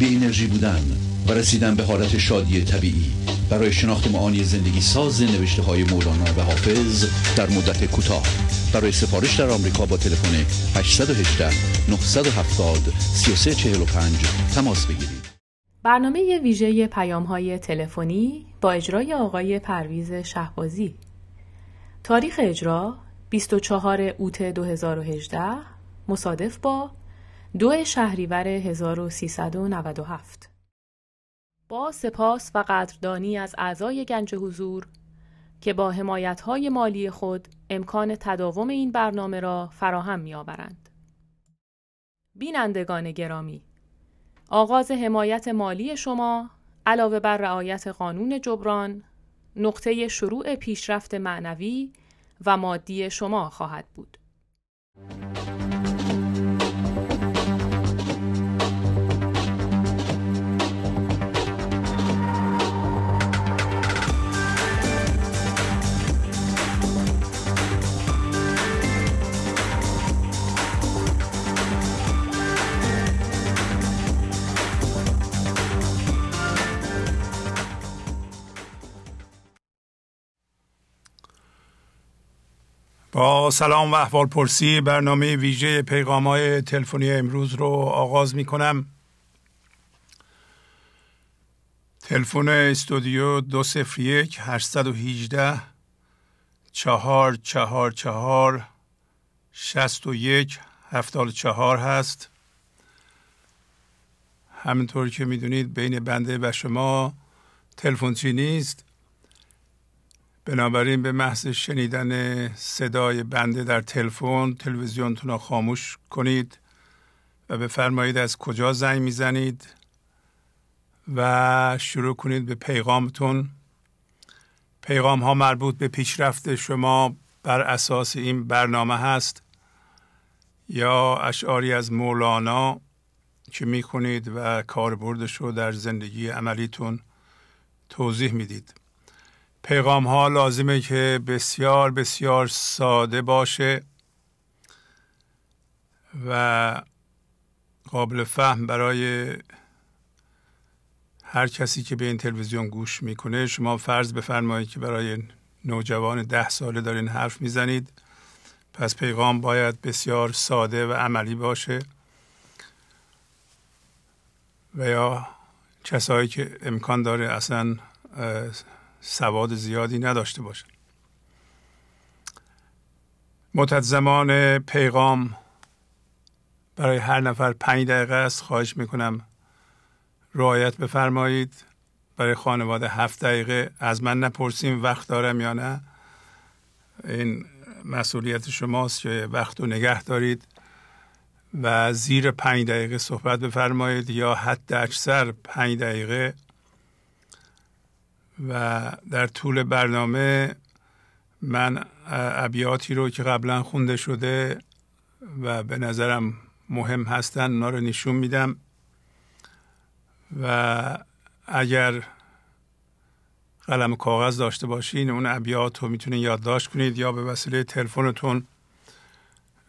بی انرژی بودن و رسیدن به حالت شادی طبیعی. برای شناخت معانی زندگی ساز نوشته های مولانا و حافظ در مدت کوتاه. برای سفارش در آمریکا با تلفن 818 970 3345 تماس بگیرید. برنامه ویژه پیام های تلفنی با اجرای آقای پرویز شهبازی. تاریخ اجرا 24 اوت 2018 مصادف با دو شهریور 1397 با سپاس و قدردانی از اعضای گنج حضور که با حمایت‌های مالی خود امکان تداوم این برنامه را فراهم می‌آورند. بینندگان گرامی آغاز حمایت مالی شما علاوه بر رعایت قانون جبران نقطه شروع پیشرفت معنوی و مادی شما خواهد بود. با سلام و احوال پرسی برنامه ویژه پیغام های تلفنی امروز رو آغاز می کنم تلفن استودیو دو سفر یک هشتصد و هیجده چهار چهار چهار شست و یک هفتال چهار هست. همینطور که می‌دونید بین بنده و شما تلفن چی نیست. بنابراین به محض شنیدن صدای بنده در تلفن تلویزیونتون رو خاموش کنید و بفرمایید از کجا زنگ می‌زنید و شروع کنید به پیغامتون. پیغام ها مربوط به پیشرفت شما بر اساس این برنامه هست یا اشعاری از مولانا که می‌کنید و کاربردش رو در زندگی عملیتون توضیح می‌دید. پیغام ها لازمه که بسیار بسیار ساده باشه و قابل فهم برای هر کسی که به این تلویزیون گوش می‌کنه. شما فرض بفرمایید که برای نوجوان ده ساله دارین حرف می‌زنید. پس پیغام باید بسیار ساده و عملی باشه. و یا کسایی که امکان داره اصلا سواد زیادی نداشته باشن مدت زمان پیغام برای هر نفر پنج دقیقه است. خواهش می‌کنم رعایت بفرمایید. برای خانواده هفت دقیقه. از من نپرسیم وقت دارم یا نه. این مسئولیت شماست که وقت رو نگه دارید و زیر پنج دقیقه صحبت بفرمایید یا حد اکثر پنج دقیقه و در طول برنامه من ابیاتی رو که قبلا خونده شده و به نظرم مهم هستن اونا رو نشون میدم. و اگر قلم کاغذ داشته باشین اون ابیات رو می‌تونین یادداشت کنید یا به وسیله تلفنتون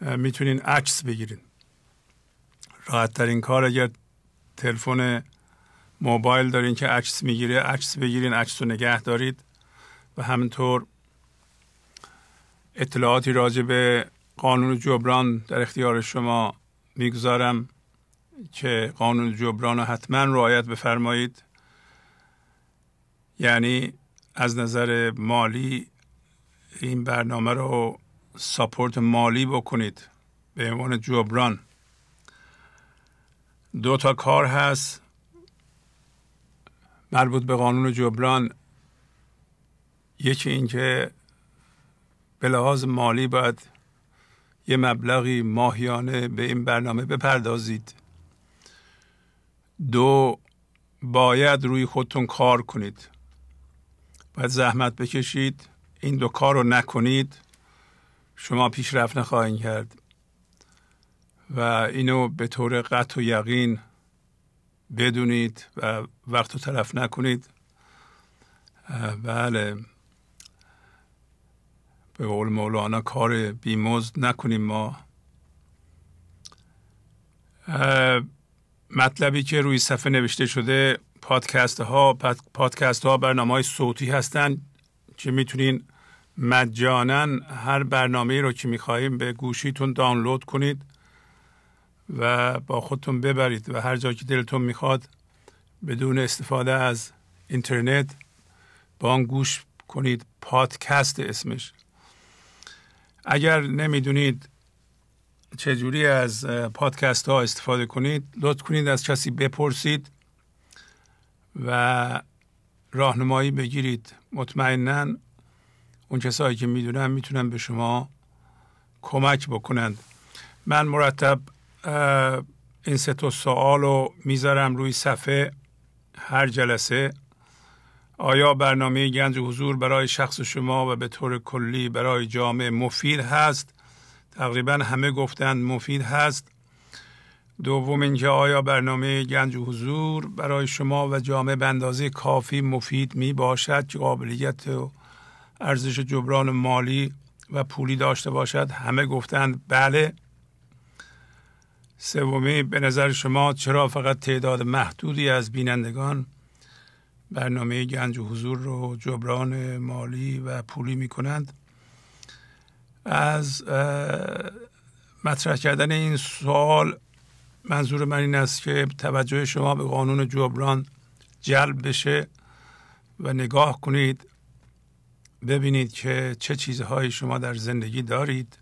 می‌تونین عکس بگیرید راحت ترین کار اگر تلفن موبایل دارین که عکس می‌گیره عکس بگیرین عکس رو نگه دارید. و همینطور اطلاعاتی راجع به قانون جبران در اختیار شما می‌گذارم که قانون جبران رو حتما رعایت بفرمایید. یعنی از نظر مالی این برنامه رو ساپورت مالی بکنید به عنوان جبران. دو تا کار هست. مربوط به قانون جبران یکی اینکه به لحاظ مالی باید یه مبلغی ماهیانه به این برنامه بپردازید. دو باید روی خودتون کار کنید. باید زحمت بکشید این دو کار رو نکنید شما پیشرفت نخواهید کرد. و اینو به طور قطع و یقین بدونید و وقت رو تلف نکنید. بله. به قول مولانا کار بیمزد نکنیم ما. مطلبی که روی صفحه نوشته شده پادکست ها پادکست ها برنامه های صوتی هستند که می‌تونین مجانا هر برنامه رو که می‌خواهیم به گوشیتون دانلود کنید. و با خودتون ببرید و هر جا که دلتون می‌خواد بدون استفاده از اینترنت با آن گوش کنید. پادکست اسمش. اگر نمی‌دونید چجوری از پادکست ها استفاده کنید لطف کنید از کسی بپرسید و راهنمایی بگیرید. مطمئنا اون کسایی که می‌دونن می‌تونن به شما کمک بکنند. من مرتب این سه تا سوال رو می‌ذارم روی صفحه هر جلسه. آیا برنامه گنج حضور برای شخص شما و به طور کلی برای جامعه مفید هست؟ تقریبا همه گفتند مفید هست. دوم اینکه آیا برنامه گنج حضور برای شما و جامعه به اندازه کافی مفید می باشد؟ که قابلیت ارزش جبران مالی و پولی داشته باشد. همه گفتند بله. سومی به نظر شما چرا فقط تعداد محدودی از بینندگان برنامه گنج و حضور رو جبران مالی و پولی می کنند از مطرح کردن این سوال منظور من این است که توجه شما به قانون جبران جلب بشه و نگاه کنید ببینید که چه چیزهایی شما در زندگی دارید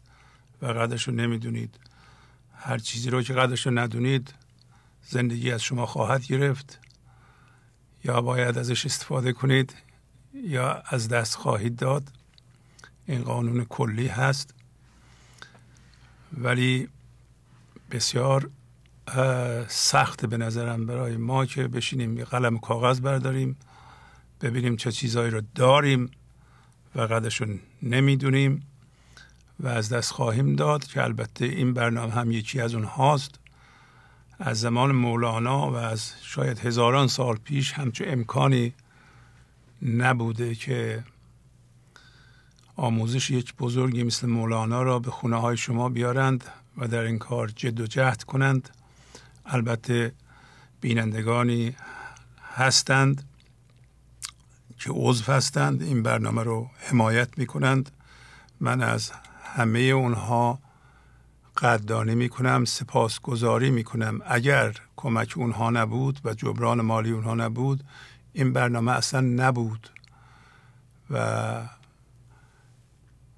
و قدرش رو نمی‌دونید. هر چیزی رو که قدرش رو ندونید زندگی از شما خواهد گرفت. یا باید ازش استفاده کنید یا از دست خواهید داد. این قانون کلی هست. ولی بسیار سخت به نظرم برای ما که بشینیم یه قلم کاغذ برداریم ببینیم چه چیزهایی رو داریم و قدرش رو نمی‌دونیم. و از دست خواهیم داد که البته این برنامه هم یکی از اون هاست از زمان مولانا و از شاید هزاران سال پیش همچون امکانی نبوده که آموزش یک بزرگی مثل مولانا را به خونه های شما بیارند و در این کار جد و جهد کنند. البته بینندگانی هستند که عضو هستند. این برنامه رو حمایت می کنند من از همه اونها قدردانی می کنم سپاسگزاری می کنم اگر کمک اونها نبود و جبران مالی اونها نبود این برنامه اصلا نبود. و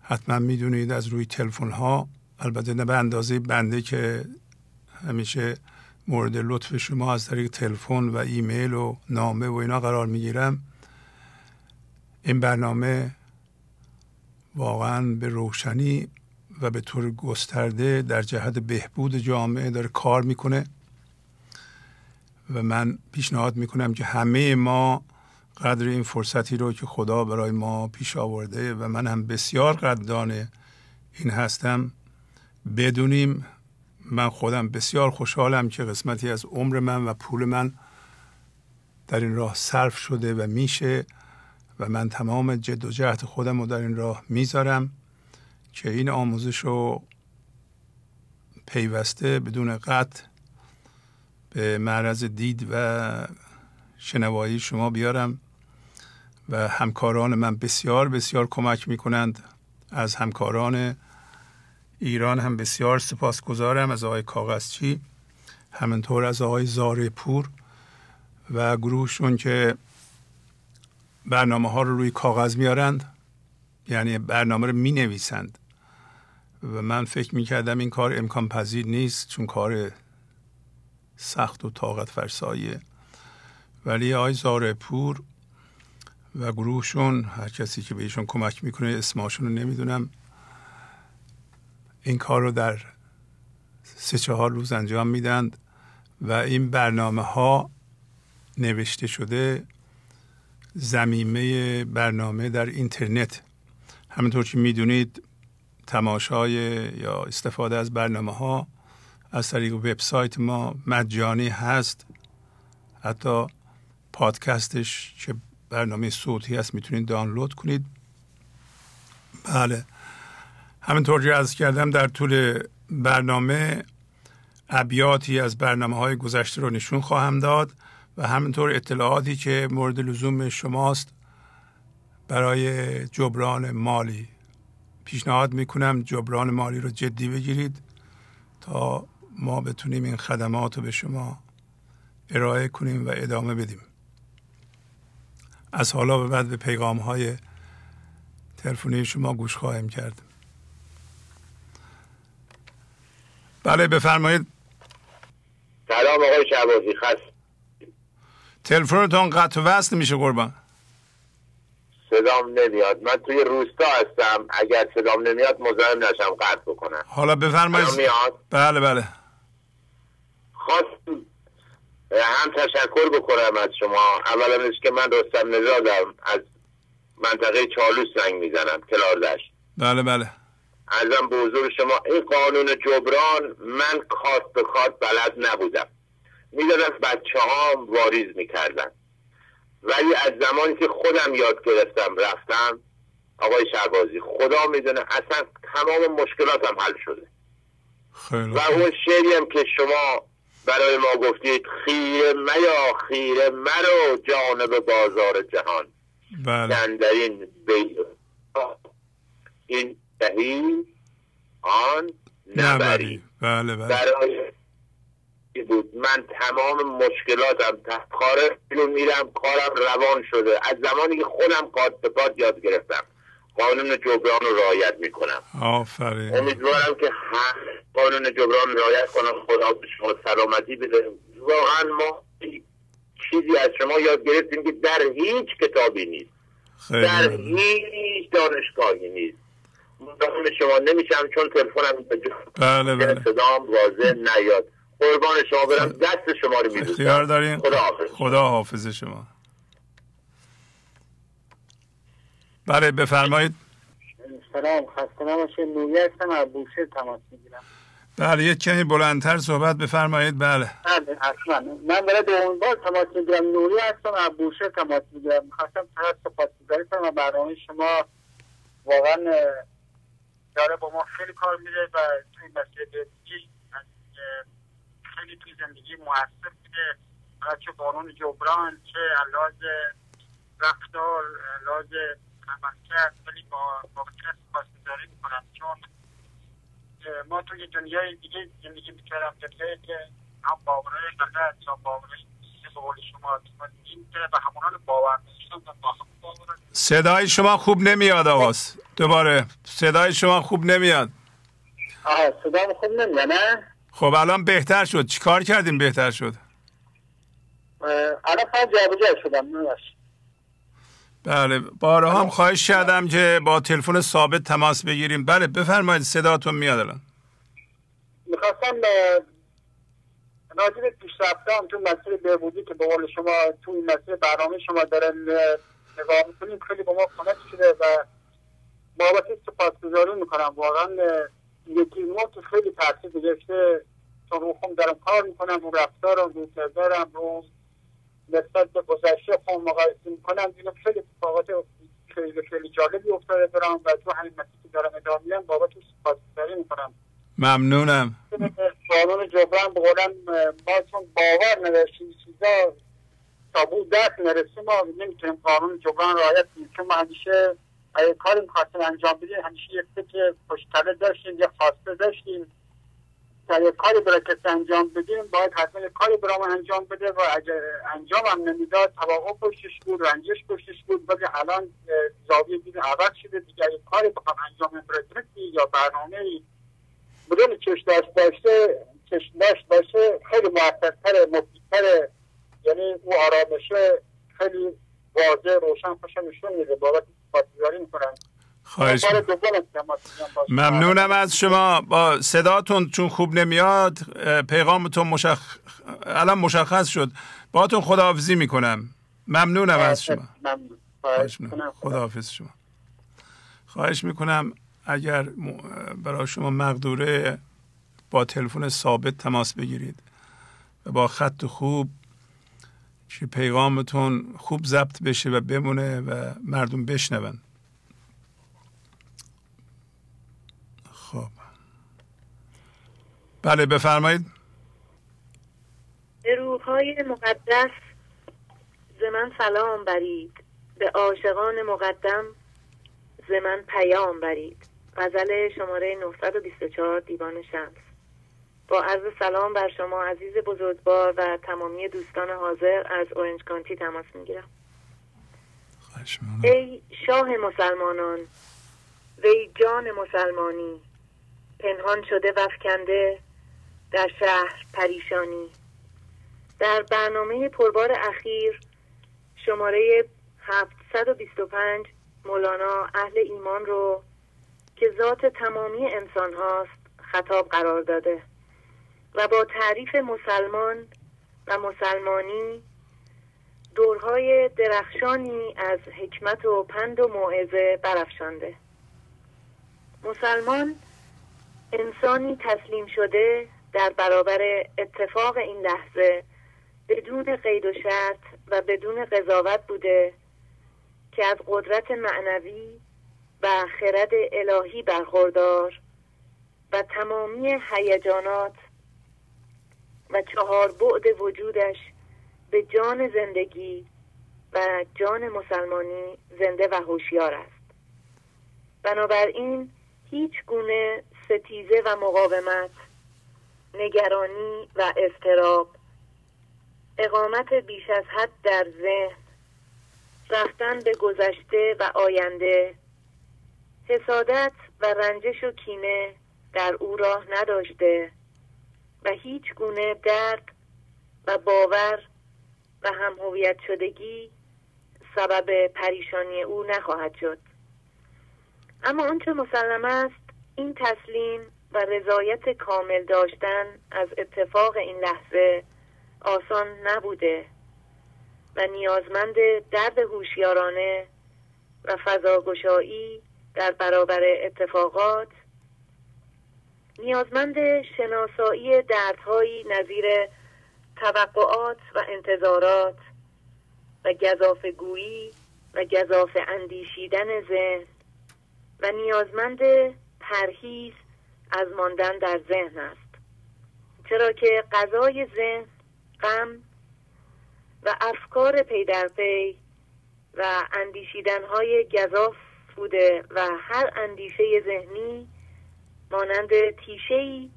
حتما می‌دونید از روی تلفن ها البته نه به اندازه بنده که همیشه مورد لطف شما از طریق تلفن و ایمیل و نامه و اینا قرار می‌گیرم. این برنامه واقعا به روشنی و به طور گسترده در جهت بهبود جامعه داره کار می‌کنه و من پیشنهاد می‌کنم که همه ما قدر این فرصتی رو که خدا برای ما پیش آورده و من هم بسیار قدردان این هستم بدونیم. من خودم بسیار خوشحالم که قسمتی از عمر من و پول من در این راه صرف شده و میشه. و من تمام جد و جهد خودم رو در این راه می‌ذارم که این آموزش رو پیوسته بدون قطع به معرض دید و شنوایی شما بیارم و همکاران من بسیار بسیار کمک می‌کنند. از همکاران ایران هم بسیار سپاسگزارم از آقای کاغذچی همینطور از آقای زاره پور و گروهشون که برنامه ها رو روی کاغذ میارند یعنی برنامه رو می نویسند و من فکر می کردم این کار امکان پذیر نیست چون کار سخت و طاقت فرساییه ولی آقای زاره پور و گروهشون هر کسی که بهشون کمک می‌کنه اسماشون رو نمی‌دونم این کار رو در سه چهار روز انجام میدند و این برنامه ها نوشته شده زمیمه برنامه در اینترنت. همینطور که می‌دونید تماشای یا استفاده از برنامه ها از طریق وبسایت ما مجانی هست. حتی پادکستش که برنامه صوتی هست می‌تونید دانلود کنید. بله. همینطور که از کردم در طول برنامه ابیاتی از برنامه های گذشته رو نشون خواهم داد. و همینطور اطلاعاتی که مورد لزوم شماست برای جبران مالی. پیشنهاد می‌کنم جبران مالی رو جدی بگیرید تا ما بتونیم این خدمات رو به شما ارائه کنیم و ادامه بدیم. از حالا به بعد به پیغام های تلفنی شما گوش خواهیم کرد. بله بفرمایید. سلام آقای شعبازی خست تلفنتون قطع وصل میشه قربان. صدام نمیاد. من توی روستا هستم. اگر صدام نمیاد مزاحم نشم قطع بکنم. حالا بفرمایید. بله بله. خواست هم تشکر بکنم از شما. اولا که من رستم نژادم. از منطقه چالوس زنگ می‌زنم. کلاردشت بله بله. ازم به حضور شما. این قانون جبران من کارت به کارت بلد نبودم. می‌دادم بچه ها واریز می‌کردن. ولی از زمانی که خودم یاد گرفتم رفتم آقای شعبازی خدا می‌دونه اصلا تمام مشکلاتم حل شده. خیلی و اون شعری هم که شما برای ما گفتید خیره میا خیره مرو جانب بازار جهان. بله. در این بی... این دهی آن نبری. بله بله. برای بود. من تمام مشکلاتم کار رو میرم کارم روان شده. از زمانی که خودم قاد به قاد یاد گرفتم. قانون جبران رو رعایت می‌کنم. آفرین. امیدوارم که هر قانون جبران رعایت کنم خدا به شما سلامتی بده. واقعا ما چیزی از شما یاد گرفتیم که در هیچ کتابی نیست. خیلی در. هیچ دانشگاهی نیست. مزاحم شما نمیشم چون تلفنم بله بله. صدام واضح نیاد. قربان شما برم. دست شما رو میبوسم اختیار دارین. خدا حافظ. خدا حافظ شما. بله بفرمایید. سلام خسته نباشه نوری هستم از بوشه تماس می‌گیرم. بله یه کمی بلندتر صحبت بفرمایید. بله. بله حتما. من برای دومین بار تماس می‌گیرم. نوری هستم از بوشه تماس می‌گیرم. می‌خواستم فقط سپاسگزاری کنم و برنامه شما واقعا داره با ما خیلی کار میره و توی مسئله خیلی توی زندگی موثر بوده فقط چه قانون جبران چه علاج رفتار علاج عملکرد خیلی با با کس سپاسگزاری می‌کنم. چون ما توی دنیای دیگه زندگی می‌کردم دنیایی که هم باورهای غلط یا باورهای به قول شما این که به همونان باور صدای شما خوب نمیاد آقاس دوباره. صدای شما خوب نمیاد. آها صدا خوب نمیاد نه؟ خب الان بهتر شد. چیکار کردیم بهتر شد؟ الان فقط جابجا شدم. بله بارها هم خواهش کردم که با تلفن ثابت تماس بگیریم. بله بفرمایید صداتون میاد الان. می‌خواستم به پیشرفتم تو مسیر بهبودی که به قول شما تو این مسیر برنامه شما دارن اه، نگاه می‌کنیم خیلی با ما کمک شده و بابت سپاسگزاری می‌کنم. واقعا یکی ما که خیلی تاثیر گذاشته چون رو خودم دارم کار می‌کنم رو رفتارم رو کردارم رو نسبت به گذشته خودم مقایسه می‌کنم. دیدم خیلی اتفاقات خیلی خیلی جالبی افتاده دارم و تو همین مسیر که دارم ادامه میدم بابت سپاسگزاری می‌کنم. ممنونم. قانون جبران به قولم ما چون باور نداشتیم چیزا تا بود دست نرسیم ما نمی‌تونیم قانون جبران رعایت کنیم. چون ما همیشه اگه کاری می‌خواستیم انجام بدیم همیشه یک فکر پشتله داشتیم یه خواسته داشتیم. تا یه کاری برای کسی انجام بدیم باید حتما یه کاری برای انجام بده و اگه انجام هم نمی‌داد توقع پشتش بود رنجش پشتش بود. ولی الان زاویه دید عوض شده. دیگه اگه کاری بخوام انجام بدم یا برنامه بدون چش داشت داشته چش داشت باشه خیلی موثرتر مفیدتر یعنی او آرامشه خیلی واضح روشن خوش نشون میده. بابت پاسداری می‌کنن. خواهش می‌کنم. ممنونم از شما. با صداتون چون خوب نمیاد پیغامتون مشخ... الان مشخص شد. باتون خداحافظی می‌کنم. ممنونم از شما. خواهش خداحافظ شما. خواهش می‌کنم اگر برای شما مقدوره با تلفن ثابت تماس بگیرید و با خط خوب که پیغامتون خوب ضبط بشه و بمونه و مردم بشنون. خب. بله بفرمایید. به روحهای مقدس ز من سلام برید. به عاشقان مقدم ز من پیام برید. غزل شماره 924 دیوان شمس. با عرض سلام بر شما عزیز بزرگوار و تمامی دوستان حاضر از اورنج کانتی تماس می‌گیرم. ای شاه مسلمانان وی جان مسلمانی پنهان شده وفکنده در شهر پریشانی. در برنامه پربار اخیر شماره 725 مولانا اهل ایمان رو که ذات تمامی انسان هاست خطاب قرار داده. و با تعریف مسلمان و مسلمانی دورهای درخشانی از حکمت و پند و موعظه برافشانده. مسلمان انسانی تسلیم شده در برابر اتفاق این لحظه بدون قید و شرط و بدون قضاوت بوده که از قدرت معنوی و خرد الهی برخوردار و تمامی هیجانات و چهار بعد وجودش به جان زندگی و جان مسلمانی زنده و هوشیار است. بنابراین هیچ گونه ستیزه و مقاومت نگرانی و استراب اقامت بیش از حد در ذهن رفتن به گذشته و آینده حسادت و رنجش و کینه در او راه نداشته و هیچ گونه درد و باور و هم هویت شدگی سبب پریشانی او نخواهد شد. اما آنچه مسلم است این تسلیم و رضایت کامل داشتن از اتفاق این لحظه آسان نبوده و نیازمند درد هوشیارانه و فضاگشایی در برابر اتفاقات نیازمند شناسایی دردهایی نظیر توقعات و انتظارات و گذاف گویی و گذاف اندیشیدن ذهن و نیازمند پرهیز از ماندن در ذهن است. چرا که غذای ذهن غم و افکار پی در پی و اندیشیدن های گذاف بوده و هر اندیشه ذهنی مانند تیشهی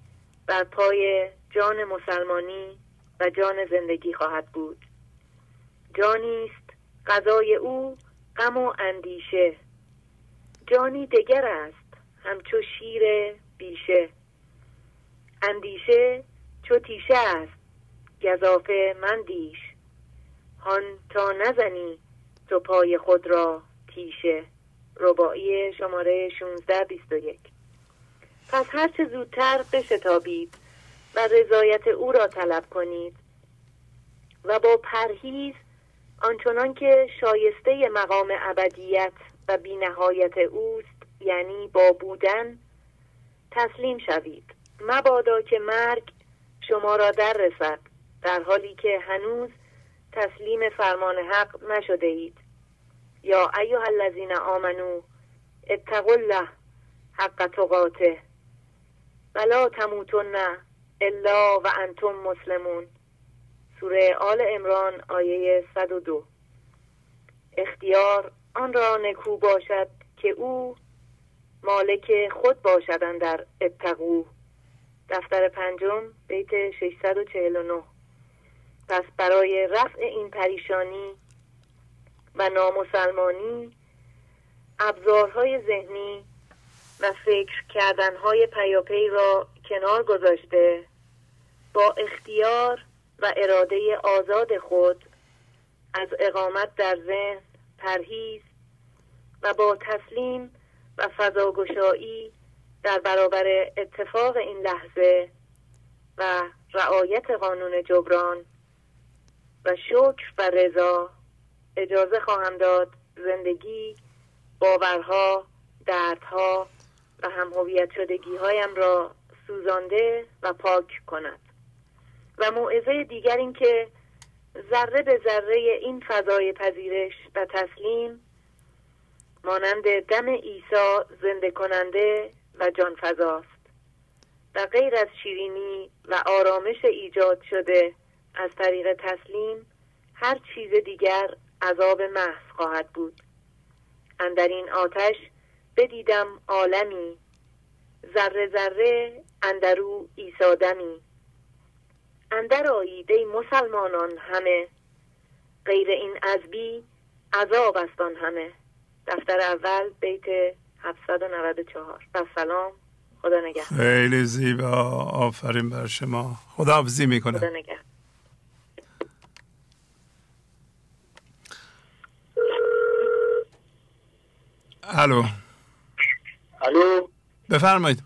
بر پای جان مسلمانی و جان زندگی خواهد بود. جانی است غذای او غم و اندیشه. جانی دگر است همچو شیر بیشه. اندیشه چو تیشه است گذافه من دیش. هان تا نزنی تو پای خود را تیشه. ربایی شماره 1621 پس هرچه زودتر بشتابید و رضایت او را طلب کنید و با پرهیز آنچنان که شایسته مقام ابدیت و بینهایت اوست یعنی با بودن تسلیم شوید. مبادا که مرگ شما را در رسد در حالی که هنوز تسلیم فرمان حق نشده اید یا ایها الذین آمنو اتقوا الله حق تقاته. ولا تموتن الا و انتم مسلمون. سوره آل امران آیه 102 اختیار آن را نکو باشد که او مالک خود باشدن در اتقو. دفتر پنجم بیت 649 پس برای رفع این پریشانی و نامسلمانی ابزارهای ذهنی و فکر کردنهای پیاپی را کنار گذاشته با اختیار و اراده آزاد خود از اقامت در ذهن پرهیز و با تسلیم و فضاگشایی در برابر اتفاق این لحظه و رعایت قانون جبران و شکر و رضا اجازه خواهم داد زندگی باورها دردها و هم هویت شدگی هایم را سوزانده و پاک کند. و موعظه دیگر این که ذره به ذره این فضای پذیرش و تسلیم مانند دم عیسی زنده کننده و جان فضاست و غیر از شیرینی و آرامش ایجاد شده از طریق تسلیم هر چیز دیگر عذاب محض خواهد بود. اندر این آتش بدیدم عالمی. ذره ذره اندرو ایسادمی اندر آیید ای مسلمانان همه. غیر این عذبی عذاب است همه. دفتر اول بیت 794 و سلام. خدا نگه خیلی زیبا. آفرین بر شما. خدا حافظی می‌کنه خدا نگه الو. الو؟ بفرمایید.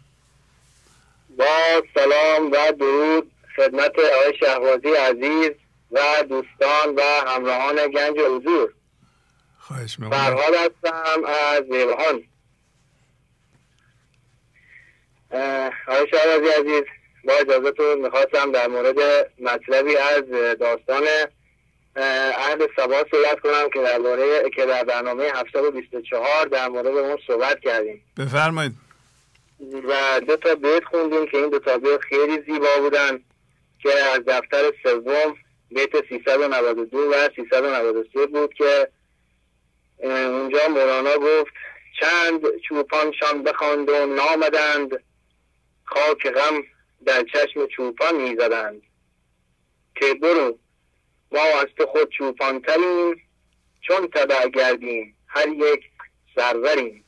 با سلام و درود خدمت آقای شهبازی عزیز و دوستان و همراهان گنج حضور. خواهش می‌کنم. فرهاد هستم از زیبهان آقای شهبازی عزیز با اجازهتون می‌خواستم در مورد مطلبی از داستان اهل سبا صحبت کنم که درباره که در برنامه 724 در مورد اون صحبت کردیم. بفرمایید. و دو تا بیت خوندیم که این دو تا بیت خیلی زیبا بودن که از دفتر سوم بیت 392 و 393 بود که اونجا مولانا گفت چند چوپانشان بخواند و نامدند خاک غم در چشم چوپان می‌زدند که برو ما از تو خود چوپانتریم چون تبع گردیم هر یک سروریم.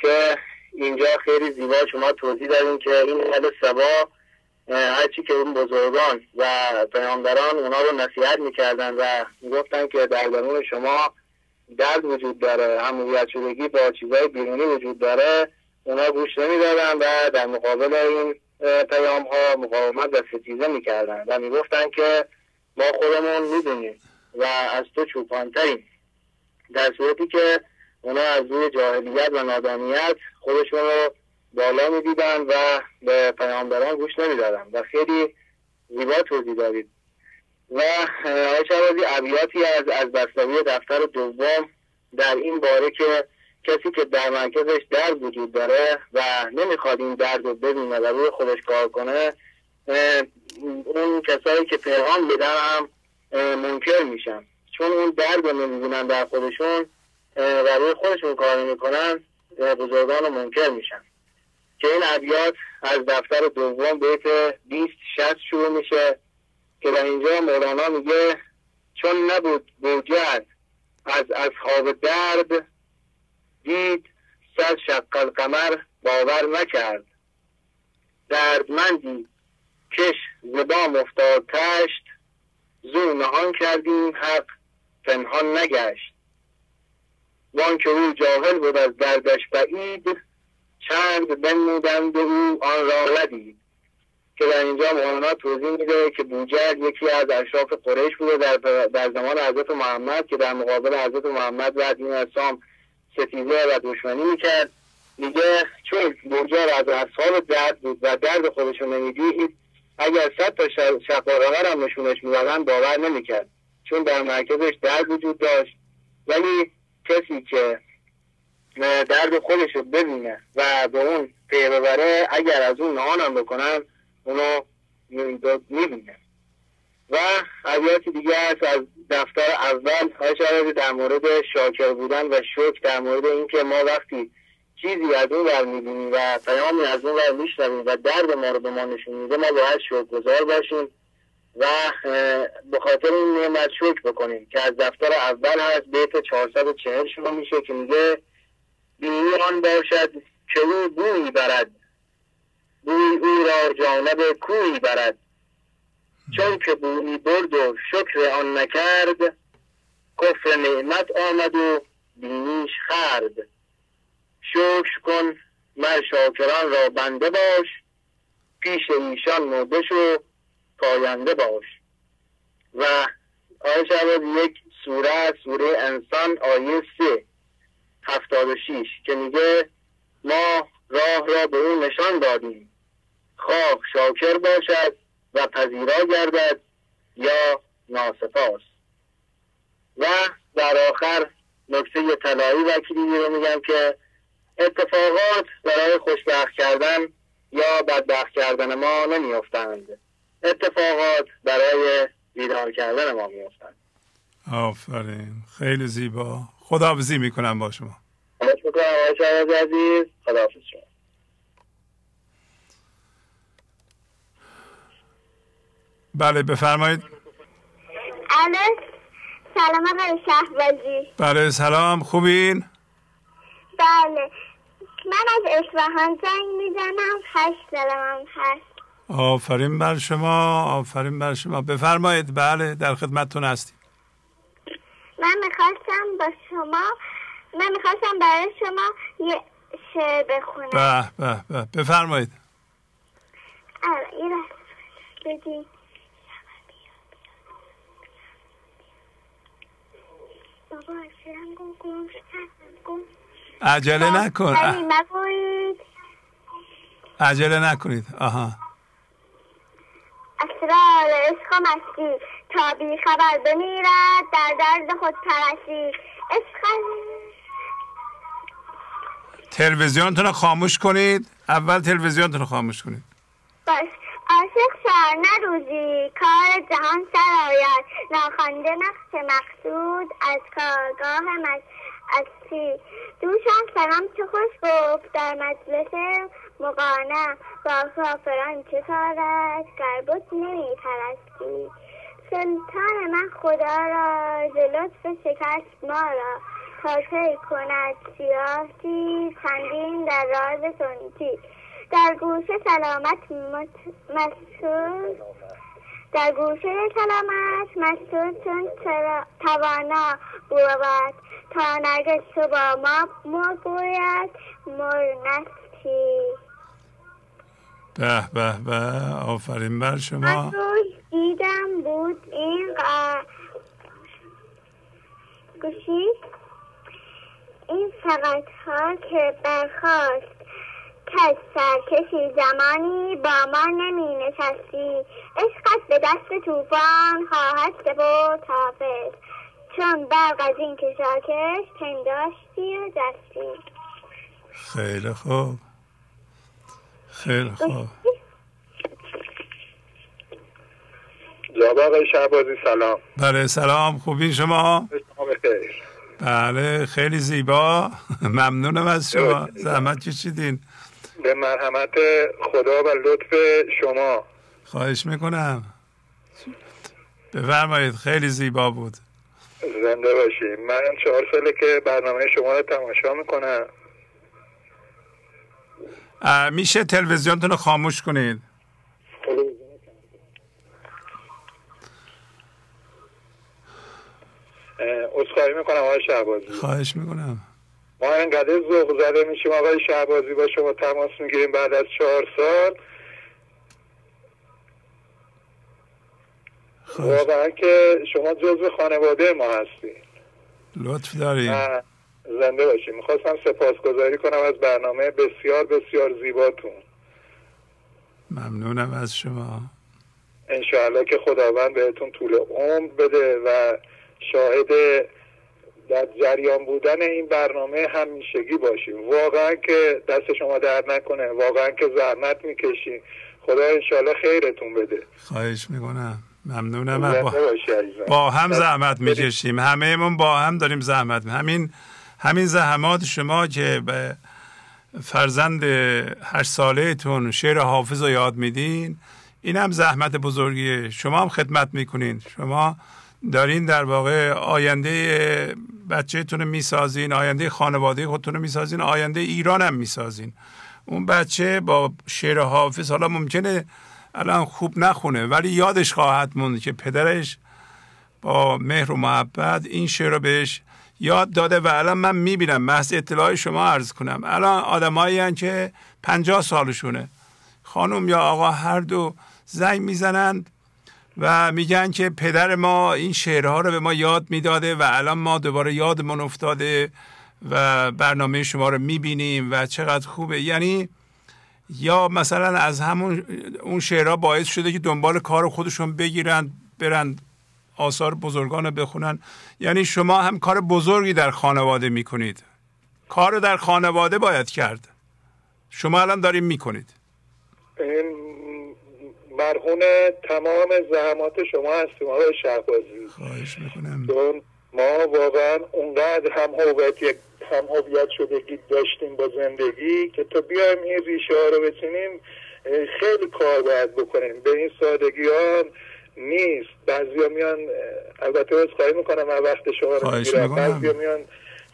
که اینجا خیلی زیبا شما توضیح داریم که این اهل سبا هرچی که اون بزرگان و پیامبران اونا رو نصیحت می‌کردن و می‌گفتن که در درون شما درد وجود داره همویت شدگی با چیزهای بیرونی وجود داره اونا گوش نمی‌دادن و در مقابل این پیام ها مقاومت و ستیزه می‌کردن. و می‌گفتن که ما خودمون می‌دونیم و از تو چوپانتریم. در صورتی که اونا از روی جاهلیت و نادانیت خودشون رو بالا می‌دیدن و به پیامبران گوش نمی‌دادن و خیلی زیبا توضیح دارید و آقای شعبازی ابیاتی از از دستاوی دفتر دوم در این باره که کسی که در مرکزش درد وجود داره و نمی‌خواد این درد رو ببینه و روی خودش کار کنه اون کسایی که پیغام بدن هم منکر میشن. چون اون درد رو نمی‌بینن در خودشون و روی خودشون کار نمی‌کنن بزرگان رو منکر میشن. که این ابیات از دفتر دوم بیت 20 60 شروع میشه که در اینجا مولانا میگه چون نبود بوجد از اصحاب درد دید صد شق القمر باور نکرد. دردمندی کش زبام افتاد تشت زو نهان کردیم حق پنهان نگشت. وان که او جاهل بود از دردش بعید چند بنمودند او آن را ندید. که در اینجا مولانا توضیح میده که بوجهل یکی از اشراف قریش بوده در, در زمان حضرت محمد که در مقابل حضرت محمد و دین اسلام ستیزه و دشمنی می‌کرد. میگه چون بوجهل از اصحاب درد بود و درد خودشو نمی‌دید اگر صد تا شقاقه هم نشونش می‌دادن باور نمی‌کرد. چون در مرکزش درد وجود داشت. ولی کسی که درد خودش رو ببینه و به اون پی ببره اگر از اون نهانم بکنن اونو می‌بینه. و ابیات دیگه هست از دفتر اول. های در مورد شاکر بودن و شکر در مورد اینکه ما وقتی چیزی از اون ور می‌بینیم و پیامی از اون ور میشنویم و درد ما رو به ما نشون میده ما باید شکر گذار باشیم و به خاطر این نعمت شکر بکنیم که از دفتر اول هست بیت 440 شروع میشه که میگه بینی آن باشد که او بوی برد بوی او را جانب کوی برد. چون که بوی برد و شکر آن نکرد کفر نعمت آمد و بینیش خرد. شکر کن مر شاکران را بنده باش پیش ایشان مرده شو پاینده باش. و آیه شهبازی یک سوره سوره انسان آیه سه هفتاد و شیش که میگه ما راه را به اون نشان دادیم. خواه شاکر باشد و پذیرا گردد یا ناسپاس. و در آخر نکته طلایی وکیلی رو میگم که اتفاقات برای خوشبخت کردن یا بدبخت کردن ما نمیافتند. اتفاقات برای بیدار کردن ما میافتند. آفرین. خیلی زیبا. خداحافظی می‌کنم با شما. می‌کنم آقای عزیز خداحافظ شما. بله بفرمایید. الو سلام آقای شهبازی بله سلام. خوبین؟ بله. من از اصفهان زنگ می‌زنم. هشت سالمم هست. آفرین بر شما آفرین بر شما. بفرمایید. بله در خدمتتون هستیم. من می‌خواستم با شما من می‌خواستم برای شما یه شعر بخونم. به به به. بفرمایید. آره این را بگی بابا گم عجله نکن. اه، مگویید عجله نکنید. آها. اسرار عشق و مستی. تا بی خبر بمیرد در درد خود پرستی. عشق تلویزیونتون رو خاموش کنید. اول تلویزیونتون رو خاموش کنید. باش. عاشق شهر نه روزی. کار جهان سر آید. ناخوانده نقش مقصود از کارگاه مش اصلی. دوشم سلام چه خوش گفت. در مجلس مقانه با کافران چه کارت گربت نمی پرستی سلطان من خدا را ز لطف شکست ما را. تا کی کند سیاسی چندین در راز سنتی در گوشه سلامت مت- مسعود در گوشه سلامت مسعود چون توانا بود. تا نرگس تو با ما مر گوید مر نستی به به به آفرین بر شما. دیدم بود این گوشید این فقط ها که برخواست کس سرکشی زمانی با ما نمی نشستی عشقت به دست توفان خواهد سپرد حافظ. چون برق از این کشاکش پنداشتی و دستی. خیلی خوب. خیلی خوب. جناب آقای شهبازی سلام. بله سلام. خوبین شما؟ بله خیلی زیبا. ممنونم از شما. زحمت کشیدین. به مرحمت خدا و لطف شما. خواهش می‌کنم. بفرمایید خیلی زیبا بود. زنده باشیم. من چهار ساله که برنامه شما رو تماشا می‌کنم. میشه تلویزیونتون رو خاموش کنید. اصخایی می‌کنم آقای شهبازی. خواهش می‌کنم. ما انقدر ذوق زده میشیم آقای شهبازی با شما تماس می‌گیریم بعد از چهار سال. خواهش واقعا که شما جزو خانواده ما هستید لطف داریم زنده باشیم می‌خواستم سپاسگزاری کنم از برنامه بسیار بسیار زیباتون. ممنونم از شما. انشاءالله که خداوند بهتون طول عمر بده و شاهد در جریان بودن این برنامه همیشگی باشیم. واقعا که دست شما در نکنه. واقعا که زحمت می‌کشین خدا انشاءالله خیرتون بده. خواهش می‌کنم. ممنونم. با. با هم زحمت می‌کشیم. همه با هم داریم زحمت همین همین زحمات شما که به فرزند هشت سالهتون شعر حافظ رو یاد میدین این هم زحمت بزرگیه. شما هم خدمت می‌کنین. شما دارین در واقع آینده بچهتون رو می‌سازین آینده خانواده خودتون رو می‌سازین آینده ایران هم می‌سازین. اون بچه با شعر حافظ حالا ممکنه الان خوب نخونه ولی یادش خواهد موند که پدرش با مهر و محبت این شعر رو بهش یاد داده و الان من می‌بینم محض اطلاع شما عرض کنم. الان آدمایی که پنجاه سالشونه. خانم یا آقا هر دو زنگ می‌زنند. و میگن که پدر ما این شعرها رو به ما یاد می‌داده و الان ما دوباره یادمون افتاده و برنامه شما رو می‌بینیم و چقدر خوبه. یعنی یا مثلا از همون اون شعرها باعث شده که دنبال کار خودشون بگیرن برن آثار بزرگان رو بخونن. یعنی شما هم کار بزرگی در خانواده می‌کنید. کار در خانواده باید کرد. شما الان داریم می‌کنید. مرهون تمام زحمات شما هستیم آقای شهبازی. خواهش می‌کنم. ما واقعا اونقدر هم هویت هم هویت شدگی داشتیم با زندگی که تا بیایم این ریشه ها رو بچینیم خیلی کار باید بکنیم. به این سادگی ها نیست. بعضی میان البته از خواهی می‌کنم من وقت شما رو می‌گیرم. بعضی میان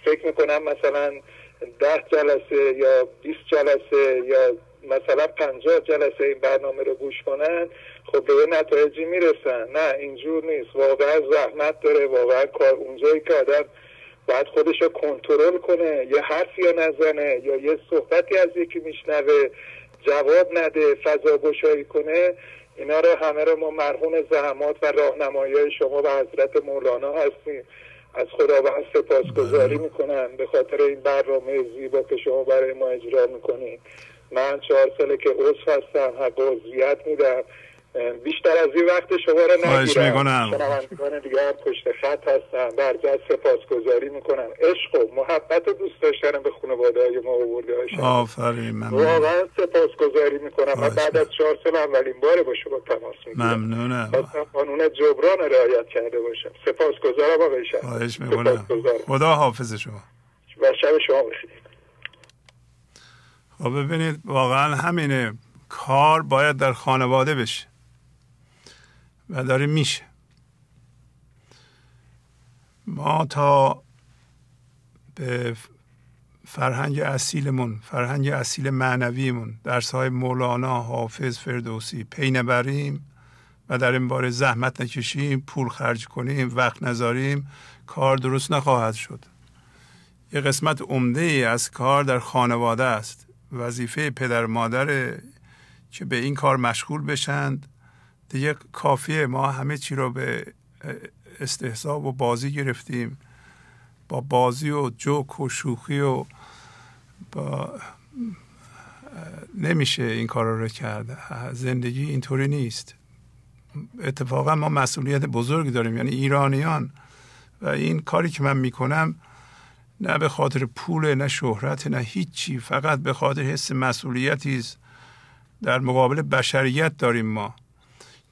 فکر می‌کنم مثلا ده جلسه یا 20 جلسه یا مثلا پنجاه جلسه این برنامه رو گوش کنن خب به نتایجی می‌رسن. نه اینجور نیست. واقعا زحمت داره واقعا کار اونجایی که آدم باید خودش رو کنترل کنه یه حرفی یا نزنه یا یه صحبتی از یکی میشنوه جواب نده فضا گشایی کنه اینا رو همه رو ما مرهون زحمات و راهنمایی شما و حضرت مولانا هستیم. از خداوند سپاسگزاری بله. می‌کنم. به خاطر این برنامه زیبا که شما برای ما اجرا می‌کنید. من چهار ساله که عضو هستم حق عضویت میدم. بیشتر از این وقت شما رو نگیرم. شنوندگان دیگه هم پشت خط هستم. برجت سپاسگزاری می‌کنم. عشق و محبت و دوست داشتنم به خانواده های ما آورده هاشم آفرین ممنون. واقعا سپاسگزاری می‌کنم. من بعد از چهار سال اولین باره با شما تماس می‌گیرم. ممنونم. قانون جبران رعایت کرده باشم. سپاسگزارم آقای شهر خواهش می‌کنم. خدا حافظ شما. و شب شما بخیر. خب ببینید واقعا همینه. کار باید در خانواده بشه. و داره میشه. ما تا به فرهنگ اصیلمون فرهنگ اصیل معنویمون درس های مولانا حافظ فردوسی پی نبریم و در این باره زحمت نکشیم پول خرج کنیم وقت نذاریم کار درست نخواهد شد. یه قسمت عمده ای از کار در خانواده است. وظیفه پدر مادر که به این کار مشغول بشند. دیگه کافیه. ما همه چی رو به استحصاب و بازی گرفتیم. با بازی و جوک و شوخی و با نمیشه این کار رو کرد. زندگی اینطوری نیست. اتفاقا ما مسئولیت بزرگی داریم یعنی ایرانیان. و این کاری که من می‌کنم نه به خاطر پول نه شهرت نه هیچی فقط به خاطر حس مسئولیتی در مقابل بشریت داریم ما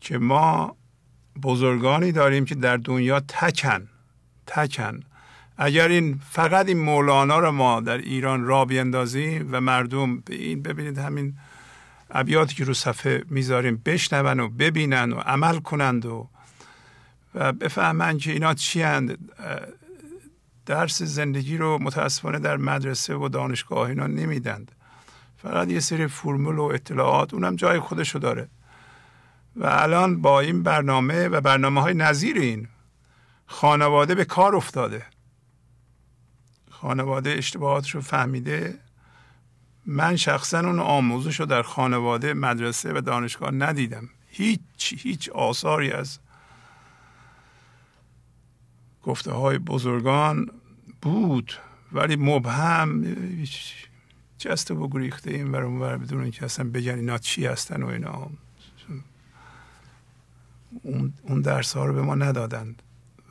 که ما بزرگانی داریم که در دنیا تکن تکن. اگر این فقط این مولانا رو ما در ایران را بیندازیم و مردم به این ببینید همین ابیاتی که رو صفحه می‌ذاریم بشنون و ببینن و عمل کنند و و بفهمند که اینا چی هند درس زندگی رو متاسفانه در مدرسه و دانشگاه اینا نمیدند. فقط یه سری فرمول و اطلاعات اونم جای خودشو داره. و الان با این برنامه و برنامه های نظیر این خانواده به کار افتاده. خانواده اشتباهاتش رو فهمیده. من شخصا اون آموزش رو در خانواده مدرسه و دانشگاه ندیدم. هیچ هیچ آثاری از گفته های بزرگان بود ولی مبهم جست و گریخته این ور بدون اینکه اصلا بگن اینا چی هستن و اینا. اون, درس ها رو به ما ندادند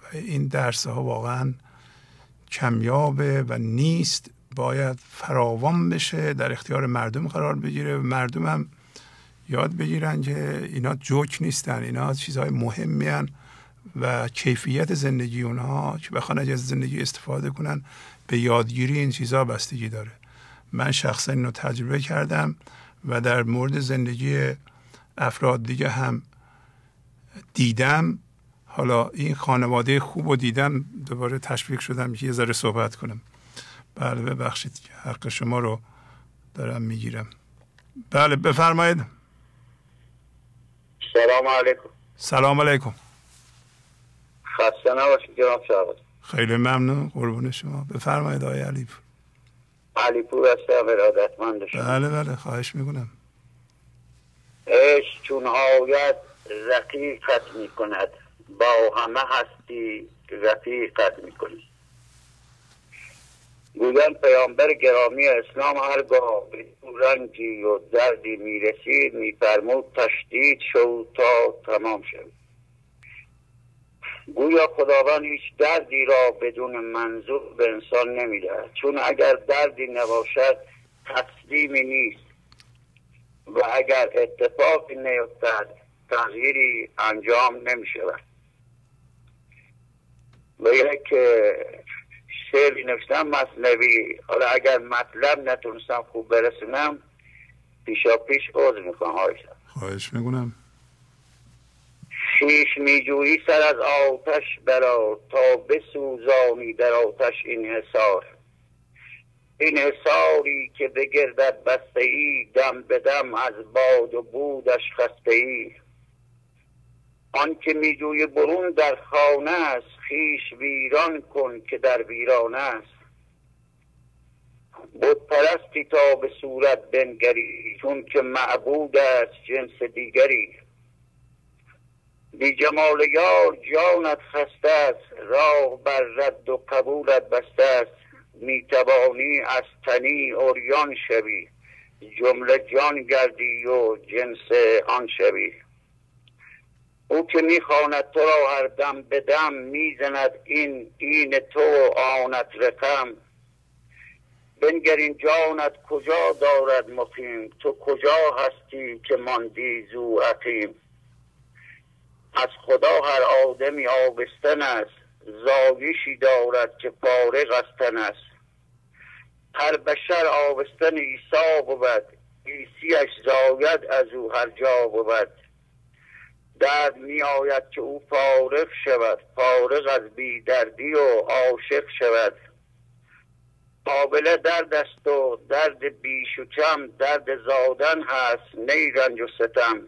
و این درس ها واقعا کمیابه و نیست. باید فراوان بشه در اختیار مردم قرار بگیره. مردم هم یاد بگیرن که اینا جوک نیستن اینا چیزهای مهمی هن و کیفیت زندگی اونها که بخوان از زندگی استفاده کنن به یادگیری این چیزها بستگی داره. من شخصا اینو تجربه کردم و در مورد زندگی افراد دیگه هم دیدم. حالا این خانواده خوب و دیدم دوباره تشویق شدم که یه ذره صحبت کنم. بله ببخشید حق شما رو دارم می‌گیرم. بله بفرمایید. سلام علیکم. سلام علیکم. خسته نباشید جناب شعبان خیلی ممنون. قربون شما. بفرمایید آقای علیپور. علیپور هستم ارادتمند بله بله. خواهش می‌کنم. عشق چون آید رقیقت می کند با همه هستی رفیقت می کنی گویم پیامبر گرامی اسلام هرگاه به رنجی و دردی می‌رسید میفرمود تشدید شو تا تمام شد گویا خداوند هیچ دردی را بدون منظور به انسان نمی‌دهد. چون اگر دردی نباشد تسلیمی نیست. و اگر اتفاقی نیفتد تغییری انجام نمی شود و یک شعری نوشتم مصنوی حالا اگر مطلب نتونستم خوب برسونم پیشا پیش عوض می‌کنم خواهش می‌کنم. خیش میجویی سر از آتش برا تا بسوزانی در آتش این حسار این حساری که بگردد بسته ای دم به دم از باد و بودش خسته ای آن که میجوی برون در خانه است خیش ویران کن که در ویرانه است. بود پرستی تا به صورت بنگری چون که معبود است جنس دیگری. بی جمال یار جانت خسته است راه بر رد و قبولت بسته است. می‌توانی از تنی اوریان شوی جمله جان گردی و جنس آن شوی. او که می‌خواند تو را هر دم به دم می‌زند این این تو آنت رقم. بنگر این جانت کجا دارد مقیم؟ تو کجا هستی که ماندی زو عقیم؟ از خدا هر آدمی آبستن است زایشی دارد که فارغ از است. هر بشر آبستن عیسی بود عیسیش زاید از او هر جا بود. درد می آید که او فارغ شود فارغ از بیدردی و عاشق شود. قابل درد است و درد بیش و کم درد زادن هست نی رنج و ستم.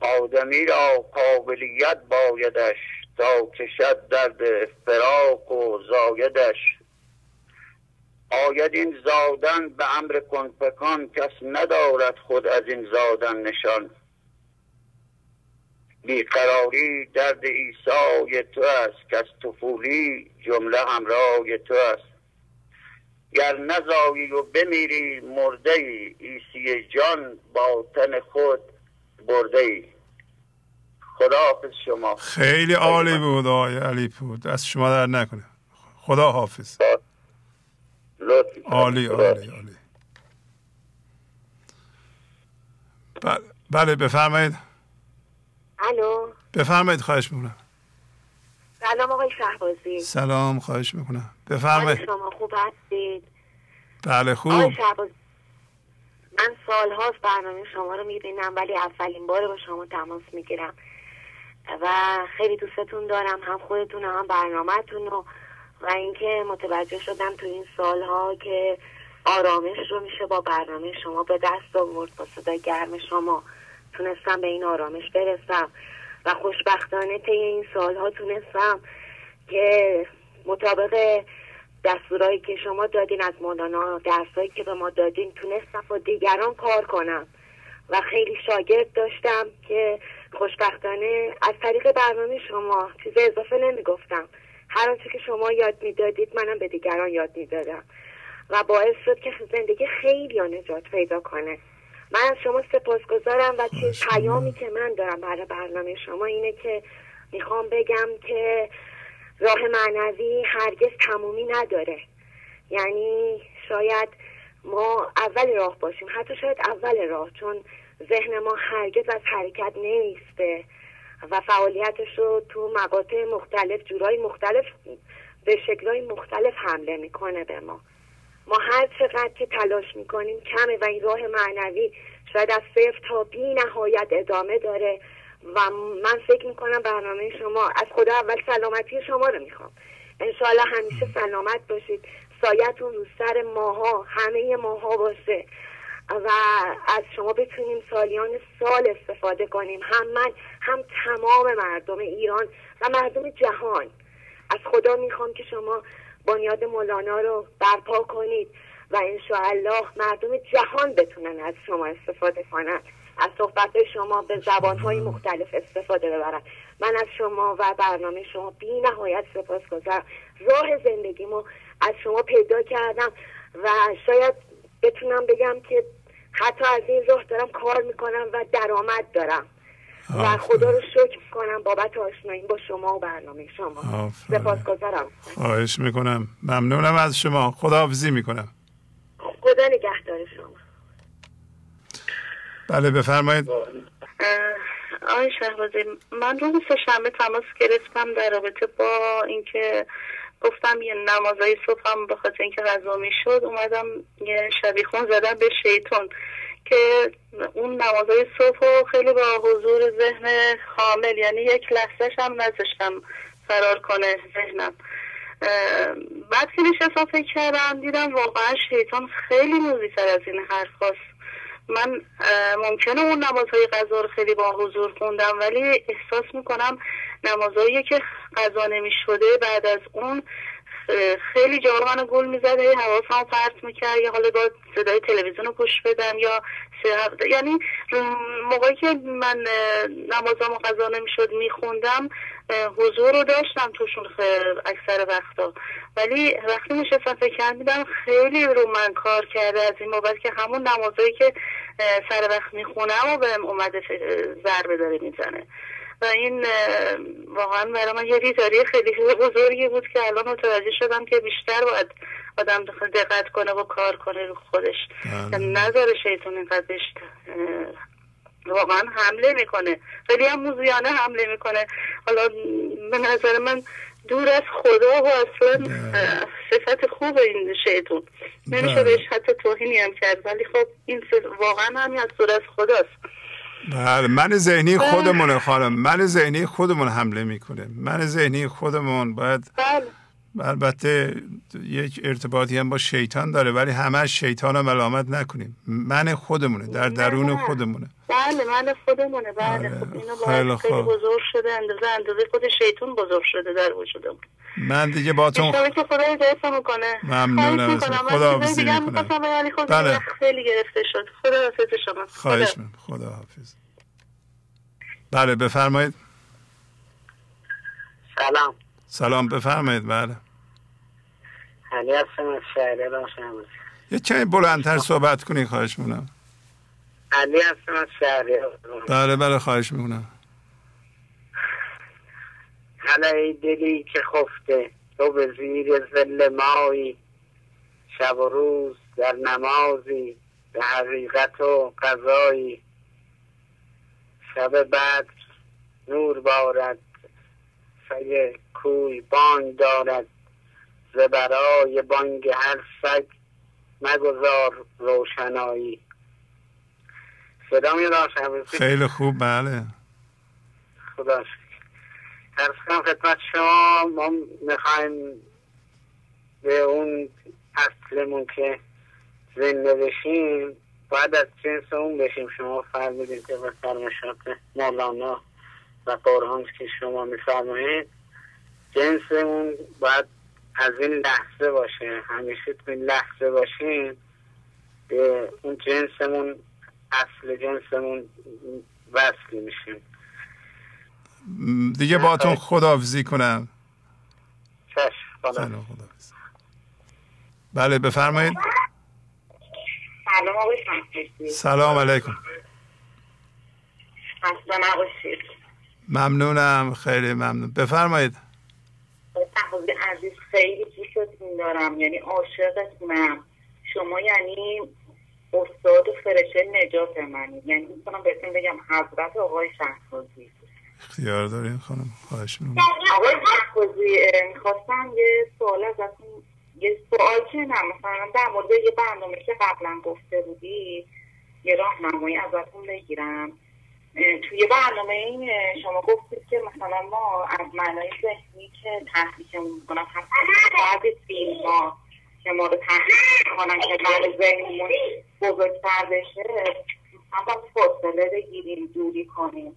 آدمی را قابلیت بایدش تا کشد درد فراق و زایدش. آید این زادن به امر کنفکان کس ندارد خود از این زادن نشان. بیقراری درد ایسای تو است که از طفولی جمله همراه تو است. گر نزایی و بمیری مرده ای ایسی جان با تن خود برده ای. خدا حافظ شما. خیلی عالی بود آقای علی بود از شما در نکنه. خدا حافظ عالی عالی عالی. بله, بله، بفرمایید. الو. بفرمایید خواهش می‌کنم. سلام آقای شهبازی. سلام خواهش می‌کنم. بفرمایید. شما خوب هستید؟ بله خوب. من سالهاست برنامه شما رو می‌بینم ولی اولین بار با شما تماس می‌گیرم. و خیلی دوستتون دارم هم خودتون هم برنامهتون رو. و اینکه متوجه شدم تو این سالها که آرامش رو میشه با برنامه شما به دست آورد با صدای گرم شما تونستم به این آرامش برسم. و خوشبختانه طی این سالها تونستم که مطابق دستورایی که شما دادین از مولانا درسایی که به ما دادین تونستم با دیگران کار کنم. و خیلی شاگرد داشتم که خوشبختانه از طریق برنامه شما چیز اضافه نمی‌گفتم. هر آنچه که شما یاد می‌دادید منم به دیگران یاد می‌دادم. و باعث شد که زندگی خیلی نجات پیدا کنه. من از شما سپاسگزارم و چه پیامی که من دارم برای برنامه شما اینه که می‌خوام بگم که راه معنوی هرگز تمومی نداره. یعنی شاید ما اول راه باشیم. حتی شاید اول راه چون ذهن ما هرگز از حرکت نیسته و فعالیتش رو تو مقاطع مختلف جورای مختلف به شکلهای مختلف حمله می‌کنه به ما. ما هر چقدر که تلاش می‌کنیم کمه و این راه معنوی شاید از صفر تا بی نهایت ادامه داره. و من فکر می‌کنم برنامه شما از خدا اول سلامتی شما رو می‌خوام. انشاءالله همیشه سلامت باشید. سایتون رو سر ماها همه ماها باشه. و از شما بتونیم سالیان سال استفاده کنیم. هم من هم تمام مردم ایران و مردم جهان. از خدا می‌خوام که شما بنیاد مولانا رو برپا کنید و انشاءالله مردم جهان بتونن از شما استفاده کنن. از صحبت شما به زبانهای مختلف استفاده ببرم. من از شما و برنامه شما بی نهایت سپاس گذارم. راه زندگیمو از شما پیدا کردم و شاید بتونم بگم که حتی از این راه دارم کار می‌کنم و درآمد دارم. و خدا رو شکر کنم بابت آشنایی با شما و برنامه شما. سپاس گذارم. خواهش می‌کنم. ممنونم از شما. خداحافظی می‌کنم. خدا نگهدار شما. بله بفرمایید آقای شهبازی من روز سهشنبه تماس گرفتم در رابطه با اینکه گفتم یه نمازای صبحم به خاطر اینکه غذا می‌شد اومدم یه شبیخون زدم به شیطون که اون نمازای صبح خیلی با حضور ذهن خامل یعنی یک لحظهش هم نذاشتم فرار کنه ذهنم بعد که نشستم فکر کردم دیدم واقعا شیطان خیلی موزیتر از این حرف هست. من ممکنه اون نمازهای غذا رو خیلی با حضور خوندم ولی احساس می‌کنم نمازهایی که غذا نمی شده بعد از اون خیلی جا منو گل می‌زد هی حواسم پرت می‌کرد یا حالا با صدای تلویزیون رو پشت بدم یا یعنی موقعی که من نمازم و قضا نمی‌شد میخوندم حضور رو داشتم توشون اکثر وقتا. ولی وقتی میشستم فکر میدم خیلی رو من کار کرده از این بابت که همون نمازایی که سر وقت می‌خونم و بهم اومده ضربه داره می‌زنه. و این واقعا برای من یه بیزاری خیلی بزرگی بود که الان متوجه شدم که بیشتر باید آدم دقت کنه و کار کنه رو خودش. بله. نظر شیطون اینقدر بهش واقعا حمله می‌کنه. خیلی هم موزیانه حمله می‌کنه. حالا به نظر من دور از خدا و اصلا بله. صفت خوب این شیطون نمیشه بله. بهش حتی توهینی هم کرد. ولی خب این واقعا همین از دور از خداست. بله من ذهنی خودمونه خانم. من ذهنی خودمون حمله می‌کنه من ذهنی خودمون باید بله. البته یک ارتباطی هم با شیطان داره ولی همه شیطان رو ملامت نکنیم. من خودمونه در درون خودمونه. بله من خودمونه بله, بله. خب اینو خیلی, خیلی بزرگ شده اندازه اندازه خود شیطان بزرگ شده در وجودمون. من دیگه با تو که خدا هدایت می‌کنه. ممنونم خدا حافظی می‌کنم بله. خیلی گرفته شد. خدا حافظ شما. خواهش من خدا حافظ. بله بفرمایید. سلام. سلام بفرمایید بله. علی هستم از شهره یه کمی بلندتر صحبت کنی خواهش می‌کنم. علی هستم از شهره بله بله خواهش می‌کنم. حالا ای دلی که خفته تو به زیر زل مایی شب و روز در نمازی به حقیقت و قضایی. شب بعد نور بارد سگ کوی بانگ دارد زبرای بانگ هر سگ مگذار روشنایی. خیلی خوب بله. خدا شکر. کنم خدمت شما ما می‌خوایم به اون اصلمون که زنده بشیم باید از جنس اون بشیم. شما فرمودین که به فرمشات مولانا و قرآن که شما میفرمایید جنسمون باید از این لحظه باشه. همیشه تو این لحظه باشیم. به اون جنسمون اصل جنسمون وصلی میشیم. دیگه باتون خداحافظی کنم. چشم. بله بفرمایید. سلام سلام علیکم. ممنونم خیلی ممنون. بفرمایید. عزیز خیلی دوستتون دارم یعنی عاشقتونم شما یعنی استاد و فرشه نجات منید یعنی می‌تونم بهتون بگم حضرت آقای شهبازی. اختیار داریم خانم خواهش می‌کنم آقای شهبازی می‌خواستم یه سوال ازتون یه سوال که نه مثلا در مورد یه برنامه که قبلا گفته بودی یه راهنمایی ازتون بگیرم. توی برنامه این شما گفتید که مثلا ما از معنای ذهنی که تحریکمون می‌کنم بعد فیلم ها که ما رو تحریک کنن که بعد ذهنمون بزرگتر بشه هم باید فاصله بگیریم دوری کنیم.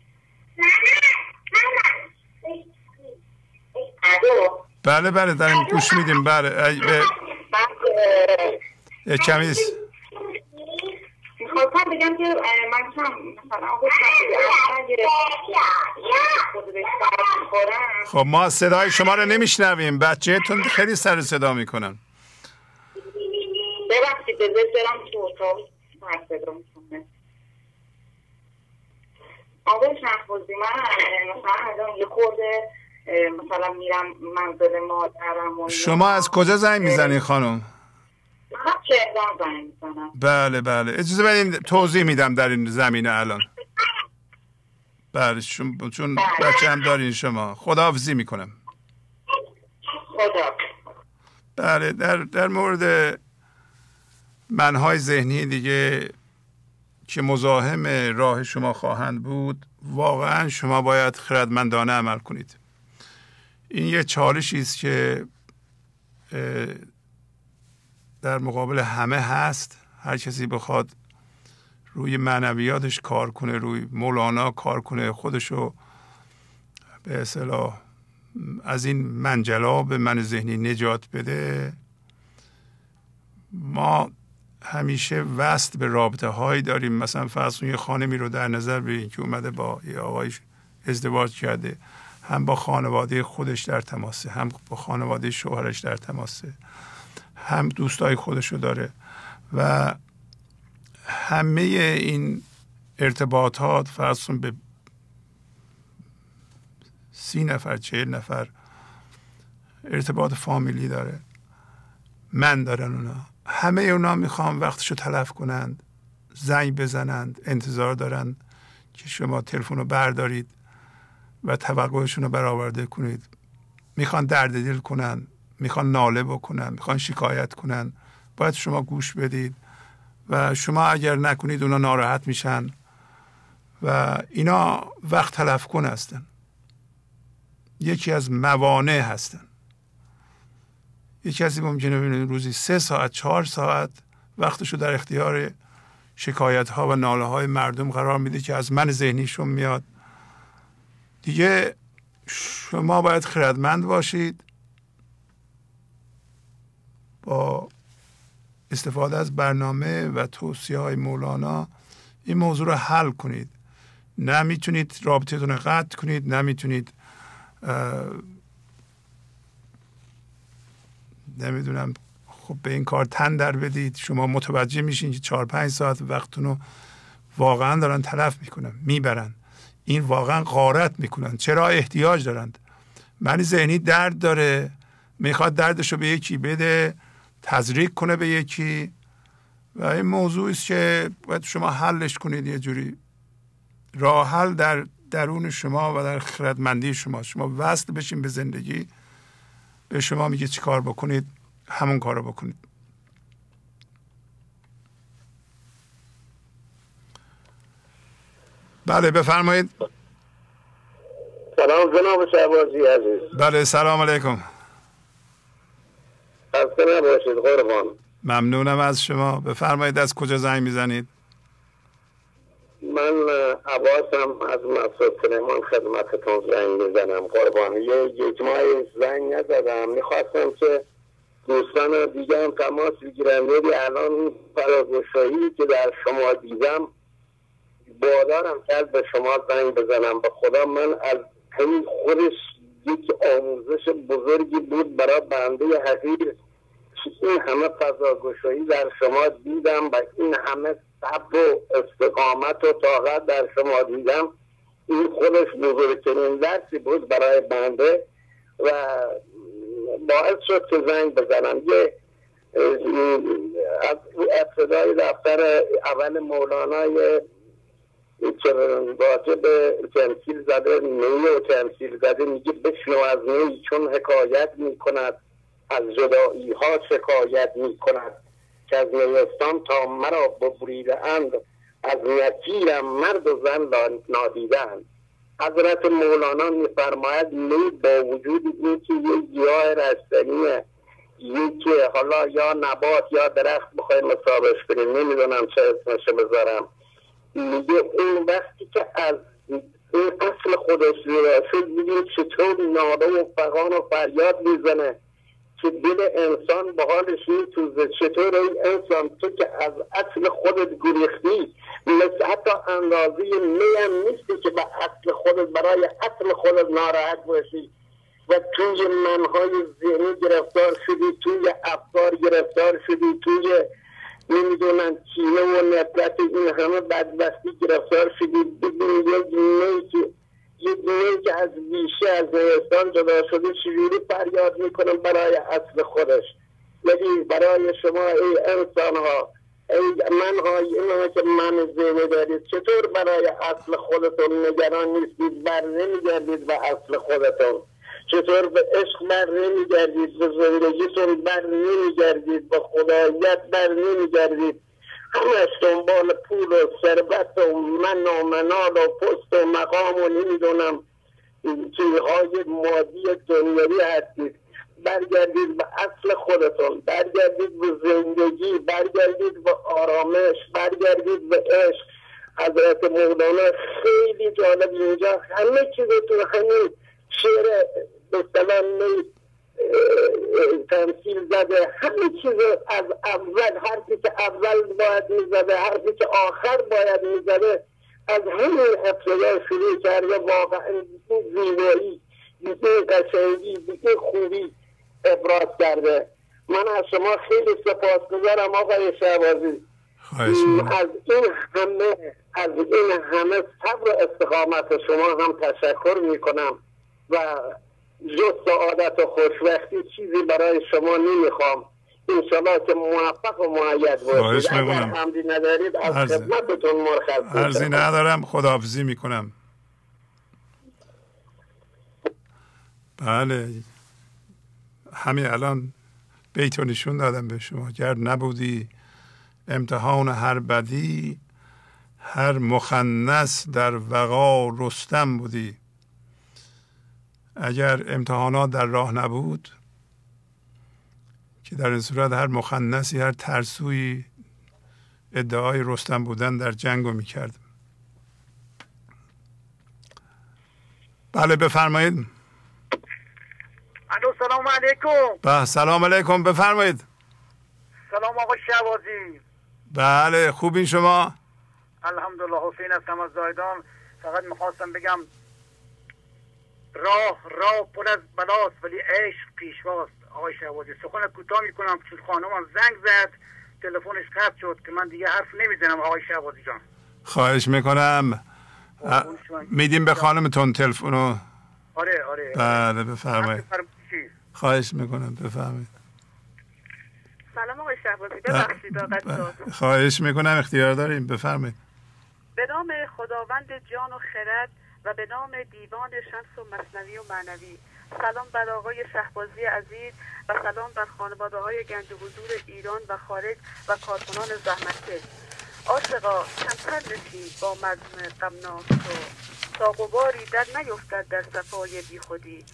بله بله داریم گوش میدیم. بله کمی خواستم بگم که من کم مثلا خب ما صدای شما رو نمیشنویم. بچهتون خیلی سر صدا می‌کنن. ببخشید برم تو اتاق. صدا می‌کنه آقای شهبازی من مثلا الان یه خورده مثلا میرم منزل مادرم شما از کجا زنگ می‌زنی خانم؟ بله بله. اجازه بدین توضیح میدم در این زمینه الان. بله چون, چون بله. بچه هم دارین شما. خداحافظی می‌کنم. خدا. بله در, در مورد منهای ذهنی دیگه که مزاحم راه شما خواهند بود واقعا شما باید خردمندانه عمل کنید. این یه چالشی است که در مقابل همه هست. هر کسی بخواد روی معنویاتش کار کنه روی مولانا کار کنه خودشو به اصطلاح از این منجلا به من ذهنی نجات بده. ما همیشه وست به رابطه هایی داریم. مثلا فرض یه خانمی رو در نظر بگیریم که اومده با یه آقای ازدواج کرده. هم با خانواده خودش در تماسه هم با خانواده شوهرش در تماسه. هم دوستای خودشو داره و همه این ارتباطات فرضون به سی نفر چهل نفر ارتباط فامیلی داره. من دارن اونا. همه اونا می‌خوام وقتشو تلف کنند زنگ بزنند انتظار دارند که شما تلفن رو بردارید و توقعشون رو برآورده کنید. می‌خوان درد دل کنن. می‌خوان ناله بکنن می‌خوان شکایت کنن. باید شما گوش بدید و شما اگر نکنید اونا ناراحت میشن و اینا وقت تلف کن هستن. یکی از موانع هستن. یکی کسی ممکنه ببینید روزی سه ساعت چهار ساعت وقتشو در اختیار شکایت ها و ناله های مردم قرار میده که از من ذهنیشون میاد. دیگه شما باید خردمند باشید. با استفاده از برنامه و توصیه های مولانا این موضوع رو حل کنید. نه می‌تونید رابطتون رو قطع کنید نه می‌تونید نمی‌دونم خب به این کار تن در بدید. شما متوجه میشین که چهار پنج ساعت وقتتون رو واقعا دارن تلف می‌کنن می‌برن. این واقعا غارت می‌کنن. چرا؟ احتیاج دارند. من ذهنی درد داره. می‌خواد دردش رو به یکی بده. تزریق کنه به یکی. و این موضوعی است که باید شما حلش کنید یه جوری. راه حل در درون شما و در خردمندی شما. شما وصل بشین به زندگی. به شما میگه چی کار بکنید؟ همون کار رو بکنید. بله بفرمایید. سلام جناب شعبازی عزیز. بله سلام علیکم. خسته نباشید قربان. ممنونم از شما. بفرمایید از کجا زنگ می‌زنید؟ من عباسم از مسعود سلیمان خدمتتون زنگ می‌زنم. قربان. یه یک ماه زنگ نزدم. می‌خواستم که دوستان دیگه هم تماس بگیرم ولی الان فراگوشایی که در شما دیدم بادارم کرد به شما زنگ بزنم. به خدا من از همین خودش یک آموزش بزرگی بود برای بنده حقیر. این همه فضاگشایی در شما دیدم و این همه صبر و استقامت و طاقت در شما دیدم. این خودش بزرگترین درسی بود برای بنده و باعث شد که زنگ بزنم. یه از ابتدای دفتر اول مولانا که راجع به تمثیل زده نی و تمثیل زده میگه بشنو از نی چون حکایت می‌کند از جدایی ها شکایت می‌کند که از نیستان تا مرا ببریده اند از نکیرم مرد و زن نادیدن حضرت مولانا میفرماید نی با وجود اینکه یک گیاه رستنیه یکی حالا یا نبات یا درخت بخوای مسابش کنیم. نمی‌دونم چه اسمشو بذارم. میگه اون وقتی که از این اصل خودش شد میگه چطور ناده و فقان و فریاد می‌زنه که دل انسان به حالش میتوزه چطور ای انسان تو که از اصل خودت گریختی مثل حتی اندازه می هم نیستی که به اصل خودت برای اصل خودت ناراحت باشی. و توی منهای ذهنی گرفتار شدی توی افکار گرفتار شدی توی نمی‌دونم کینه و نفرت این همه بدبستی گرفتار شدی. ببین یک دنیایی که یک دنیایی که از بیشه از نوستان جدا شده چجوری فریاد می‌کنم برای اصل خودش؟ یعنی برای شما ای انسان ها ای من های اینا که من ذهنی دارید چطور برای اصل خودتون نگران نیستید؟ بر نمیگردید به اصل خودتون. چطور به عشق بر نمیگردید؟ به زندگیتون بر نمیگردید؟ به خدایت بر نمیگردید. همش دنبال پول و ثروت و من و منال و پست و مقام و نمی‌دونم چیزهای مادی دنیایی هستید. برگردید به اصل خودتون برگردید به زندگی برگردید به آرامش برگردید به عشق. حضرت مولانا خیلی جالب اینجا. همه چیزتون همین شعر مثلا تمثیل زده. همه چیز از اول حرفی که اول باید می‌زده حرفی که آخر باید می‌زده از همین ابتدا شروع کرده واقعا زیبایی این قشنگی این خوبی ابراز کرده. من از شما خیلی سپاسگزارم آقای شعبازی از این همه از این همه صبر استقامت شما هم تشکر می‌کنم. و جز سعادت و خوشبختی چیزی برای شما نمی‌خوام. انشالله که موفق و معید باشید. اگر حمدی ندارید از عرض... خدمتتون مرخص عرضی ندارم خداحافظی می‌کنم. بله. همین الان بیتو نشون دادم به شما. گر نبودی امتحان هر بدی هر مخنس در وقا رستم بودی. اگر امتحانات در راه نبود که در این صورت هر مخنسی هر ترسوی ادعای رستم بودن در جنگ رو می‌کرد. بله بفرمایید. الو سلام علیکم. به سلام علیکم بفرمایید. سلام آقا شوازی بله خوبین شما؟ الحمدلله حسین هستم از زایدان. فقط می‌خواستم بگم راه راه پر از بلاست ولی عشق پیشواست آقای شهبازی سخن کوتاه می‌کنم. چون خانمم زنگ زد تلفنش قطع شد که من دیگه حرف نمی‌زنم. آقای شهبازی جان. خواهش می‌کنم. میدیم به خانمتون تلفنو آره آره. بله بفرمایید. خواهش می‌کنم بفرمایید. سلام آقای شهبازی ببخشید خواهش می‌کنم اختیار داریم. بفرمایید. به نام خداوند جان و خرد و به نام دیوان شمس و مصنوی و معنوی. سلام بر آقای شهبازی عزیز و سلام بر خانواده های گنج حضور ایران و خارج و کارکنان زحمتکش عاشقا کمتر با مضمون غمناک تو. تا غباری در نیفتد در صفای خودی.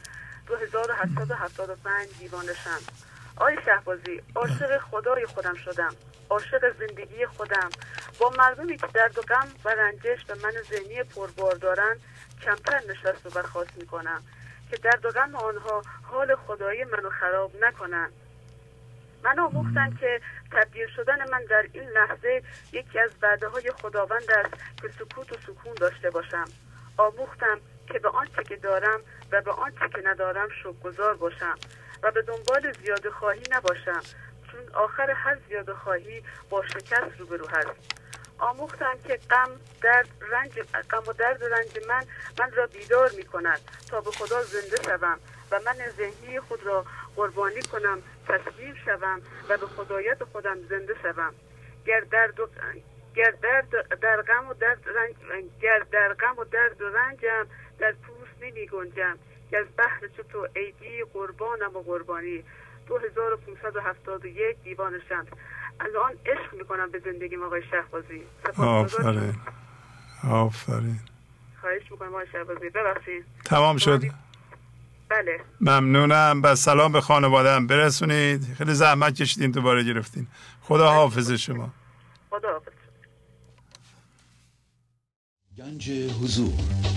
2775 دیوان شمس. آقای شهبازی عاشق خدای خودم شدم. عاشق زندگی خودم. با مردمی که درد و غم و رنجش به من ذهنی پربار دارند کمتر نشست و برخواست می‌کنم که در و آنها حال خدایی منو خراب نکنند من آموختم که تبدیل شدن من در این لحظه یکی از وعده های خداوند است که سکوت و سکون داشته باشم. آموختم که به آنچه که دارم و به آنچه که ندارم شکرگزار باشم و به دنبال زیاده خواهی نباشم چون آخر هر زیاده خواهی با شکست روبرو هست. آموختم که غم درد رنج غم و درد رنج من من را بیدار می کند تا به خدا زنده شوم و من ذهنی خود را قربانی کنم تسلیم شوم و به خدایت خودم زنده شوم. گر درد و گر درد در غم و درد رنج گر در غم و درد و رنجم در پوست نمی گنجم. گر بحر چو تو قربانم و قربانی. 2571 دیوان شمس. الان عشق می‌کنم به زندگی آقای شهبازی. آفرین. آفرین. خواهش می‌کنم آقای شهبازی. ببخشید. تمام شد. بله. ممنونم. و سلام به خانوادم برسونید. خیلی زحمت کشیدین دوباره گرفتین. خدا حافظ شما. خدا حافظ. گنج حضور.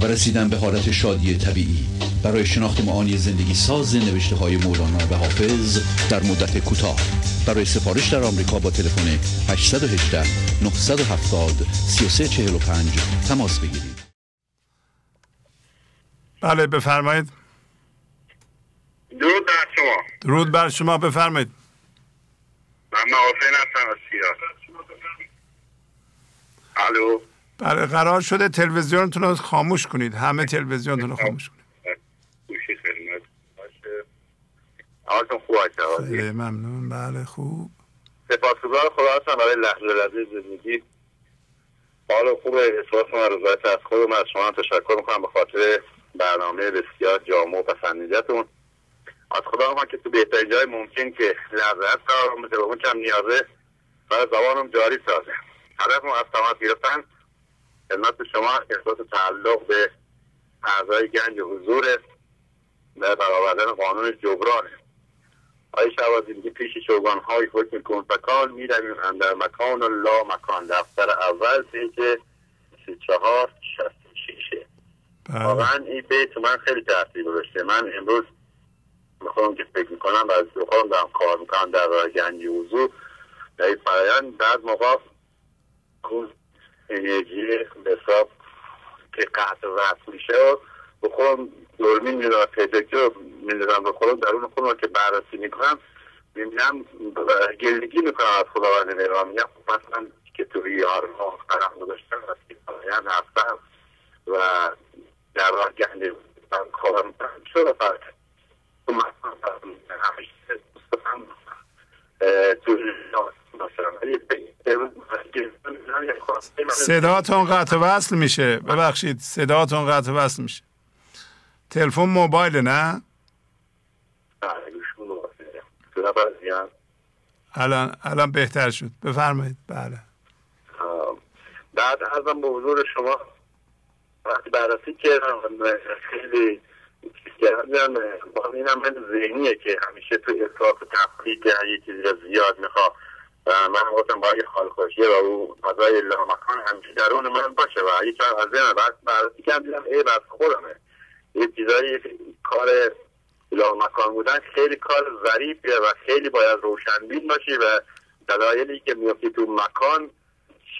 و رسیدن به حالت شادی طبیعی. برای شناخت معانی زندگی ساز نوشته های مولانا و حافظ در مدت کوتاه. برای سفارش در آمریکا با تلفن 818 970 3345 تماس بگیرید. بله بفرمایید. درود بر شما. درود بر شما بفرمایید. من محافظ هستم از الو. قرار شده تلویزیونتون رو خاموش کنید. همه تلویزیونتون رو خاموش کنید. حالتون خوب خیلی ممنون. بله خوب. سپاسگزار خدا هستم برای لحظه لحظه زندگی. حال خوب احساس و رضایت از خودم از شما. تشکر می‌کنم به خاطر برنامه بسیار جامع و پسندیدتون از خدا هم که تو بهترین جای ممکن که لحظت قرار به اون کم نیازه. برای زبانم جاری سازه. هدفم از تماس گرفتن خدمت شما احساس تعلق به اعضای گنج حضور به برآوردن قانون جبرانه. آقای شهبازی میگه پیش چوگان های حکم کن فکان می‌دویم اندر مکان و لا مکان دفتر اول بیست چهار شصت شیشه. واقعا این بیت من خیلی تاثیر گذاشته. من امروز می‌خوام که فکر می‌کنم و از خودم دارم کار می‌کنم در راه گنج حضور. در این فرایند بعد موقع اون انرژی به حساب که قطع وقت میشه و به خودم دورمین می‌دونم پیداکتر می‌دونم به خودم درون خودم که بررسی می‌کنم می‌بینم گلگی می‌کنم از خداوند مهران میگم خب مثلا که تو یار ما قرم گذاشتم و سیپاهیان هستم و در راه گنج کارم چرا فرق تو مثلا همیشه تو صداتون قطع وصل میشه. ببخشید صداتون قطع وصل میشه. تلفن موبایل نه؟ الان الان بهتر شد. بفرمایید. بله. بعد ازم به حضور شما. وقتی بررسی کردم خیلی کردم. با این هم ذهنیه که همیشه تو اطلاف تفریق یه چیزی زیاد می‌خواد و من گفتم باید خال خوشیه و او فضای لامکان همیشه درون من باشه و هیچ از ذهن بعد بررسی کردم دیدم ای بس خودمه. یه چیزایی کار لامکان بودن خیلی کار ظریفیه و خیلی باید روشنبین باشی و دلایلی که میفتی تو مکان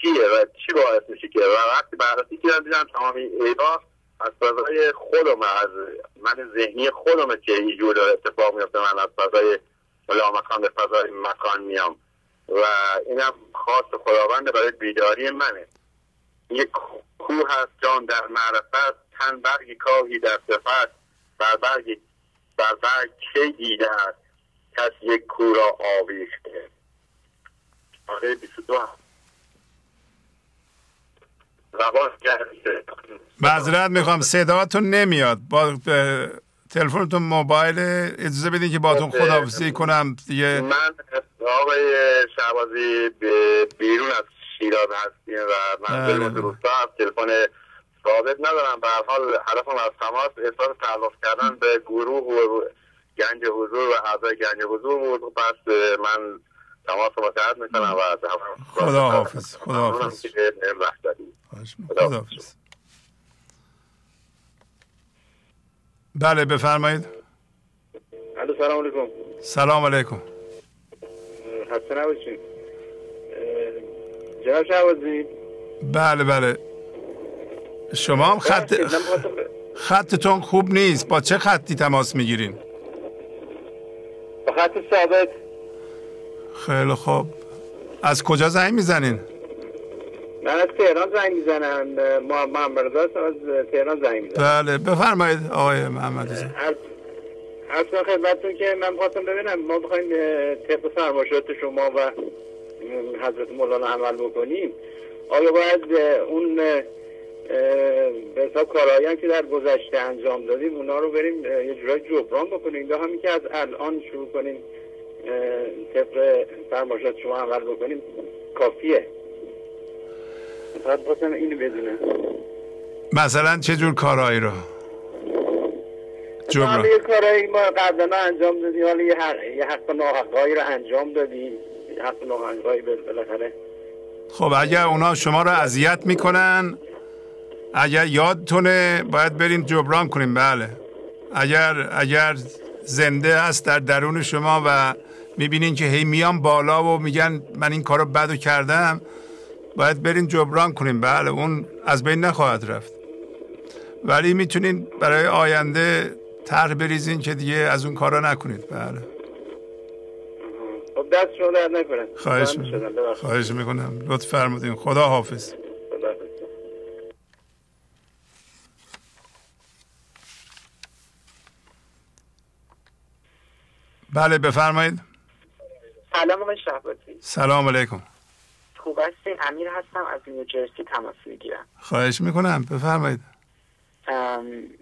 چیه و چی باعث میشه که؟ و وقتی بررسی کردم دیدم تمامی ایبا از فضای خودم از من ذهنی خودم که اینجور اتفاق میفته من از فضای لامکان به فضای مکان میام. و اینم خاص خداوند برای بیداری منه. یک کوه هست جان در معرفت تن برگی کاهی در صفت بر برگ بر برگ چه دیده است؟ کس یک کو را آویخته. آره 22 معذرت می‌خوام صداتون نمیاد. با تلفنتون موبایل اجازه بدین که باتون خداحافظی کنم. دیگه من آقای شعبازی بیرون از شیراز هستیم و منزل روستا از تلفن ثابت ندارم. به حال هدفم از تماس. احساس تعلق کردن به گروه و گنج حضور و اعضای گنج حضور بود. پس من تماس رو متحد می‌کنم و خدا حافظ خدا حافظ خدا حافظ بله بفرمایید. سلام علیکم. سلام علیکم. خسته نباشید جناب شعبازی بله بله. شما هم خط خطتون خوب نیست. با چه خطی تماس می‌گیرین؟ با خط ثابت. خیلی خوب. از کجا زنگ می‌زنین؟ من از تهران زنگ می‌زنم. محمد رضا از تهران زنگ می‌زنم. بله بفرمایید آقای محمد رضا. اصلا خدمتتون که من خواستم ببینم ما بخوایم طبق فرمایشات شما و حضرت مولانا عمل بکنیم. آیا باید اون به حساب کارهایی که در گذشته انجام دادیم اونا رو بریم یه جورای جبران بکنیم؟ یا همین که از الان شروع کنیم طبق فرماشات شما عمل بکنیم کافیه؟ فقط باسم اینو بدونه مثلا چه جور کارهایی رو؟ جبران. یه کارهایی ما قبلا انجام دادیم. حالا یه حق, یه حق ناحقایی رو انجام دادیم. حق ناحقایی بالاخره. خب اگر اونا شما رو اذیت می‌کنن اگر یادتونه باید بریم جبران کنیم. بله. اگر اگر زنده هست در درون شما و می‌بینین که هی میان بالا و میگن من این کارو بدو کردم باید برین جبران کنیم بله اون از بین نخواهد رفت. ولی می‌تونین برای آینده طرح بریزین که دیگه از اون کارا نکنید. بله. خب دست شما نکنه. خواهش می‌کنم. خواهش می‌کنم. لطف فرمودین. خدا حافظ. بله بفرمایید. سلام آقای شهبازی. سلام علیکم. خوب هستین امیر هستم. از نیوجرسی تماس می‌گیرم. خواهش می‌کنم. بفرمایید.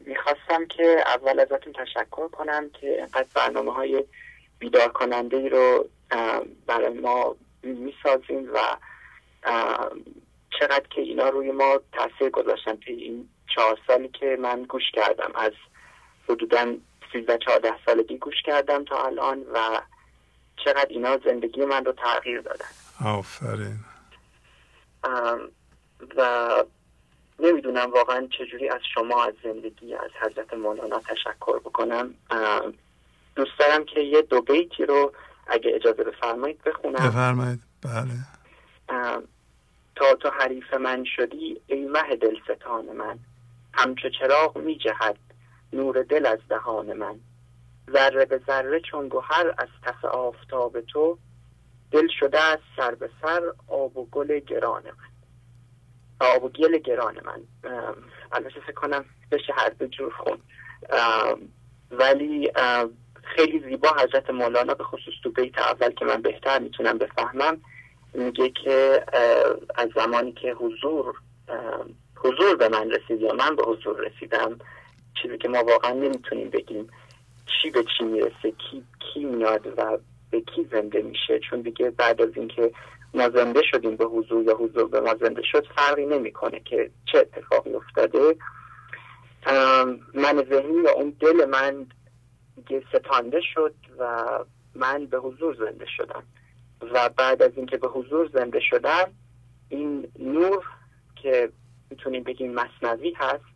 می‌خواستم که اول ازتون تشکر کنم که اینقدر برنامه های بیدار کننده ای رو برای ما می‌سازیم و چقدر که اینا روی ما تاثیر گذاشتن توی این چهار سالی که من گوش کردم. از حدودا سیزده چهارده سالگی گوش کردم تا الان و چقدر اینا زندگی من رو تغییر دادن. آفرین. و نمی‌دونم واقعا چجوری از شما از زندگی از حضرت مولانا تشکر بکنم. دوست دارم که یه دو بیتی رو اگه اجازه بفرمایید بخونم. بفرمایید. بله. تا تو حریف من شدی ای مه دلستان من. همچو چراغ می جهد نور دل از دهان من. ذره به ذره چون گوهر از تف آفتاب تو دل شده از سر به سر آب و گل گران من. آب و گل گران من. البته فکر کنم بشه هر دو جور خون. ولی خیلی زیبا حضرت مولانا به خصوص تو بیت اول که من بهتر می‌تونم بفهمم میگه که از زمانی که حضور حضور به من رسید یا من به حضور رسیدم چیزی که ما واقعا نمی‌تونیم بگیم چی به چی می‌رسه کی, کی میاد و به کی زنده میشه؟ چون دیگه بعد از اینکه ما زنده شدیم به حضور یا حضور به ما زنده شد فرقی نمی‌کنه که چه اتفاقی افتاده. من ذهنی یا اون دل من دیگه ستانده شد و من به حضور زنده شدم. و بعد از اینکه به حضور زنده شدم این نور که می‌تونیم بگیم مصنوی هست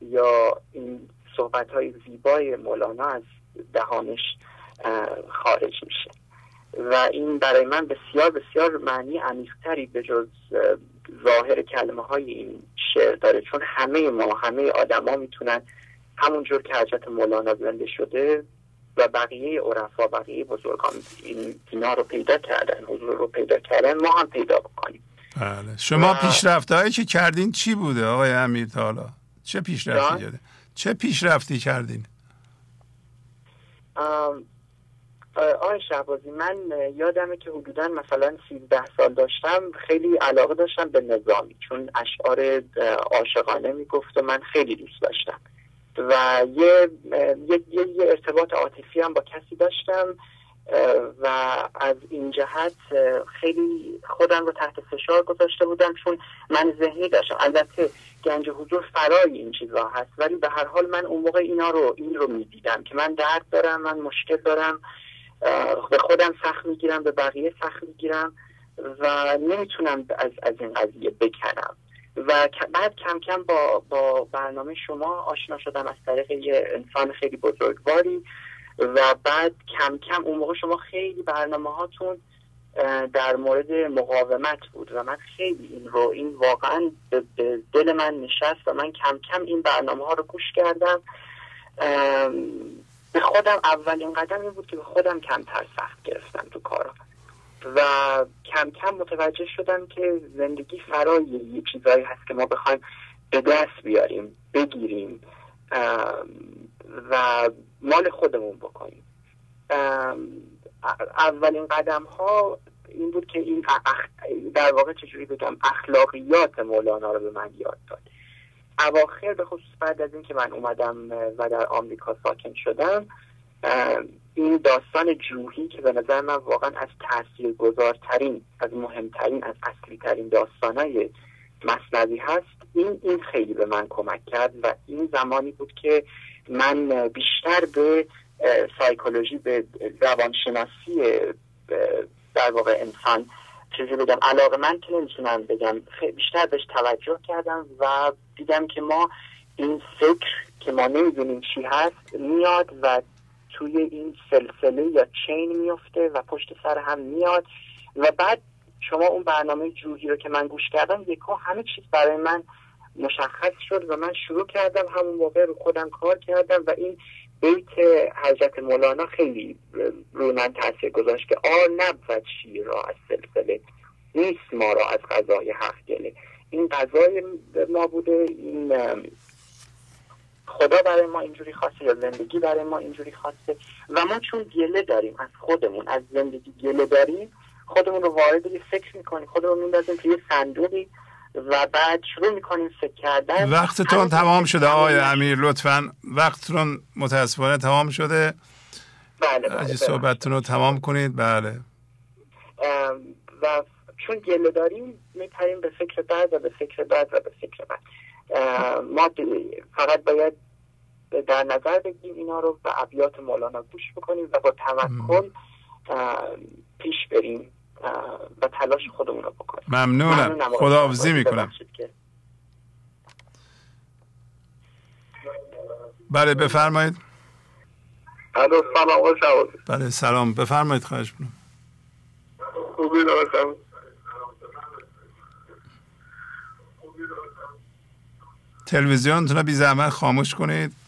یا این صحبت های زیبای مولانا از دهانش خارج میشه. و این برای من بسیار بسیار معنی عمیقتری به جز ظاهر کلمه های این شعر داره. چون همه ما همه آدما می‌تونن همونجور که حضرت مولانا زنده شده و بقیه عرفا بقیه بزرگان این اینا رو پیدا کردن حضور رو پیدا کردن ما هم پیدا بکنیم. بله. شما پیشرفت هایی که کردین چی بوده آقای امیر تالا چه پیشرفتی کرده چه پیشرفتی کردین؟ آقای شهبازی من یادمه که حدودا مثلا 13 سال داشتم خیلی علاقه داشتم به نظامی چون اشعار عاشقانه می‌گفت و من خیلی دوست داشتم. و یه, یه،, یه ارتباط عاطفی هم با کسی داشتم و از این جهت خیلی خودم رو تحت فشار گذاشته بودم چون من ذهنی داشتم. البته گنج حضور فرای این چیزا هست ولی به هر حال من اون موقع اینا رو این رو می‌دیدم که من درد دارم من مشکل دارم. به خودم سخت می‌گیرم به بقیه سخت می‌گیرم و نمی‌تونم از, از این قضیه بکنم و بعد کم کم با, با برنامه شما آشنا شدم از طریق یه انسان خیلی بزرگواری و بعد کم کم اون موقع شما خیلی برنامه هاتون در مورد مقاومت بود و من خیلی این رو این واقعا به دل من نشست و من کم کم این برنامه ها رو گوش کردم. به خودم اولین قدم بود که به خودم کمتر سخت گرفتم تو کارا و کم کم متوجه شدم که زندگی فرای یه چیزایی هست که ما بخوایم به دست بیاریم بگیریم و مال خودمون بکنیم. اولین قدم ها این بود که این در واقع چجوری بگم اخلاقیات مولانا رو به من یاد داد. اواخر به خصوص بعد از اینکه من اومدم و در آمریکا ساکن شدم این داستان جوهی که به نظر من واقعا از تأثیر گذارترین از مهمترین از اصلی ترین داستانهای مصنوی هست. این این خیلی به من کمک کرد و این زمانی بود که من بیشتر به سایکولوژی به روانشناسی در واقع انسان چیزی بگم. علاقه من که نمی‌تونم بگم. بیشتر بهش توجه کردم و دیدم که ما این فکر که ما نمی‌دونیم چی هست میاد و توی این سلسله یا چین میفته و پشت سر هم میاد. و بعد شما اون برنامه جوهی رو که من گوش کردم یکو همه چیز برای من مشخص شد و من شروع کردم همون موقع رو خودم کار کردم و این بیت حضرت مولانا خیلی رو من تاثیر گذاشت که آ نبود شیر را از سلسله نیست ما را از غذای حق گله. این غذای ما بوده این خدا برای ما اینجوری خواسته یا زندگی برای ما اینجوری خواسته و ما چون گله داریم از خودمون از زندگی گله داریم خودمون رو وارد یه فکر می‌کنیم خودمون میندازیم توی یه و بعد شروع می‌کنیم فکر کردن. وقتتون تمام شده آقای امیر لطفا. وقتتون متاسفانه تمام شده. بله بله, بله. صحبتتون رو تمام کنید. بله. و چون گله داریم میپریم به فکر بعد و به فکر بعد و به فکر بعد. ما فقط باید در نظر بگیریم اینا رو و ابیات مولانا گوش بکنیم و با توکل پیش بریم. و تلاش خودمون رو بکنیم. ممنونم. خداحافظی می‌کنم. بله بفرمایید. سلام بله سلام. بفرمایید خواهش می‌کنم. خوبی تلویزیونتون رو بی زحمت خاموش کنید.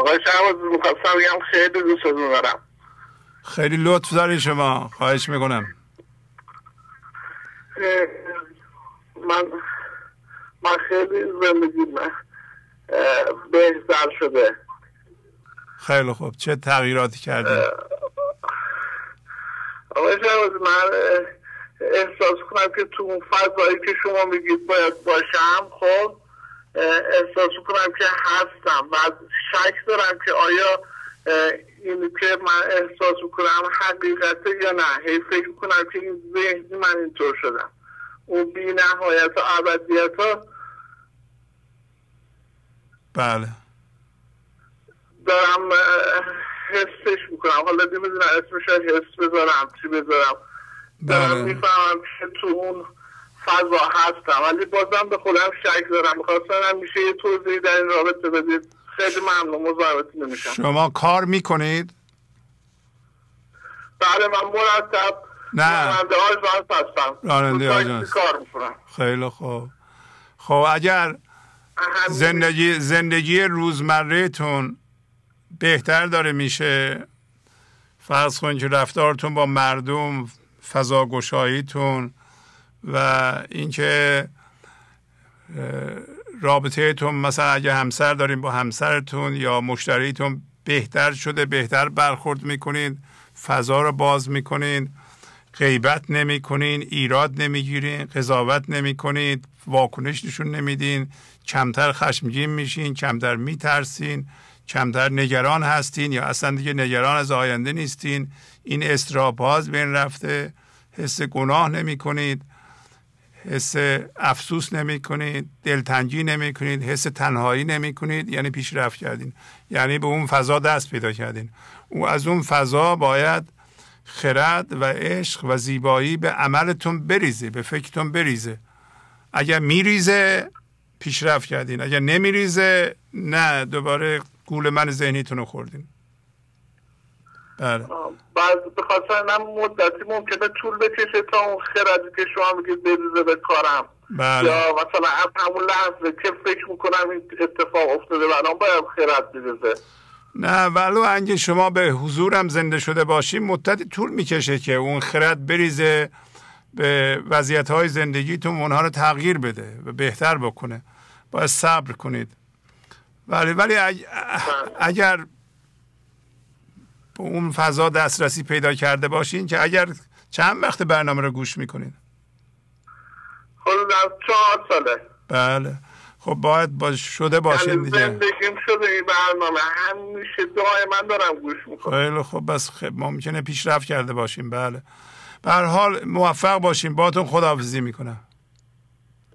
آقای شهباز می‌خواستم بگم خیلی دوست دارم. خیلی لطف داری شما. خواهش می‌کنم. من من خیلی زندگی من بهتر شده. خیلی خوب. چه تغییراتی کردی؟ آقای شهباز من احساس کنم که تو اون فضایی که شما میگید باید باشم خب احساس کنم که هستم و شک دارم که آیا این که من احساس کنم حقیقته یا نه. هی فکر کنم که این ذهنی من اینطور شدم. اون بی نهایت و عبدیت ها بله. دارم حسش می‌کنم. حالا نمی‌دونم اسمش حس بذارم چی بذارم. دارم بله. می‌فهمم که تو اون فضا هستم. ولی بازم به خودم شک دارم. می‌خواستم میشه یه توضیحی در این رابطه بدید. خیلی ممنون. مزاحمتی نمیشم شما کار می‌کنید؟ بله من مرتب نه. راننده آژانس هستم. خیلی خوب. خب اگر زندگی زندگی روزمره تون بهتر داره میشه فرض کنید که رفتارتون با مردم فضا گشاییتون و اینکه رابطه تون مثلا اگه همسر داریم با همسرتون یا مشتریتون بهتر شده بهتر برخورد می‌کنید فضا رو باز می‌کنید غیبت نمی‌کنین ایراد نمی‌گیرین قضاوت نمی‌کنید واکنش نشون نمیدین کمتر خشمگین میشین کمتر میترسین کمتر نگران هستین یا اصلا دیگه نگران از آینده نیستین. این استراباز بین رفته حس گناه نمی کنید حس افسوس نمی کنید دلتنگی نمی کنید حس تنهایی نمی کنید یعنی پیشرفت کردین. یعنی به اون فضا دست پیدا کردین. او از اون فضا باید خرد و عشق و زیبایی به عملتون بریزه به فکرتون بریزه. اگر میریزه پیشرفت کردین. اگر نمیریزه نه دوباره گول من ذهنیتون رو خوردین. بله. بعد به خاطر من مدتی ممکنه طول بکشه تا اون خردی که شما میگید بریزه به کارم. بله. یا مثلا از همون لحظه که فکر می‌کنم این اتفاق افتاده الان باید خرد بریزه. نه ولو انگه شما به حضورم زنده شده باشیم مدتی طول می‌کشه که اون خرد بریزه به وضعیت های زندگیتون اونها رو تغییر بده و بهتر بکنه. باید صبر کنید. ولی ولی بله. اگر به اون فضا دسترسی پیدا کرده باشین که اگر چند وقت برنامه رو گوش می‌کنین؟ چهار ساله. بله. خب باید با شده باشین یعنی دیگه. زندگیم شده این برنامه. همیشه دعای من دارم گوش می‌کنم. خیلی خب بس خب ممکنه پیشرفت کرده باشیم بله. به هر حال موفق باشیم باتون خداحافظی می‌کنم.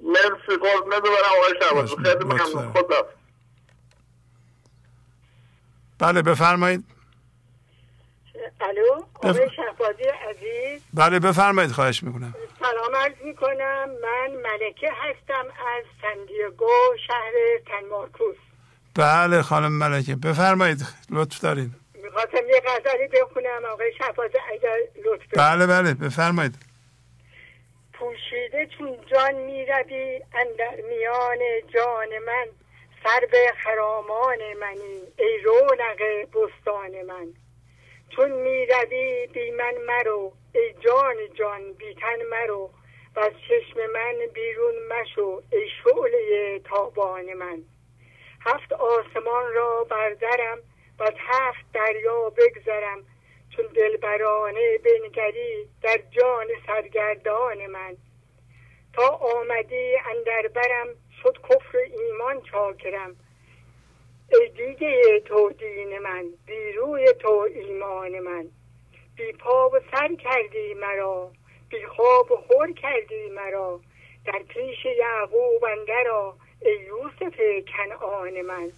مرسی. قربونت برم. آقای شهبازی خیلی ممنون. خدا بله بفرمایید. الو آقای شهبازی عزیز. بله بفرمایید خواهش می‌کنم. سلام عرض می کنم من ملکه هستم از سندیگو شهر سن مارکوس. بله خانم ملکه بفرمایید لطف دارین. می‌خواستم یه غزلی بخونم آقای شهبازی اگر لطف. بله بله بفرمایید. پوشیده چون جان می‌روی اندر میان جان من سر به خرامان منی ای رونق بستان من. چون می‌روی بی من مرو ای جان جان بی تن مرو. و از چشم من بیرون مشو ای شعله تابان من. هفت آسمان را بردرم و از هفت دریا بگذرم چون دلبرانه بنگری در جان سرگردان من. تا آمدی اندر برم شد کفر ایمان چاکرم. ای دیده تو دین من بی روی تو ایمان من. بی پا و سر کردی مرا بی خواب و خور کردی مرا. در پیش یعقوب اندرا ای یوسف کنعان من.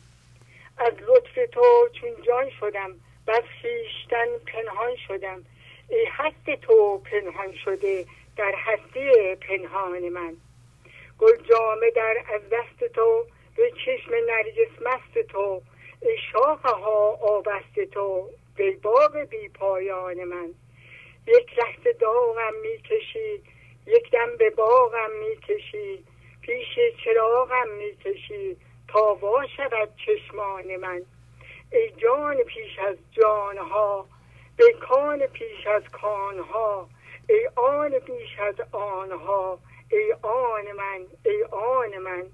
از لطف تو چون جان شدم بس خیشتن پنهان شدم. ای هست تو پنهان شده در هستی پنهان من. گل جامه در از دست تو به چشم نرگس مست تو ای شاخه ها آبست تو ای باغ بی پایان من. یک لحظه داغم می‌کشی یک دم به باغم می‌کشی پیش چراغم می‌کشی تا وا شود چشمان من. ای جان پیش از جانها ای کان پیش از کانها ای آن پیش از آنها ای آن من ای آن من.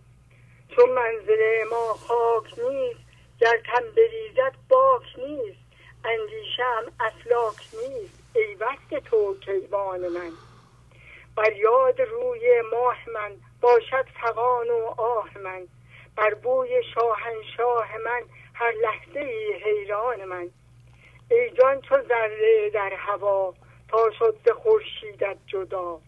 چون منزل ما خاک نیست گر تن بریزد باک نیست اندیشم افلاک نیست. ای وقت تو کیوان من. بر یاد روی ماه من باشد فغان و آه من. بر بوی شاهنشاه من هر لحظه ای حیران من. ای جان چو ذره در هوا تا شد ز خورشیدت جدا.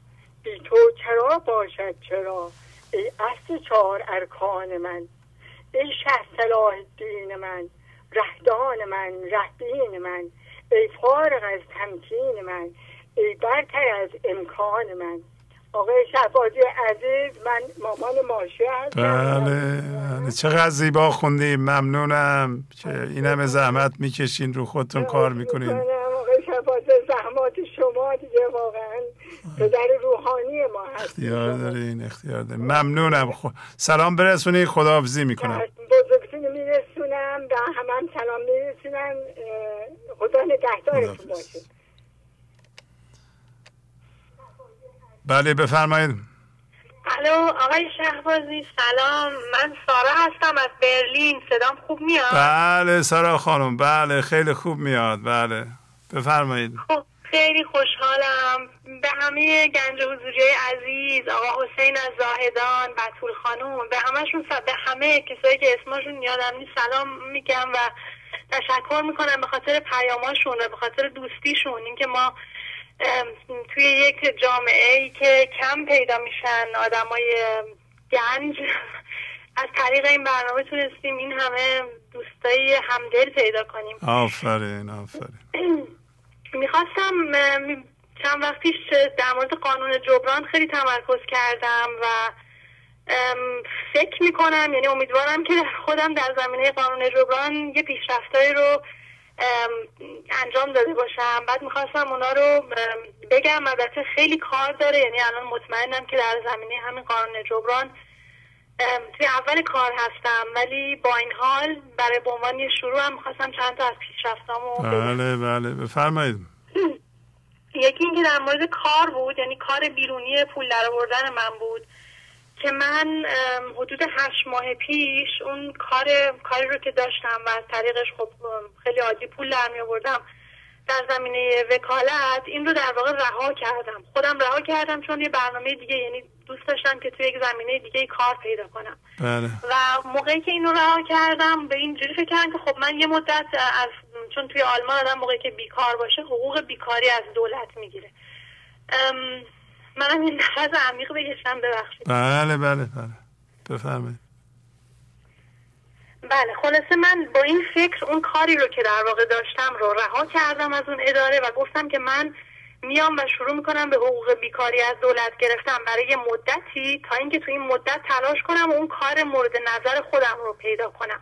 بی تو چرا باشد چرا؟ ای اصل چهار ارکان من. ای شه صلاح الدین من رهدان من رهبین من. ای فارغ از تمکین من ای برتر از امکان من. آقای شهبازی عزیز من مامان ماشه هستم. بله بله. چقدر زیبا خوندیم ممنونم. که این همه زحمت می‌کشین رو خودتون کار می‌کنین. آقای شهبازی زحمات شما دیگه واقعا پدر روحانی ما هست. اختیار دارین اختیار دارین. ممنونم. خ... سلام برسونی خداحافظی می‌کنم. بزرگتون میرسونم و هم, هم سلام میرسونم. خدا نگهدارتون باشه. بله بفرمایید. الو آقای شهبازی سلام. من سارا هستم از برلین. صدام خوب میاد؟ بله سارا خانم. بله خیلی خوب میاد. بله. بفرمایید. خب خیلی خوشحالم. به همه گنج حضوری عزیز آقا حسین از زاهدان بطول خانوم به همشون به همه کسایی که اسمشون یادم نیست سلام میگم و تشکر می‌کنم به خاطر پیاماشون و به خاطر دوستیشون. اینکه ما توی یک جامعه ای که کم پیدا میشن آدمای گنج از طریق این برنامه تونستیم این همه دوستای همدل پیدا کنیم. آفرین آفرین. می‌خواستم چند وقت پیش در مورد قانون جبران خیلی تمرکز کردم و فکر می‌کنم یعنی امیدوارم که خودم در زمینه قانون جبران یه پیشرفتایی رو ام، انجام داده باشم. بعد می‌خواستم اونا رو بگم. البته خیلی کار داره یعنی الان مطمئنم که در زمینه همین قانون جبران توی اول کار هستم ولی با این حال برای به عنوان یه شروع هم می‌خواستم چند تا از پیشرفتامو. بله بله بفرمایید یکی اینکه در مورد کار بود یعنی کار بیرونی پول در آوردن من بود که من حدود هشت ماه پیش اون کار کاری رو که داشتم و از طریقش خب خیلی عادی پول در می آوردم در زمینه وکالت این رو در واقع رها کردم. خودم رها کردم چون یه برنامه دیگه یعنی دوست داشتم که توی یک زمینه دیگه کار پیدا کنم. بله. و موقعی که اینو رها کردم به اینجوری فکر کردم که خب من یه مدت از چون توی آلمان آدم موقعی که بیکار باشه حقوق بیکاری از دولت می‌گیره. منم این نفس عمیق بگشتم ببخشید. بله بله بله. بفرمایید. بله خلاصه من با این فکر اون کاری رو که در واقع داشتم رو رها کردم از اون اداره و گفتم که من میام و شروع می‌کنم به حقوق بیکاری از دولت گرفتم برای یه مدتی تا اینکه تو این مدت تلاش کنم و اون کار مورد نظر خودم رو پیدا کنم.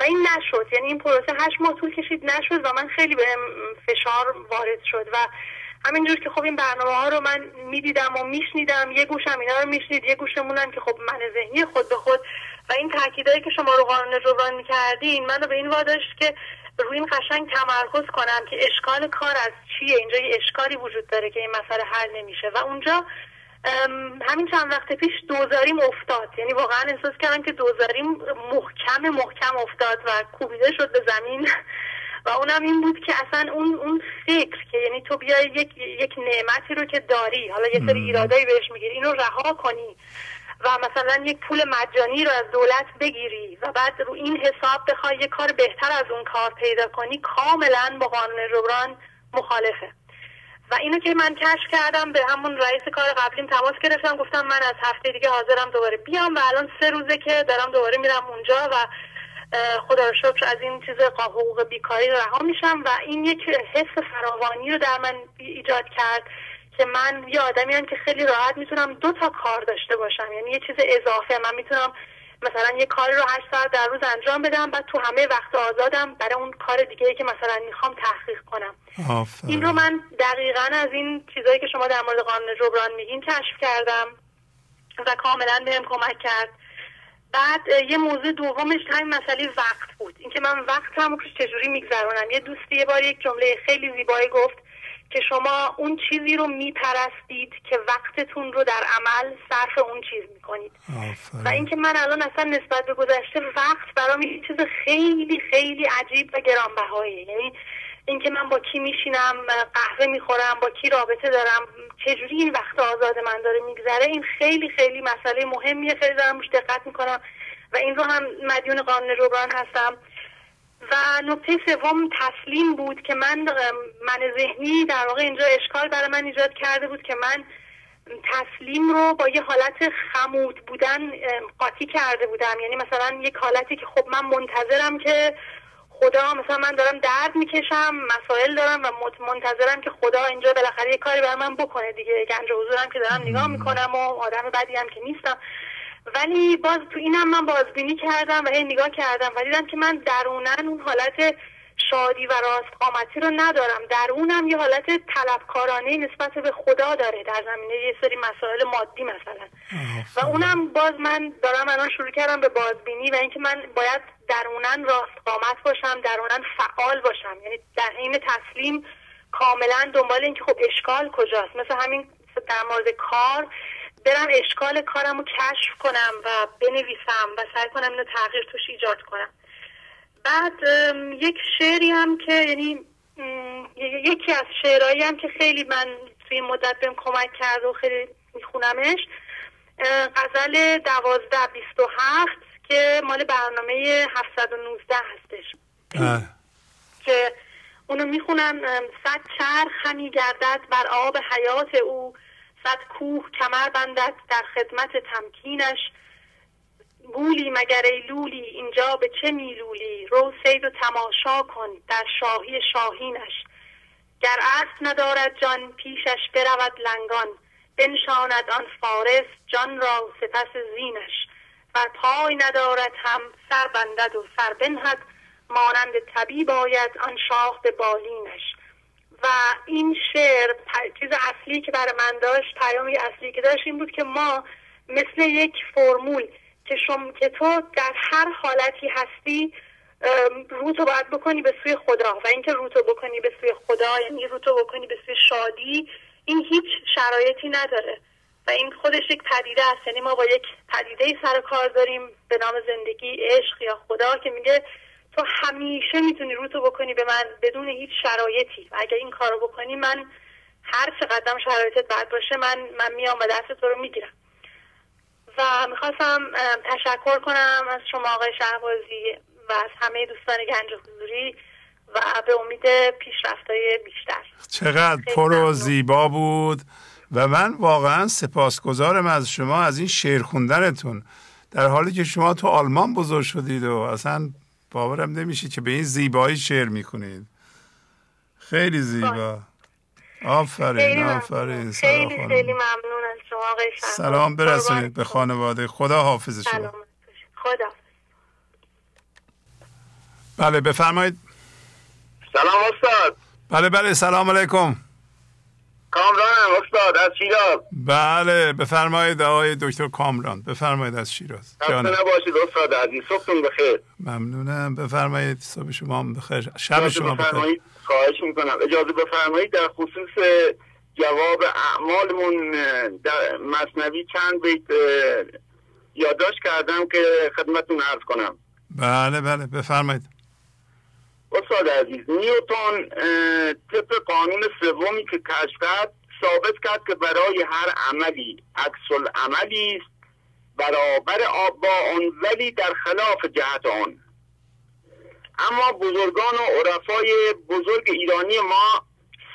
و این نشد. یعنی این پروسه هشت ماه طول کشید نشد و من خیلی به فشار وارد شد. و همینجور که خب این برنامه ها رو من می‌دیدم و میشنیدم یه گوشم اینا رو میشنید یه گوشمونم که خب من ذهنی خود به خود و این تاکیدایی که شما رو قانون جبران می‌کردین منو به این واداشت که روی این قشنگ تمرکز کنم که اشکال کار از چیه؟ اینجا یه اشکالی وجود داره که این مسئله حل نمیشه. و اونجا همین چند وقت پیش دوزاریم افتاد. یعنی واقعا احساس کردم که دوزاریم محکم محکم افتاد و کوبیده شد به زمین. و اونم این بود که اصلا اون اون فکر که یعنی تو بیای یک یک نعمتی رو که داری حالا یه سری ایرادایی بهش می‌گیری اینو رها کنی. و مثلا یک پول مجانی رو از دولت بگیری و بعد رو این حساب بخوای یه کار بهتر از اون کار پیدا کنی کاملا با قانون جبران مخالفه. و اینو که من کشف کردم به همون رئیس کار قبلیم تماس گرفتم گفتم من از هفته دیگه حاضرم دوباره بیام و الان سه روزه که دارم دوباره میرم اونجا و خدا رو شکر از این چیز حقوق بیکاری رها میشم و این یک حس فراوانی رو در من ایجاد کرد که من یه آدمی هم که خیلی راحت می‌تونم دو تا کار داشته باشم. یعنی یه چیز اضافه. من می‌تونم مثلا یه کاری رو هشت ساعت در روز انجام بدم بعد تو همه وقت آزادم برای اون کار دیگه که مثلا می‌خوام تحقیق کنم. این رو من دقیقا از این چیزایی که شما در مورد قانون جبران میگین کشف کردم و کاملا بهم کمک کرد. بعد یه موضوع دومش همین مسئله وقت بود. اینکه من وقت هم چجوری میگذرونم. یه دوستی یه بار یک جمله خیلی زیبایی گفت. که شما اون چیزی رو میپرستید که وقتتون رو در عمل صرف اون چیز می‌کنید. و اینکه من الان اصلا نسبت به گذشته وقت برام یه چیز خیلی خیلی عجیب و گرانبهاییه. یعنی اینکه من با کی میشینم قهوه می‌خورم با کی رابطه دارم چجوری این وقت آزاد من داره میگذره این خیلی خیلی مسئله مهمیه. خیلی دارم روش دقت می‌کنم. و این رو هم مدیون قانون جبران هستم. و نکته سوم تسلیم بود که من من ذهنی در واقع اینجا اشکال برای من ایجاد کرده بود که من تسلیم رو با یه حالت خمود بودن قاطی کرده بودم. یعنی مثلا یک حالتی که خب من منتظرم که خدا مثلا من دارم درد می‌کشم مسائل دارم و منتظرم که خدا اینجا بالاخره یه کاری برای من بکنه دیگه. گنج حضورم که دارم نگاه می‌کنم و آدم بدی هم که نیستم. ولی باز تو اینم من بازبینی کردم و هی نگاه کردم و دیدم که من درونن اون حالت شادی و راستقامتی رو ندارم. درونم یه حالت طلبکارانه نسبت به خدا داره در زمینه یه سری مسائل مادی مثلا. و اونم باز من دارم الان شروع کردم به بازبینی و اینکه من باید درونن راستقامت باشم درونن فعال باشم. یعنی در حین تسلیم کاملا دنبال اینکه خب اشکال کجاست؟ مثل همین در مورد کار برم اشکال کارم رو کشف کنم و بنویسم و سعی کنم اینو تغییر توش ایجاد کنم. بعد یک شعری هم که یعنی یکی از شعرهایی هم که خیلی من توی مدت بهم کمک کرد و خیلی میخونمش غزل دوازده بیست و هفت که مال برنامه 719 هستش. که اونو می‌خونم صد چرخ همی گردد بر آب حیات او صد کوه کمر بندد در خدمت تمکینش. گولی مگر ای لولی اینجا به چه میلولی؟ رو سید و تماشا کن در شاهی شاهینش. گر اسب ندارد جان پیشش برود لنگان. بنشاند آن فارس جان را سپس زینش. و پای ندارد هم سر بندد و سر بنهد. مانند طبیب باید آن شاه به بالینش. و این شعر چیز اصلی که برای من داشت پیامی اصلی که داشت این بود که ما مثل یک فرمول که شما که تو در هر حالتی هستی رو تو باید بکنی به سوی خدا و اینکه رو تو بکنی به سوی خدا یعنی رو تو بکنی به سوی شادی این هیچ شرایطی نداره و این خودش یک پدیده است. یعنی ما با یک پدیده سر کار داریم به نام زندگی عشق یا خدا که میگه تو همیشه می‌تونی رو تو بکنی به من بدون هیچ شرایطی. و اگر این کارو بکنی من هر چقدر شرایطت بد باشه من من میام و دست تو رو می‌گیرم. و می‌خواستم تشکر کنم از شما آقای شهبازی و از همه دوستان گنج حضوری و به امید پیشرفتهای بیشتر. چقدر پر و زیبا بود و من واقعا سپاسگزارم از شما از این شعر خوندنتون. در حالی که شما تو آلمان بزرگ شدید و اصلا باورم نمیشه که به این زیبایی شعر می‌کنید خیلی زیبا. آفرین آفرین. خیلی خیلی ممنون از شما سلام برسونید به خانواده. خدا حافظ شما. خدا بله بفرمایید. سلام استاد. بله بله سلام علیکم. کامرانم استاد از شیراز. بله بفرمایید آقای دکتر کامران. بفرمایید از شیراز. خسته نباشید استاد عزیز. صبحتون بخیر. ممنونم. بفرمایید صبح شما بخیر. شب شما بخیر. خواهش می‌کنم. اجازه بفرمایید در خصوص جواب اعمالمون در مصنوی چند بیت یادداشت کردم که خدمتون عرض کنم. بله بله. بفرمایید. استاد عزیز نیوتون طبق قانون سومی که کشف کرد ثابت کرد که برای هر عملی عکس عملی است برابر آب با آن ولی در خلاف جهت آن. اما بزرگان و عرفای بزرگ ایرانی ما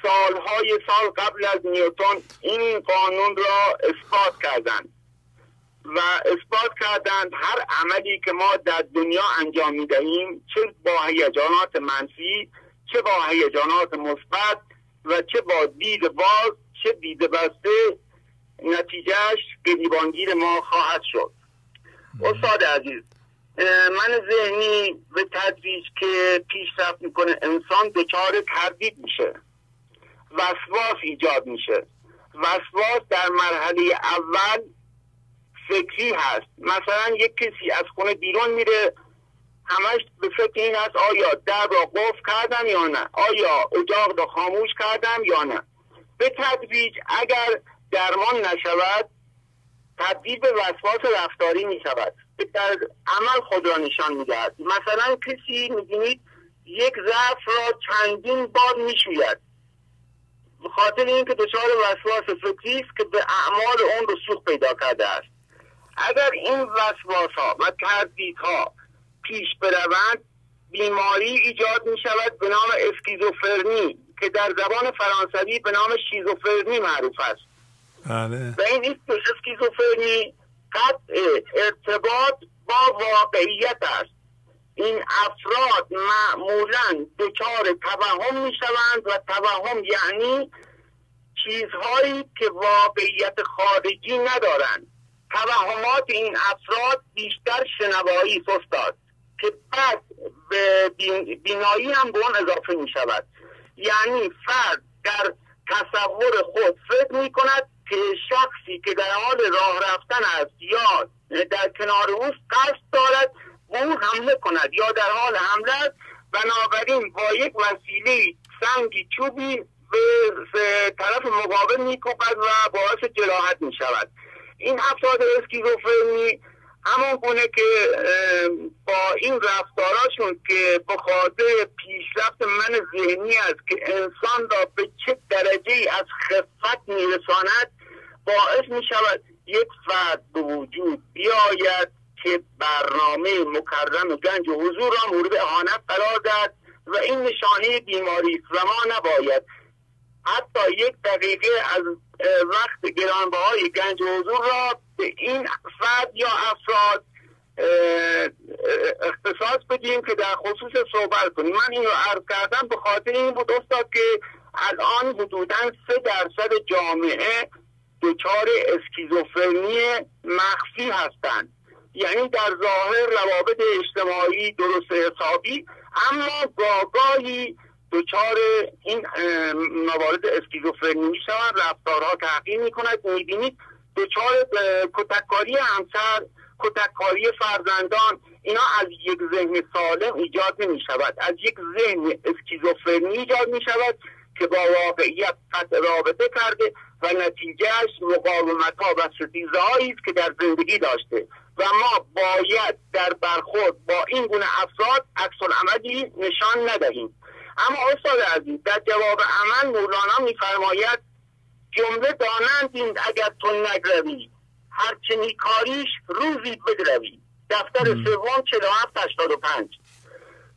سالهای سال قبل از نیوتون این قانون را اثبات کردند. و اثبات کردند هر عملی که ما در دنیا انجام می دهیم چه با هیجانات منفی چه با هیجانات مثبت و چه با دید باز چه دید بسته نتیجهش گریبانگیر ما خواهد شد. استاد عزیز من ذهنی به تدریج که پیشرفت می‌کنه انسان دچار تردید میشه. وسواس ایجاد میشه. وسواس در مرحله اول فکری هست. مثلا یک کسی از خونه بیرون میره همش به فکر این هست آیا در را قفل کردم یا نه؟ آیا اجاق را خاموش کردم یا نه؟ به تدریج اگر درمان نشود تبدیل به وسواس رفتاری می شود در عمل خود را نشان می‌دهد. مثلا کسی می‌بینید یک ظرف را چندین بار می‌شوید. به خاطر اینکه دچار وسواس فکری است که به اعمال اون رسوخ پیدا کرده است. اگر این وسواس ها و تردید ها پیش بروند بیماری ایجاد می شود به نام اسکیزوفرنی که در زبان فرانسوی به نام شیزوفرنی معروف است. بله. و این اسکیزوفرنی قطع ارتباط با واقعیت است. این افراد معمولا دچار توهم می شوند و توهم یعنی چیزهایی که واقعیت خارجی ندارند. توهمات این افراد بیشتر شنوایی استاد که بعد به بینایی هم به اون اضافه می شود یعنی فرد در تصور خود فکر می کند که شخصی که در حال راه رفتن است یا در کنار اوست قصد دارد به او حمله کند یا در حال حمله است. بنابراین با یک وسیله سنگی چوبی به طرف مقابل میکوبد و باعث جراحت می شود این افراد اسکیزوفرنی همون گونه که با این رفتاراشون که به خاطر پیشرفت من ذهنی است که انسان را به چه درجه از خفت میرساند باعث می شود یک فرد به وجود بیاید که برنامه مکرم گنج و حضور را مورد اهانت قرار داد و این نشانه بیماری است و ما نباید. حتی یک دقیقه از وقت گرانبهای گنج حضور را به این فرد یا افراد اختصاص بدیم که در خصوص صحبت کنیم. من این رو عرض کردم به خاطر این بود استاد که الان حدودا سه درصد جامعه دچار اسکیزوفرنی مخفی هستند. یعنی در ظاهر روابط اجتماعی درست حسابی اما گاگاهی دچار این موارد اسکیزوفرنی می شوند رفتارها تغییر می کند می‌بینید دچار کتککاری همسر کتککاری فرزندان اینا از یک ذهن سالم ایجاد نمی شود از یک ذهن اسکیزوفرنی ایجاد می شود که با واقعیت قطع رابطه کرده و نتیجهش مقاومت ها و ستیزه است که در زندگی داشته. و ما باید در برخورد با این گونه افراد عکس نشان ندهیم. اما استاد عزیز در جواب عمل مولانا میفرماید جمله دانند این اگر تو نگروی هرچه نیکاریش روزی بدروی. دفتر سوم 4785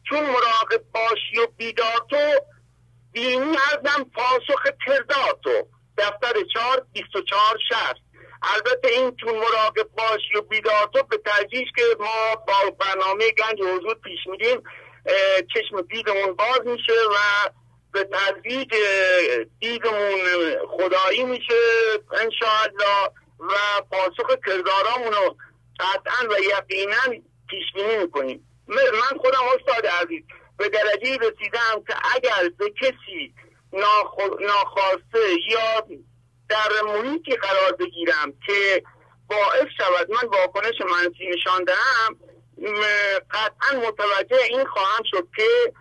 چون مراقب باشی و بیدار تو بینی ازم پاسخ کردار تو. دفتر چهار بیست و چهار شهر البته این چون مراقب باشی و بیدار تو به ترجیح که ما با برنامه گنج حضور پیش میدیم چشم دیدمون باز میشه و به تدریج دیدمون خدایی میشه انشاءالله. و پاسخ کردارامون رو قطعا و یقینا پیش بینی می‌کنیم. من خودم استاد عزیز به درجه رسیدم که اگر به کسی ناخواسته یا در محیطی قرار بگیرم که باعث شود من واکنش منفی نشان دهم قطعا متوجه این خواهم شد که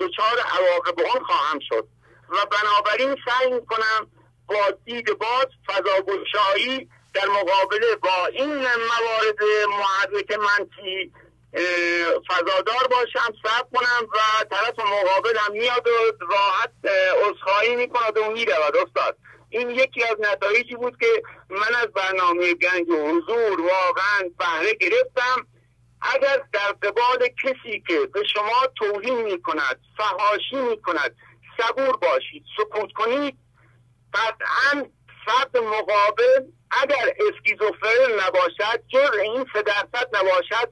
دچار عواقب اون خواهم شد. و بنابراین سعی می‌کنم با دید باز فضاگشایی در مقابله با این موارد محرک منفی فضادار باشم صبر کنم و طرف مقابل هم میاد و راحت عذرخواهی می‌کند و می‌رود. استاد این یکی از نتایجی بود که من از برنامه گنج و حضور واقعا بهره گرفتم. اگر در قبال کسی که به شما توهین می کند فهاشی می کند صبور باشید سکوت کنید قطعا فرد مقابل اگر اسکیزوفرن نباشد جز این سه درصد نباشد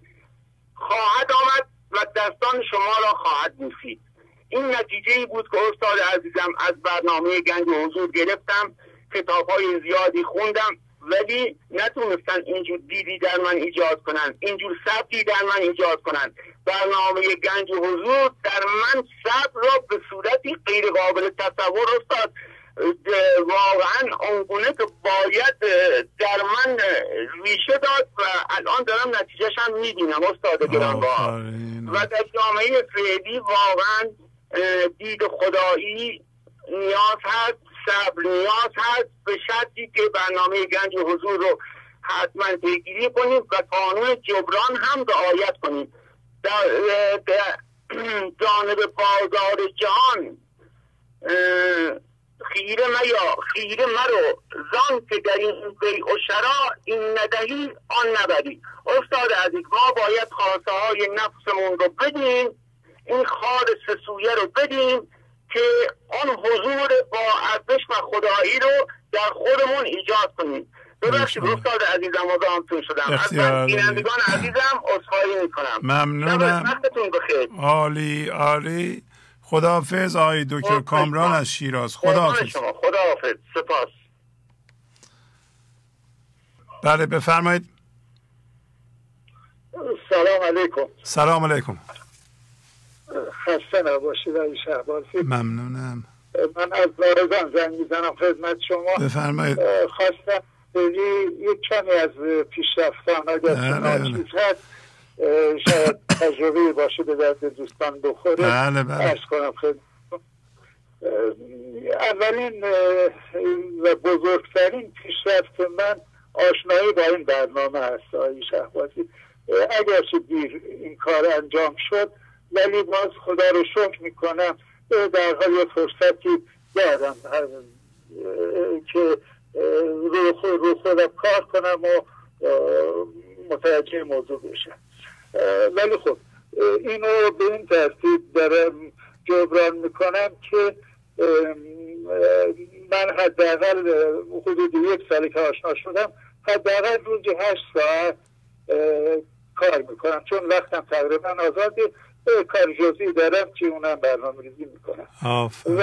خواهد آمد و دستان شما را خواهد بوسید. این نتیجه ای بود که استاد عزیزم از برنامه گنج حضور گرفتم کتاب های زیادی خوندم. ولی نتونستن اینجور دیدی در من ایجاد کنن اینجور سبکی در من ایجاد کنن. برنامه گنج حضور در من صبر را به صورتی غیر قابل تصور استاد واقعا اونگونه که باید در من ریشه داد و الان دارم نتیجهش هم می‌بینم استاد گرانبار و در جامعه فعلی واقعا دید خدایی نیاز هست. صبر نیاز هست به شرطی که برنامه گنج حضور رو حتما پیگیری کنیم و قانون جبران هم رعایت کنیم. در, جانب بازار جهان خیره میا خیره مرو. زان که در این بی و شرا این ندهی آن نبری. استاد عزیز ما باید خواسته های نفسمون رو بدیم این خار سسویه رو بدیم که آن حضور با ارزش و خدایی رو در خودمون ایجاد کنیم. ببخشید استاد عزیزم آزامتون شدم. از بینندگان عزیزم اصخایی می‌کنم. ممنونم. عالی عالی. خداحافظ آقای دکتر کامران از شیراز. خداحافظ. خداحافظ. سپاس. بله بفرمایید. سلام علیکم. سلام علیکم. خسته نباشید آقای شهبازی ممنونم. من از لارزان زنگ می‌زنم خدمت شما. بفرمایید. خواستم یک کمی از پیشرفتان اگر بله. چیز هست شاید تجربه باشه به درد دوستان بخوره. بله بله. ارز کنم خیلی اولین و بزرگترین پیشرفت من آشنایی با این برنامه هست آقای شهبازی. اگرچه دیر این کار انجام شد ولی باز خدا رو شکر می‌کنم در حال یه فرصتی دارم که رو, خودم کار کنم و متوجه موضوع بشم. ولی خب اینو به این ترتیب دارم جبران می‌کنم که من حداقل حدود یک سالی که آشنا شدم حداقل روزی هشت ساعت کار می‌کنم. چون وقتم تقریبا آزاده. کار جزئی دارم که اونم برنامه ریزی می‌کنم و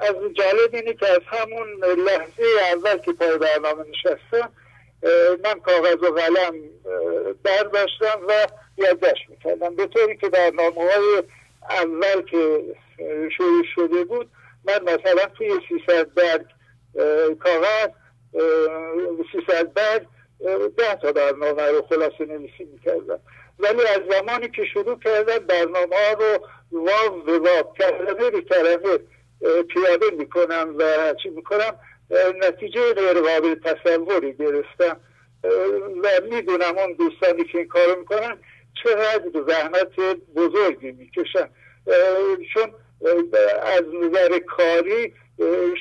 از جالب اینه که از همون لحظه اول که پای برنامه نشستم من کاغذ و قلم برداشتم و یادداشت می‌کردم. به طوری که برنامه های اول که شروع شده بود من مثلا توی 300 برگ کاغذ 300 برگ ده تا برنامه رو خلاصه نویسی می‌کردم. ولی از زمانی که شروع کردم برنامه ها رو واو به واو کلمه به کلمه پیاده می‌کنم و چی می‌کنم نتیجه غیر قابل تصوری گرفتم. و می‌دونم اون دوستانی که این کارو می‌کنن چقدر زحمت بزرگی می‌کشن. چون از نظر کاری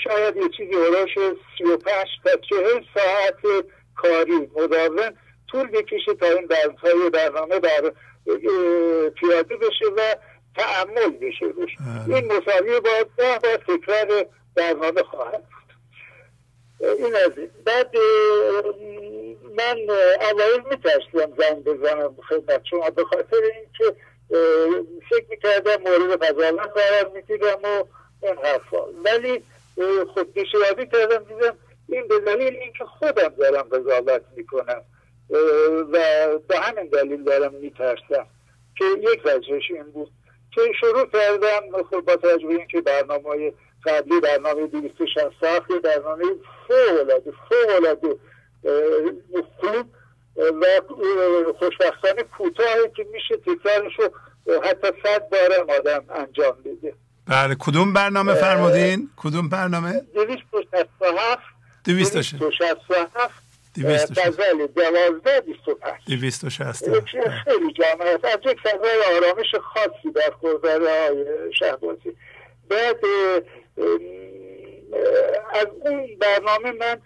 شاید یه چیزی هراش سی و پنج تا چهل ساعت کاری مداوم طول بکشه تا این های برنامه در پیاده بشه و تعمل بشه روش. این مساوی با ده بار تکرار برنامه خواهد این از این. بعد من اوایل میترسیدم زنگ بزنم خدمت شما به خاطر اینکه فکر می‌کردم مورد قضاوت قرار می‌گیرم و این حرفا. ولی خود پیشیابی کردم دیدم این به دلیل اینکه خودم دارم قضاوت می‌کنم. و به همین دلیل دارم میترسم. که یک وجهش این بود که شروع کردم خب با توجه اینکه برنامه قبلی برنامه 267 برنامه فوق العاده فوق العاده خوب و خوشبختانه کوتاهی که میشه تکرارش رو حتی صد بار آدم انجام بده. بله کدوم برنامه فرمودین؟ کدوم برنامه؟ 267 267 غزل دوازده بیست و پنج دویست و خیلی جامعه از یک فضای آرامش خاصی در گذره های شهبازی. بعد از اون برنامه من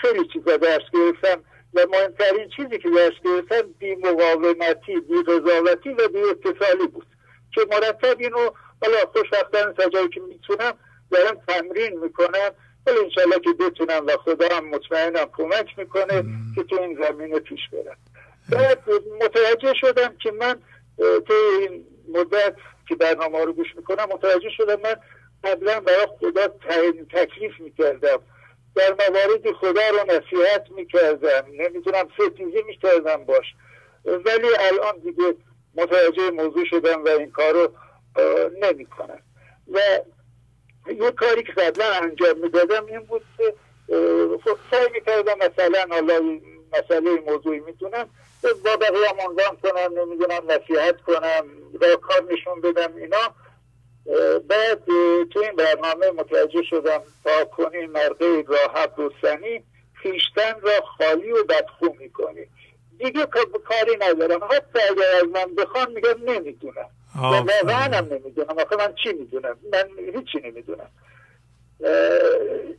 خیلی چیزا درس گرفتم و مهمترین چیزی که درس گرفتم بی مقاومتی بی قضاوتی و بی اتصالی بود. که مرتب اینو حالا خوشبختانه تا جایی که می‌تونم دارم تمرین می‌کنم. ولی انشالله که بتونم و خدا هم مطمئنم کمک می‌کنه که تو این زمینه پیش برم. بعد متوجه شدم که من تو این مدت که برنامه رو گوش می‌کنم متوجه شدم من قبلا برای خدا تکلیف می‌کردم. در مواردی خدا رو نصیحت می‌کردم. نمی‌تونم ستیزی می‌کردم باش. ولی الان دیگه متوجه موضوع شدم و این کار رو نمی‌کنم. و یه کاری که قبلا انجام می‌دادم این بود که خب سعی می‌کردم مثلا حالا مسئله موضوعی می‌تونم با بقیه عنوان کنم نمی‌دونم نصیحت کنم را کار نشون بدم اینا. بعد تو این برنامه متوجه شدم تا کنی مرده راحت دوستنی خیشتن را خالی و بدخو می‌کنی. دیگه کاری ندارم. حتی اگر از من بخوان میگم نمی‌دونم و واقعا هم نمی‌دونم. آخه من چی می‌دونم؟ من هیچی نمی‌دونم.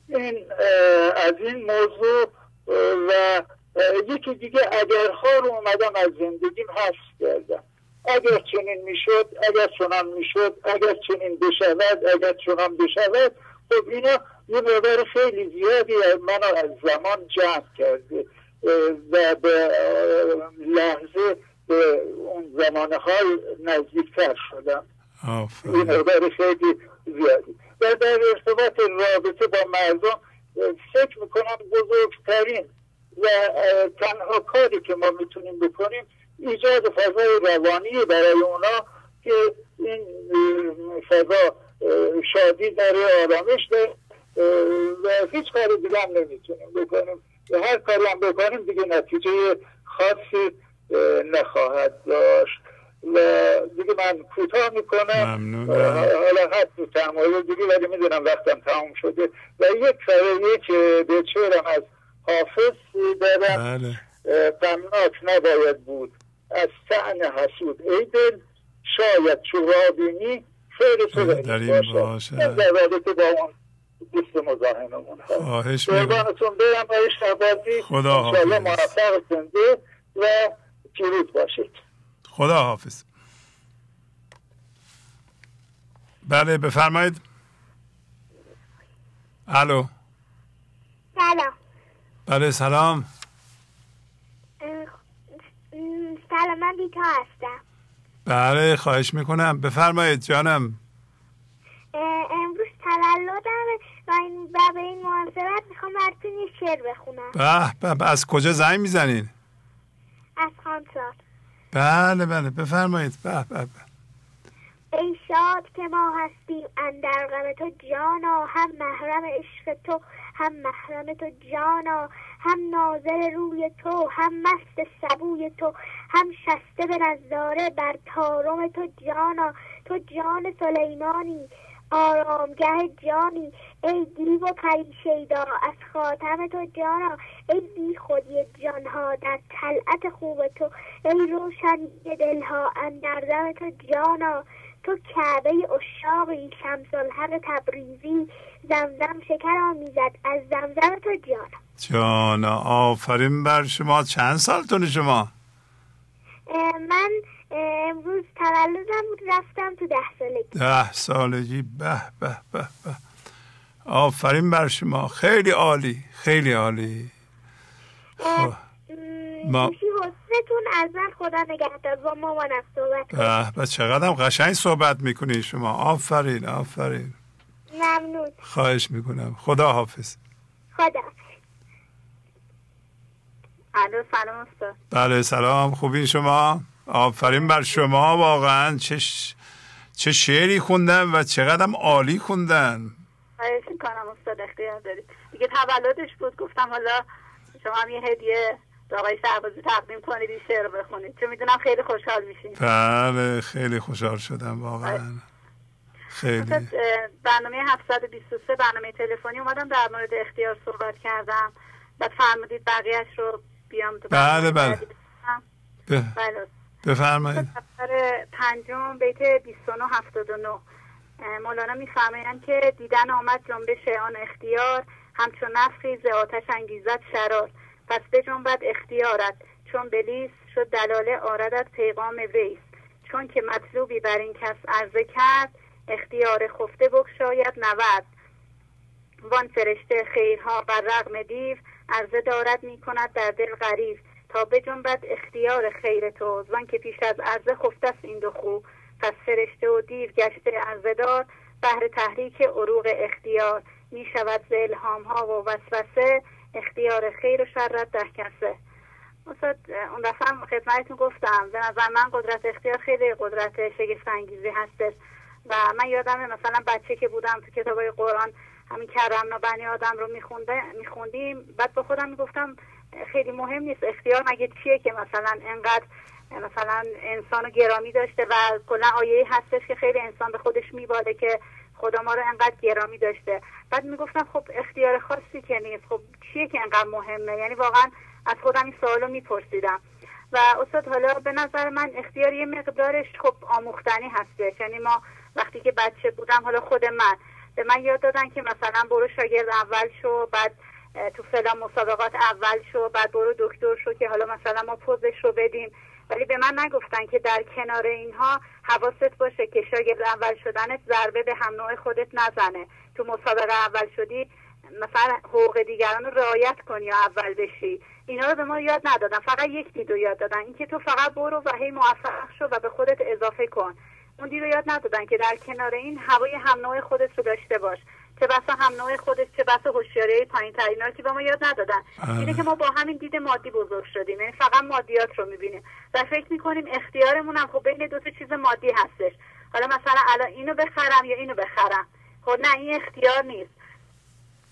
این از این موضوع و یکی دیگه اگرها رو اومدم از زندگیم حفظ کردم. اگر چنین می‌شد اگر چنان می‌شد اگر چنین بشود اگر چنان بشود خب اینا یه مقدار خیلی زیادی منو از زمان جمع کرده و به لحظه به اون زمانه های نزدیکتر شدم. این مقدار خیلی زیادی. و در ارتباط رابطه با مردم فکر می‌کنم بزرگترین و تنها کاری که ما می‌تونیم بکنیم ایجاد فضای روانی برای اونا که این فضا شادی در آرامش ده و هیچ کاری دیگه هم نمی‌تونیم بکنیم. و هر کاری هم بکنیم دیگه نتیجه خاصی نخواهد داشت. و دیگه من کوتاه می‌کنم. حالا حد تو تمایل دیگه ولی می‌دونم وقتم تموم شده. و یک فرایه که به چهرم از حافظ دارم. بله. غمناک نباید بود. از سعن حسود. ای دل شاید چو رابینی خیر تو در این باشه. در رابطه با اون دوست مزاحممون خواهش شبازی خدا حافظ. موفق زنده و پیروز باشید خدا حافظ بله بفرمایید. الو. سلام. بله سلام. سلام من بیتا هستم. بله خواهش می‌کنم. بفرمایید جانم. امروز تولدم و این به این مناسبت می‌خوام براتون یه شعر بخونم. به به از کجا زنگ می‌زنین؟ از خانسار بله بله بفرمایید. به به. ای شاد که ما هستیم اندر غم تو جانا هم محرم عشق تو هم محرم تو جانا هم ناظر روی تو هم مست سبوی تو هم شسته به نظاره بر تارم تو جانا تو جان سلیمانی آرامگه جانی ای دیو و پری شیدا از خاتم تو جانا ای بی خودی جانها در طلعت خوب تو ای روشنی دلها اندر دم تو جانا تو کعبه اشاقی شمس الحق تبریزی زمزم شکر آمیزد از زمزم تو جانا. جانا آفرین بر شما. چند سالتون شما؟ من امروز تولدم بود رفتم تو ده سالگی. ده سالگی به به به به. آفرین بر شما. خیلی عالی خیلی عالی. خب. ما حسنتون از من خدا نگهدار. با مامانم صحبت به به چقدر قشنگ صحبت می‌کنی شما. آفرین آفرین. ممنون. خواهش می‌کنم. خدا حافظ. خدا الو سلام استاد. بله سلام. خوبین شما؟ آفرین بر شما واقعا چه چه شعری خوندن و چقدر عالی خوندن خواهش می‌کنم استاد اختیار دارید. دیگه تولدش بود گفتم حالا شما هم یه هدیه به آقای شهبازی تقدیم کنید این شعر بخونید. چون می‌دونم خیلی خوشحال میشین. بله خیلی خوشحال شدم واقعا. خیلی. برنامه 723 برنامه تلفنی اومدم در مورد اختیار صحبت کردم. بعد فرمودید بقیهش رو بیام بله بله. بله. بفرمایید. پنجم بیت 2979 مولانا میفرمایند که دیدن آمد جنبش آن اختیار همچون نفخی ز آتش انگیزت شرار. پس بجنبد اختیارت چون بلیس شد دلاله آردت پیغام ویس چون که مطلوبی بر این کس عرضه کرد اختیار خفته بکشاید نود. وان فرشته خیرها بر رغم دیو عرضه دارد می کند در دل غریب تا بجنبد اختیار خیر تو زن که پیش از عرضه خفته است این دو پس فرشته و دیو گشته عرضه دار بهر تحریک عروق اختیار. می شود ز الهام ها و وسوسه اختیار خیر و شرت در کسه. استاد اون دفعه هم خدمتتون گفتم به نظر من قدرت اختیار خیلی قدرت شگفت انگیزی هستش. و من یادم مثلا بچه که بودم تو کتابای قرآن همین کرم بنی آدم رو میخوندیم. بعد به خودم می‌گفتم خیلی مهم نیست. اختیار مگه چیه که مثلا انقدر مثلا انسان گرامی داشته و کلا آیه هستش که خیلی انسان به خودش میباده که خدا ما رو انقدر گرامی داشته. بعد می‌گفتم خب اختیار خاصی که نیست. خب چیه که انقدر مهمه؟ یعنی واقعا از خودم این سوالو میپرسیدم. و استاد حالا به نظر من اختیار یه مقدارش خب آموختنی هستش. یعنی ما وقتی که بچه بودم حالا خود من به من یاد دادن که مثلا برو شاگرد اول شو بعد تو فلان مسابقات اول شو بعد برو دکتر شو که حالا مثلا ما پوزش رو بدیم. ولی به من نگفتن که در کنار اینها حواست باشه که شاگرد اول شدنت ضربه به هم نوع خودت نزنه. تو مسابقه اول شدی مثلا حقوق دیگران رو رعایت کنی یا اول بشی. اینا رو به ما یاد ندادن فقط یک دیدو یاد دادن اینکه تو فقط برو و هی موفق شو و به خودت اضافه کن. اون دیدو یاد ندادن که در کنار این هوای هم نوع خودت رو داشته باش. چه بسا هم نوع خودش چه بسا هوشیاری پایین ترین که به ما یاد ندادن. آره. اینه که ما با همین دید مادی بزرگ شدیم. یعنی فقط مادیات رو می‌بینیم. و فکر می‌کنیم اختیارمون هم خب بین دو تا چیز مادی هستش. حالا مثلا الان اینو بخرم یا اینو بخرم؟ خب نه این اختیار نیست.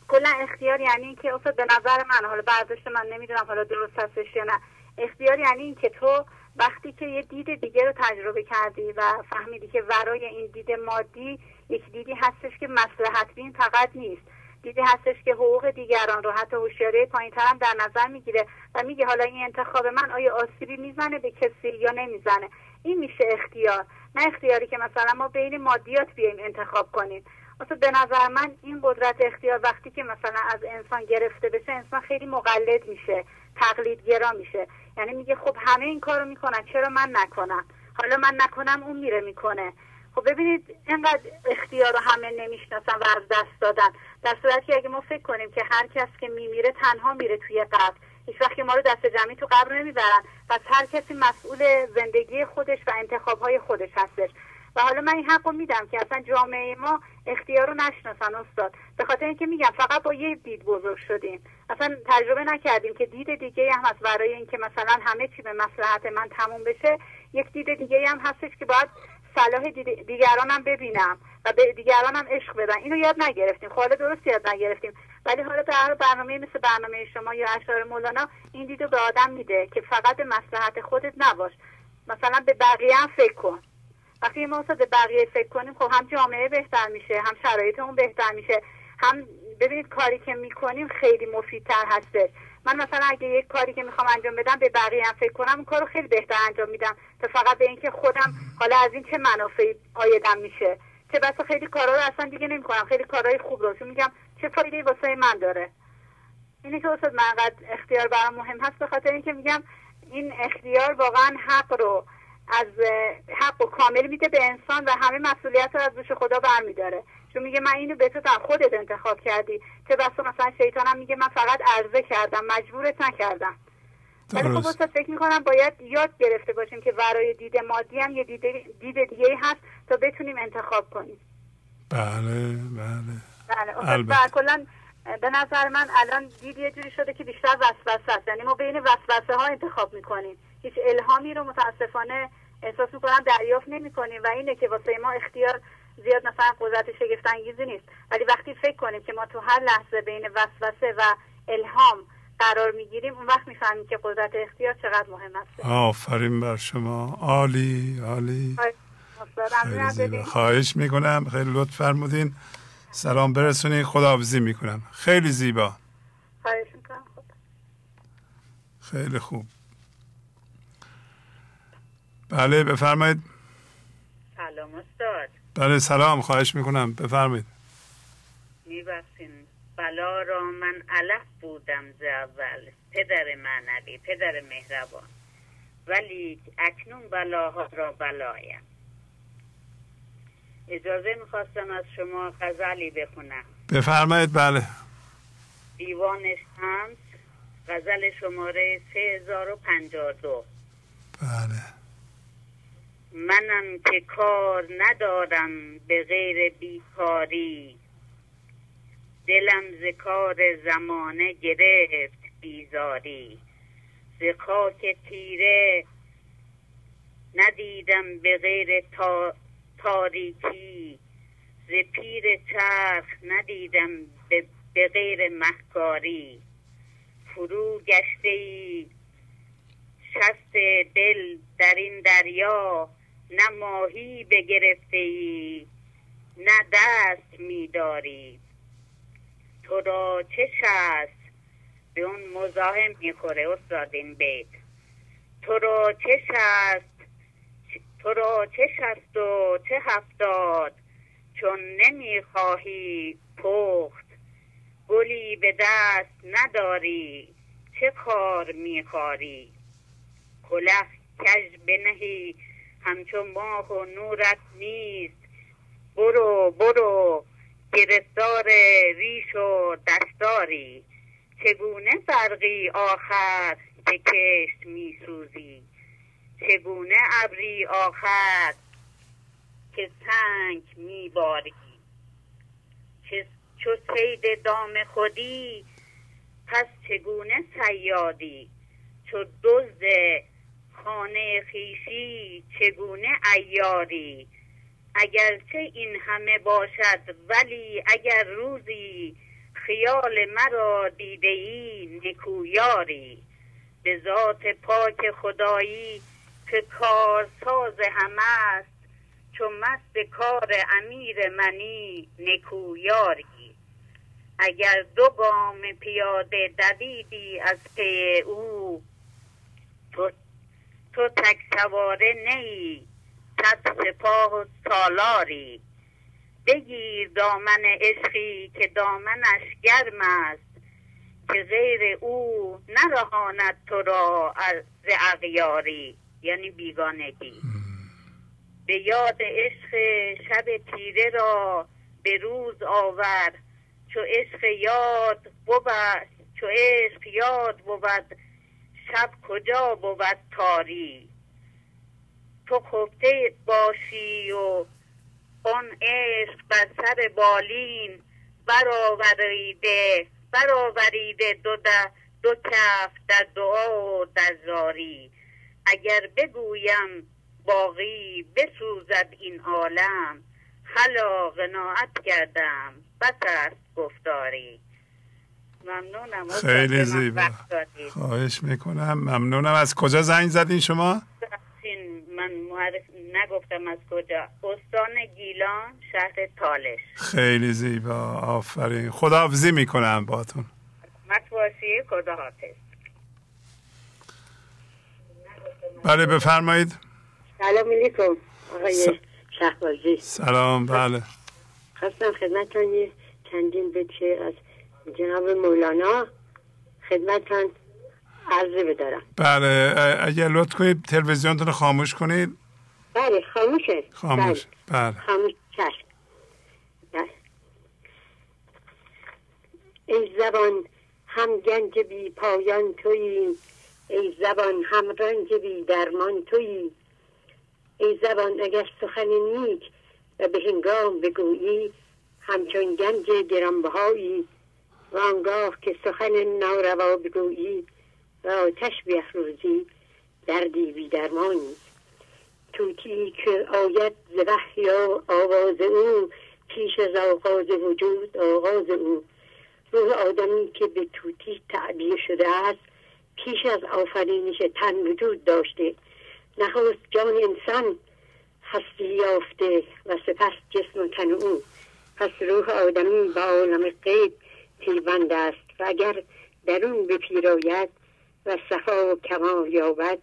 کلا اختیار یعنی اینکه اصلا به نظر من حالا برداشت من نمی‌دونم حالا درست هستش یا نه. اختیار یعنی اینکه تو وقتی که یه دید دیگه رو تجربه کردی و فهمیدی که ورای این دید مادی یک دیدی هستش که مسلحت بین فقط نیست. دیدی هستش که حقوق دیگران رو حتی هوشیاری پایین هم در نظر می‌گیره و میگه حالا این انتخاب من آیا آسیبی می‌زنه به کسی یا نمی‌زنه؟ این میشه اختیار نه اختیاری که مثلا ما بین مادیات بیایم انتخاب کنیم. اصلا به نظر من این قدرت اختیار وقتی که مثلا از انسان گرفته بشه انسان خیلی مقلد میشه تقلیدگرا میشه. یعنی میگه خب همه این کارو می‌کنن چرا من نکنم؟ حالا من نکنم اون میره می‌کنه. خب ببینید اینقدر اختیار رو همه نمی‌شناسن و از دست دادن. در صورتی که اگه ما فکر کنیم که هر کس که میمیره تنها میره توی قبر. هیچ وقت ما رو دست جمعی تو قبر نمی‌برن. پس هر کسی مسئول زندگی خودش و انتخابهای خودش هستش. و حالا من این حق رو میدم که اصلا جامعه ما اختیار رو نشناسن استاد. به خاطر اینکه میگم فقط با یه دید بزرگ شدیم. اصلا تجربه نکردیم که دید دیگه هم هست. برای اینکه مثلا همه چی به مصلحت من تموم بشه یک دید دیگه هم هستش که باید صلاح دیگرانم ببینم و به دیگرانم عشق بدن اینو یاد نگرفتیم. حالا درست یاد نگرفتیم. ولی حالا در برنامه مثل برنامه شما یا اشعار مولانا این دیدو به آدم میده که فقط به مصلحت خودت نباش. مثلا به بقیه هم فکر کن. وقتی ما به بقیه فکر کنیم خب هم جامعه بهتر میشه هم شرایطمون بهتر میشه. هم ببینید کاری که می‌کنیم خیلی مفیدتر هستش. من مثلا اگه یک کاری که می‌خوام انجام بدم به بقیه هم فکر کنم اون کارو خیلی بهتر انجام میدم. تا فقط به اینکه خودم حالا از این چه منافعی آیدم میشه. چه بسا خیلی کارا رو اصلا دیگه نمی‌کنم. خیلی کارهای خوب رو میگم. چه فایده واسه من داره؟ اینه که استاد من اختیار برام مهم هست به خاطر اینکه میگم این اختیار واقعا حق رو از حق و کامل میده به انسان و همه مسئولیت رو از دوش خدا برمیداره. چون میگه من اینو به تو در خودت انتخاب کردی. چه بسا مثلا شیطانم میگه من فقط عرضه کردم مجبورت نکردم. ولی خب استاد فکر می‌کنم باید یاد گرفته باشیم که ورای دید مادی هم یه دید, دید دیگه هست تا بتونیم انتخاب کنیم. بله بله. بله کلا به نظر من الان دید یه جوری شده که بیشتر وسوسه است. یعنی ما بین وسوسه ها انتخاب می‌کنیم. هیچ الهامی رو متاسفانه احساس می‌کنم دریافت نمی‌کنیم و اینه که واسه ما اختیار زیاد مثلا قدرت شگفت انگیزی نیست. ولی وقتی فکر کنیم که ما تو هر لحظه بین وسوسه و الهام قرار می‌گیریم اون وقت می‌فهمیم که قدرت اختیار چقدر مهم است. آفرین بر شما. عالی عالی. خواهش می‌کنم. خیلی لطف فرمودین. سلام برسونی خداحافظی می‌کنم. خیلی زیبا. خواهش می‌کنم. خیلی خوب. بله بفرمایید. سلام استاد. بله سلام خواهش می‌کنم. بفرمایید. میبخشین. بلا را من علف بودم ز اول. پدر معنوی پدر مهربان. ولی اکنون بلاها را بلایم. اجازه می‌خواستم از شما غزلی بخونم. بفرمایید بله. دیوان شمس غزل شماره 3052 بله. منم که کار ندارم به غیر بیکاری. دلم ز کار زمانه گرفت بیزاری. ز خاک تیره ندیدم به غیر تا تاریکی. ز پیر چرخ ندیدم به غیر محکاری فرو گشته ای شست دل در این دریا. نه ماهی بگرفته ای نه دست میداری. تو را چه شست؟ به اون مزاحم می‌خوره استاد این بیت. تو را چه شست؟ تو را چه شست و چه هفتاد؟ چون نمی‌خواهی پخت. گلی به دست نداری چه کار میخواری؟ کله کج بنهی همچون ماه و نورت نیست. برو برو گرفتار ریش و دستاری. چگونه فرقی آخر که کشت میسوزی؟ چگونه ابری آخر که سنگ میباری؟ چو سید دام خودی پس چگونه سیادی چو دزد خانه خیشی چگونه ایاری اگرچه این همه باشد ولی اگر روزی خیال مرا دیده ای نکویاری به ذات پاک خدایی که کارساز همه است چو مست کار امیر منی نکویاری اگر دو گام پیاده دویدی از پی او تو, تو تک سواره نیی صد سپاه و سالاری. بگیر دامن عشقی که دامنش گرم است که غیر او نرهاند تو را از اغیاری. یعنی بیگانگی. به یاد عشق شب تیره را به روز آور. چو عشق یاد بود چو عشق یاد بود شب کجا بود تاری؟ تو خفته باشی و آن عشق بر سر بالین برآوریده برآوریده دو, دو کف در دعا و در زاری اگر بگویم باقی بسوزد این عالم حالا قناعت کردم بس است گفتاری. ممنونم. خیلی زیبا. خواهش می‌کنم. ممنونم. از کجا زنگ زدین شما؟ من معرف نگفتم از کجا. استان گیلان شهر تالش. خیلی زیبا. آفرین. خداحافظی می‌کنم باتون مطواسی خدا حافظ بله بفرمایید. سلام علیکم آقای شهبازی. سلام. بله. خواستم خدمتتان یه چندین شعر از جناب مولانا خدمتتان عرضه بدارم. بله اگر لطف کنید تلویزیونتون رو خاموش کنید. بله خاموشه. خاموش بله. خاموش چشم. بله. ای زبان هم گنج بی پایان تویی. ای زبان هم رنج بی درمان تویی. ای زبان اگر سخن نیک و به هنگام بگویی همچون گنج گرانبهایی. و که سخن ناروا بگویی و آتش بیافروزی دردی بی درمانی. توتی که آید ز وحی آواز او پیش از آغاز وجود آغاز او. روح آدمی که به توتی تعبیر شده است پیش از آفرینش تن وجود داشته. نخست جان انسان هستی یافته و سپس جسم و تن او. پس روح آدمی با عالم غیب پیوند است و اگر درون بپیراید و صفا و کمال یابد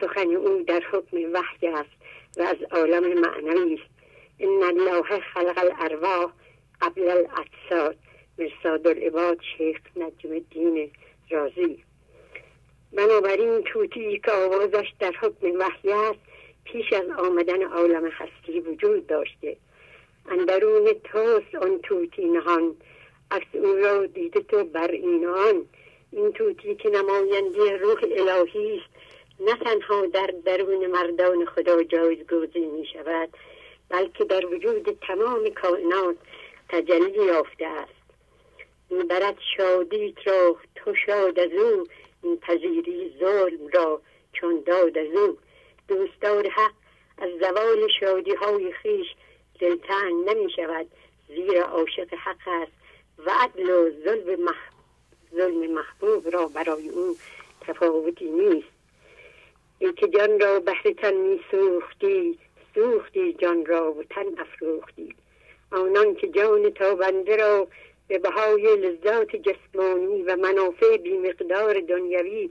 سخن او در حکم وحی است و از عالم معنوی است. ان الله خلق الارواح قبل الاجساد مرساد العباد شیخ نجم الدین رازی. بنابراین توتی که آوازش در حکم وحی است پیش از آمدن عالم هستی وجود داشته. اندرون توست آن توتی نهان عکس او را دیده تو بر اینان. این توتی که نماینده روح الهی است نه تنها در درون مردان خدا جایزگزین می شود بلکه در وجود تمام کائنات تجلی یافته است. می‌برد شادیت را تو شاد از او. پذیری ظلم را چون داد از او. دوستدار حق از زوال شادی های خیش دلتنگ نمی شود زیرا عاشق حق است. و عدل و ظلم, مح... ظلم محبوب را برای او تفاوتی نیست. ای که جان را بهرتن می سوختی سوختی جان را و تن افروختی. آنان که جان تابنده را به بهای لذات جسمانی و منافع بیمقدار دنیوی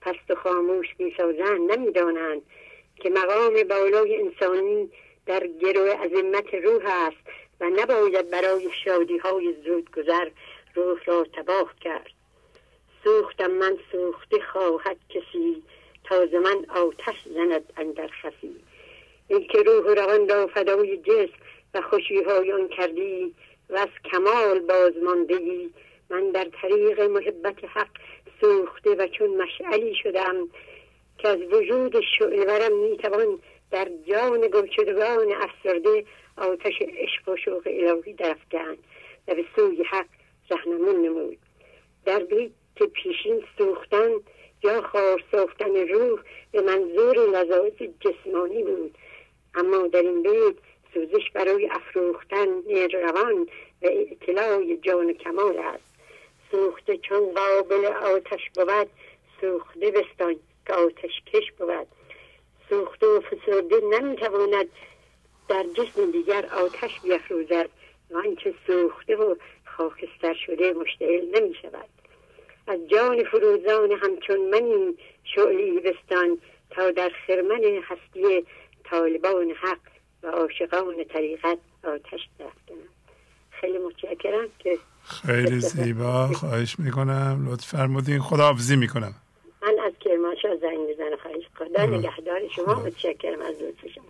پست و خاموش می سازند نمی‌دانند که مقام بالای انسانی در گروه عظمت روح است. و نباید برای شادی های زود گذر روح را تباه کرد. سوختم من سوخته خواهد کسی تازه من آتش زند اندر خفی این که روح روان را فدای جسم و خوشی های آن کردی و از کمال بازمانده ای من در طریق محبت حق سوخته و چون مشعلی شدم که از وجود شعلورم می‌توان در جان گمشدگان افسرده آتش عشق و شوق الهی درفتند و به سوی حق رهنمون نمود. در بیت پیشین سوختن یا خار ساختن روح به منظور لذاذ جسمانی بود. اما در این بیت سوزش برای افروختن روان و اطلاع جان کمال است. سوخته چون قابل آتش بود سوخته بستان که آتش کش بود. سوخته و فسرده نمی‌تواند در جسم دیگر آتش بیافروزد و آنچه سوخته و خاکستر شده مشتعل نمی شود از جان فروزان همچون منی شعلی بستان تا در خرمن هستی طالبان حق و عاشقان طریقت آتش درفتند خیلی متشکرم که خیلی زیبا. خواهش می‌کنم. لطف فرمودین. خداحافظی می‌کنم. من از کرمانشاه زنگ می‌زنم. خواهش خدا نگهدار شما. متشکرم از لطف شما.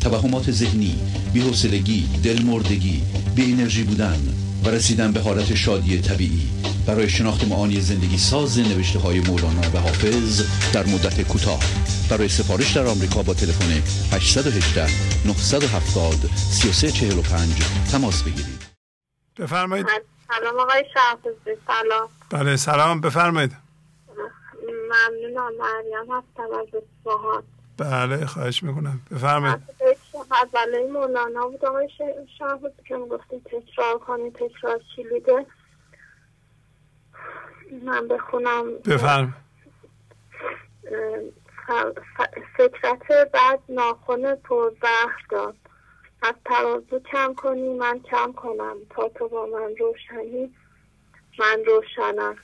توهمات ذهنی بی‌حوصلگی دلمردگی بی انرژی بودن و رسیدن به حالت شادی طبیعی. برای شناخت معانی زندگی ساز نوشته های مولانا و حافظ در مدت کوتاه. برای سفارش در آمریکا با تلفن 818 970 3345 تماس بگیرید. بفرمایید. سلام آقای شهبازی سلام. بله سلام بفرمایید. ممنونم مریم هستم از اصفهان. بله خواهش می‌کنم. بفرمایید. اوله مولانا بود آقای شهبازی که گفتیم تکرار کنی تکرار کلیده. من بخونم. بفرم. فکرت بعد ناخن پر زهر داد. از ترازو کم کنی من کم کنم. تا تو با من روشنی من روشنم.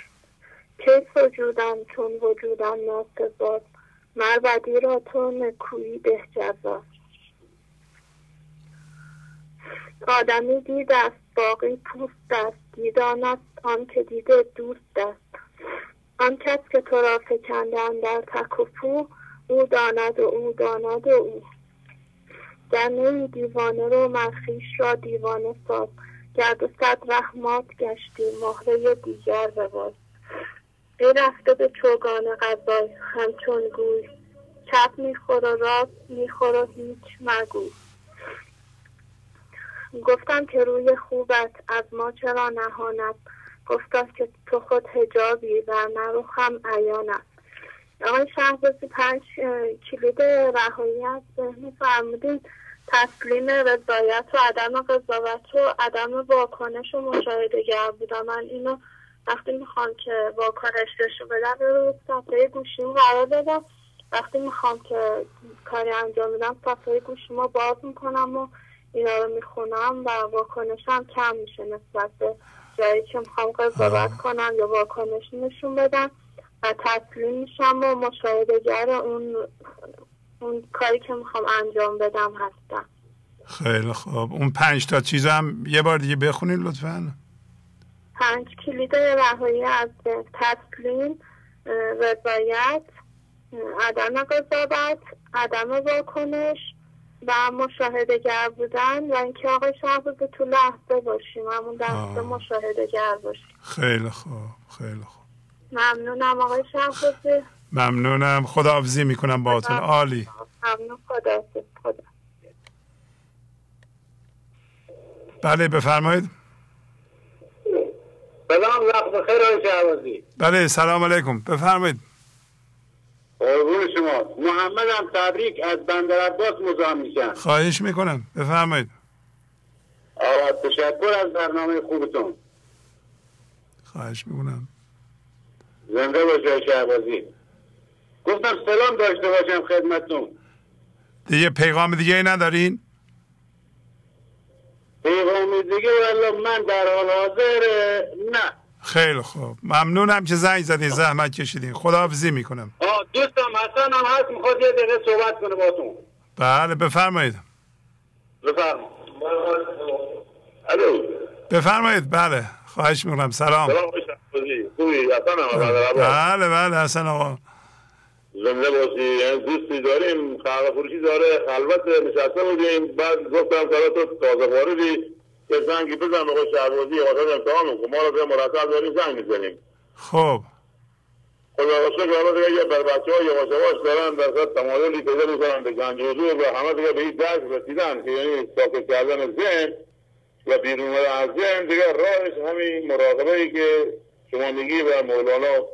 کیف وجودم چون وجودم ناسزاد مر بدی را تو نکویی به جزا. آدمی دید است باقی پوست است دیدان است آن که دیده دوست است آن کس که تو را فکندن در تک و پو او داند و او داند و او. نوی دیوانه رو مرخیش را دیوانه ساز. گرد و صد رحمات گشتی مهره دیگر بباز ای رفته به چوگان غذای همچون گوی. چپ میخور و راست میخور و هیچ مگوی گفتم که روی خوبت از ما چرا نهانت؟ گفتم که تو خود هجابی و نروخم عیانت آقای شهبازی پنج کلید رهایی از ذهن فرمودین. تسلیم رضایت و عدم قضاوت و عدم واکنش و مشاهده بودم. من اینو وقتی می‌خوام که واکنش داشته بدم رو صفحه گوشیم قرار بدم وقتی می‌خوام که کاری انجام بدم صفحه گوشیم باز می‌کنم و اینا رو می‌خونم و واکنشم کم میشه نسبت به جایی که می‌خوام قضاوت کنم یا واکنش نشون بدم و تسلیم میشم و مشاهدهگر اون اون کاری که می‌خوام انجام بدم هستم. خیلی خوب. اون پنج تا چیز هم یه بار دیگه بخونید لطفا. پنج کلید رهایی از تسلیم رضایت عدم قضاوت عدم واکنش و مشاهده گر بودن و اینکه آقای شهباز تو لحظه باشیم همون دسته مشاهده گر باشیم. خیلی خوب خیلی خوب. ممنونم آقای شهبازی ممنونم. خداحافظی می‌کنم باهاتون. عالی. ممنون. خدا خدا. بله بفرمایید. سلام وقت بخیر آقای شهبازی. بله سلام علیکم. بفرمایید. قربون شما. محمد هم تبریک از بندر عباس مزاحم میشن. خواهش می‌کنم. بفرمایید. آقا تشکر از برنامه خوبتون. خواهش می‌کنم. زنده باشه شهبازی. گفتم سلام داشته باشم خدمتتون. دیگه پیغام دیگه ای ندارین؟ پیغام دیگه والا من در حال حاضر نه. خیلی خوب. ممنونم که زنگ زدین زحمت کشیدین. خداحافظی می‌کنم. آه دوستم حسن هم هست می‌خواد یه دقیقه صحبت کنه باتون. بله بفرمایید. بفرمایید. الو. بفرمایید. بله خواهش می‌کنم. سلام. سلام خوبی؟ حسن هم. بله بله حسن آقا. زنده باشی یعنی دوستی داریم خلق فروشی داره خلوت نشسته بودیم. بعد گفتم که تو تازه واردی یه زنگی بزن آقا شهبازی واسه امتحان کن. ما رو مرتب داریم زنگ می‌زنیم. خب. خدا را شکر حالا دیگه یه بر بچه ها یواش یواش دارن در خود تمایلی پیدا می‌کنن به گنج حضور و همه دیگه به این درک رسیدن که یعنی ساکت کردن ذهن و بیرون از ذهن. دیگه راهش همین مراقبه ای که شما میگی و مولانا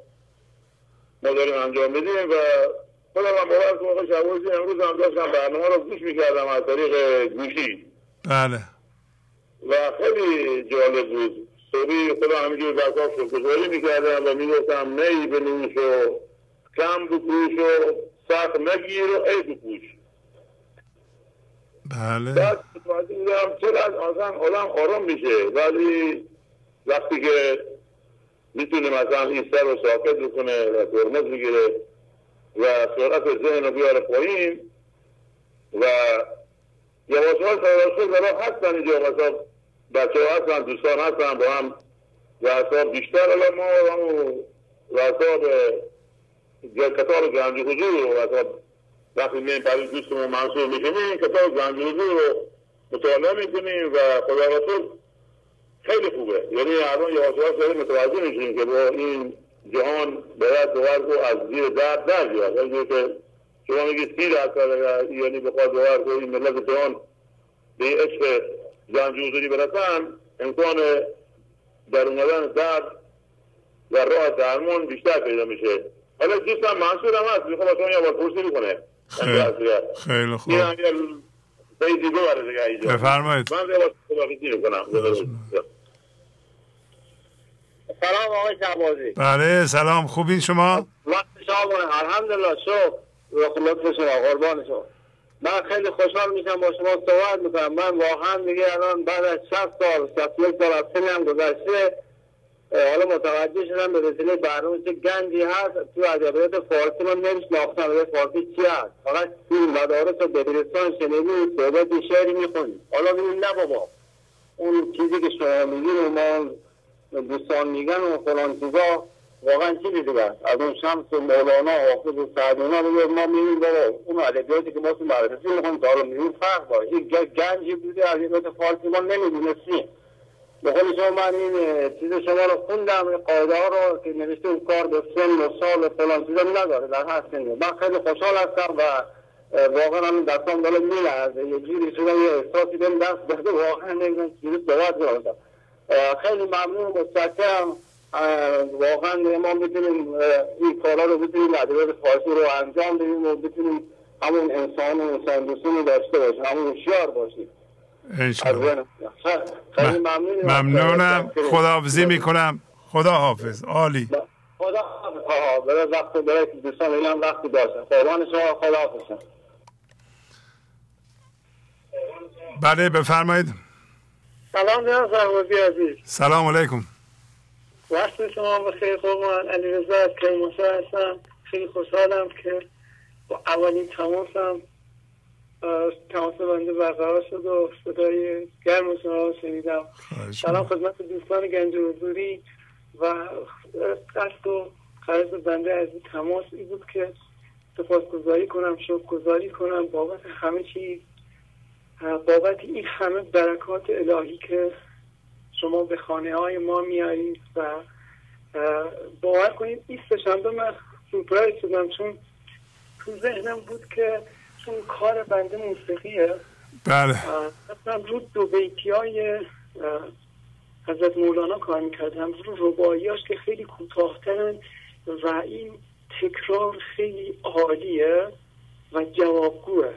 ما داریم انجام میدیم و خودم هم باور کنم آقای شهبازی امروز هم داشتم برنامه رو گوش می‌کردم از طریق گوشی. بله. و خیلی جالب بود. صبحی خدا همینجور برکاف شکرگزاری می‌کردم و می‌گفتم نی بنوش و کم بکوش و سخت نگیر و ای بکوش بله. بعد متوجه چرا از آزم آدم آرام میشه. ولی وقتی که می‌تونه مثلا این سر رو ساکت بکنه و ترمز بگیره و سرعت ذهن رو بیاره پایین و یواش یواش برای هستن اینجا مثلا بچه ها هستن دوستان هستن با هم و حساب بیشتر. الان ما حساب کتاب گنج حضور و حساب وقتی مییم برای دوستمون منصور می‌کنیم کتاب گنج حضور رو مطالعه می‌کنیم و خدا رسول خیلی خوبه. یعنی الان یواش داریم متوجه میشیم که با این جهان باید باور رو از زیر درد در بیاد ولی که شما میگید سی درصد یعنی بخواد باور رو این ملت جهان به عشق جنجوزوری برسن امکان در اومدن درد و راه درمان بیشتر پیدا میشه. حالا دوستم منصور هم هست. می‌خوام شما یه بار پرسی می‌کنه خیلی خوب. بفرمایید. من یه بار سلام آقای شعبازی بله سلام. خوبین شما؟ وقت شما الحمدلله شو لطف شما قربان شما. من خیلی خوشحال میشم با شما صحبت می‌کنم. من واقعا دیگه الان بعد از 60 سال 61 سال از سنم گذشته حالا متوجه شدم به وسیله برنامه چه گنجی هست. تو ادبیات فارسی من نمیشناختم ادبیات فارسی چی هست. فقط تو مدارس و بدبستان شنیدی صحبت شعری می‌خونی. حالا ببین نه بابا. اون چیزی که شما میگین و ما دوستان میگن و فلان چیزا واقعا چیزی دیگه از اون شمس و مولانا حافظ و سعدینا ما می‌بینیم بابا اون ادبیاتی که ما تو مدرسه می‌خونیم تا حالا می‌بینیم فرق داره. این گنجی بوده ادبیات فارسی ما نمی‌دونستیم. به قول شما من این چیز شما رو خوندم این قاعده ها رو که نوشته اون کار به سن و سال و فلان نداره در هر سنی من خیلی خوشحال هستم و واقعا هم دستان داره میلرزه. یه جوری شده یه احساسی بهم دست داده واقعا نمی‌دونم چیزی صحبت کنم خیلی ممنون متشکرم. واقعا ما بتونیم این کارا رو بتونیم ادبیات فارسی رو انجام بدیم و بتونیم همون انسان و انسان دوستون داشته باشیم همون هوشیار باشیم. خیلی ممنون ممنونم. خداحافظی می‌کنم. خدا حافظ عالی. خدا حافظ برای وقت برای دوستان اینم وقتی داشتن قربان شما. خدا حافظ بله بفرمایید. سلام جناب سربازی عزیز. سلام علیکم. وقت شما بخیر. قربان. علی رضا از کرمانشاه هستم. خیلی خوشحالم که با اولین تماسم تماس بنده برقرار شد و صدای گرم شما رو شنیدم. سلام خدمت دوستان گنج حضوری و قصد و قرض بنده از این تماس ای بود که سپاسگزاری کنم شکر گذاری کنم. بابت همه چیز بابت این همه برکات الهی که شما به خانه های ما میارید و باور کنید این سشنبه من سورپرایز شدم چون تو ذهنم بود که چون کار بنده موسیقیه. بله. مثلا رو دو بیتی های حضرت مولانا کار می‌کردم. رو رباییاش که خیلی کوتاهترن و این تکرار خیلی عالیه و جوابگوه.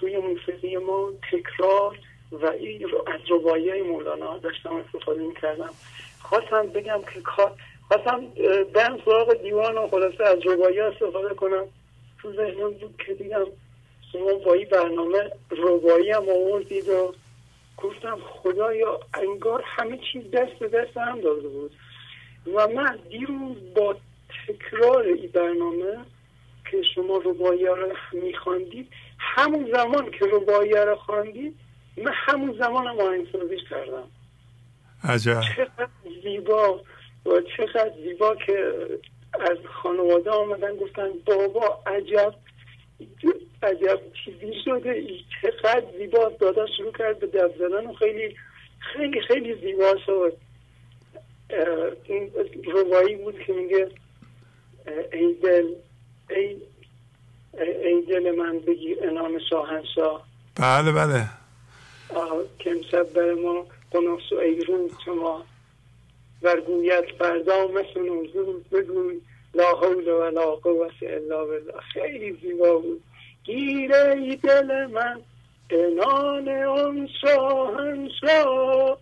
توی موسیقی ما تکرار و این رو از ربایی های مولانا داشتم استفاده می‌کردم. خواستم بگم که کار خواستم برم سراغ دیوان و خلاصه از ربایی استفاده کنم. تو ذهنم بود که دیدم شما با این برنامه روبایی هم آوردید و گفتم خدایا انگار همه چیز دست به دست هم داده بود. و من دیروز با تکرار این برنامه که شما روبایی رو میخواندید همون زمان که روبایی رو خواندید من همون زمان هم آهنگسازیش کردم. عجب. چقدر زیبا و چقدر زیبا که از خانواده آمدن گفتن بابا عجب. عجب چیزی شده ای چقدر زیبا. دادا شروع کرد به دب زدن و خیلی خیلی خیلی زیبا شد. این روایی بود که میگه ای دل ای ای دل من بگیر انام شاهنشاه. بله بله. که امشب بر ما قناس و ای روز شما. ورگویت فردا مثل نوزود بگوی لا حول و لا قوت الا بالله. خیلی زیبا بود. گیره دل من انان اون شاهنشاه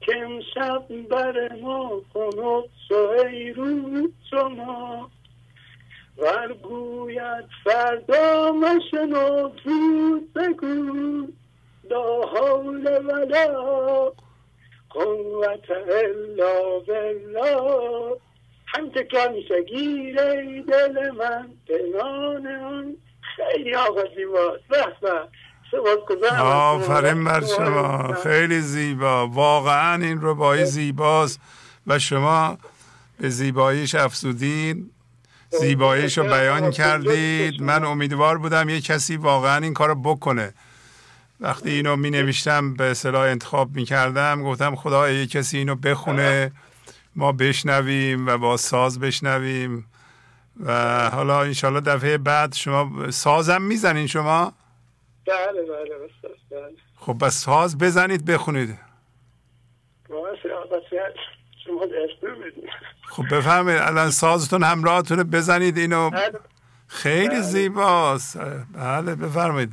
که امشب بر ما و ای روز شما ورگوید فردا مشنو زود بگو لا حول ولا قوت الا بالله. هم تکرار میشه گیره دل من بنان آن. خیلی آقا زیباست. به آفرین بر شما. خیلی زیبا. واقعا این ربایی زیباست. و شما به زیباییش افزودین. زیباییش رو بیان کردید. من امیدوار بودم یه کسی واقعا این کار بکنه. وقتی اینو می نوشتم به اصطلاح انتخاب می کردم گفتم خدا یه کسی اینو بخونه. ما بشنویم و با ساز بشنویم و حالا انشالله دفعه بعد شما سازم می‌زنین شما؟ بله بله بله. خب بس ساز بزنید بخونید. خب بفهمید الان سازتون همراهتون بزنید اینو. بله. خیلی بله. زیباست. بله بفرمایید.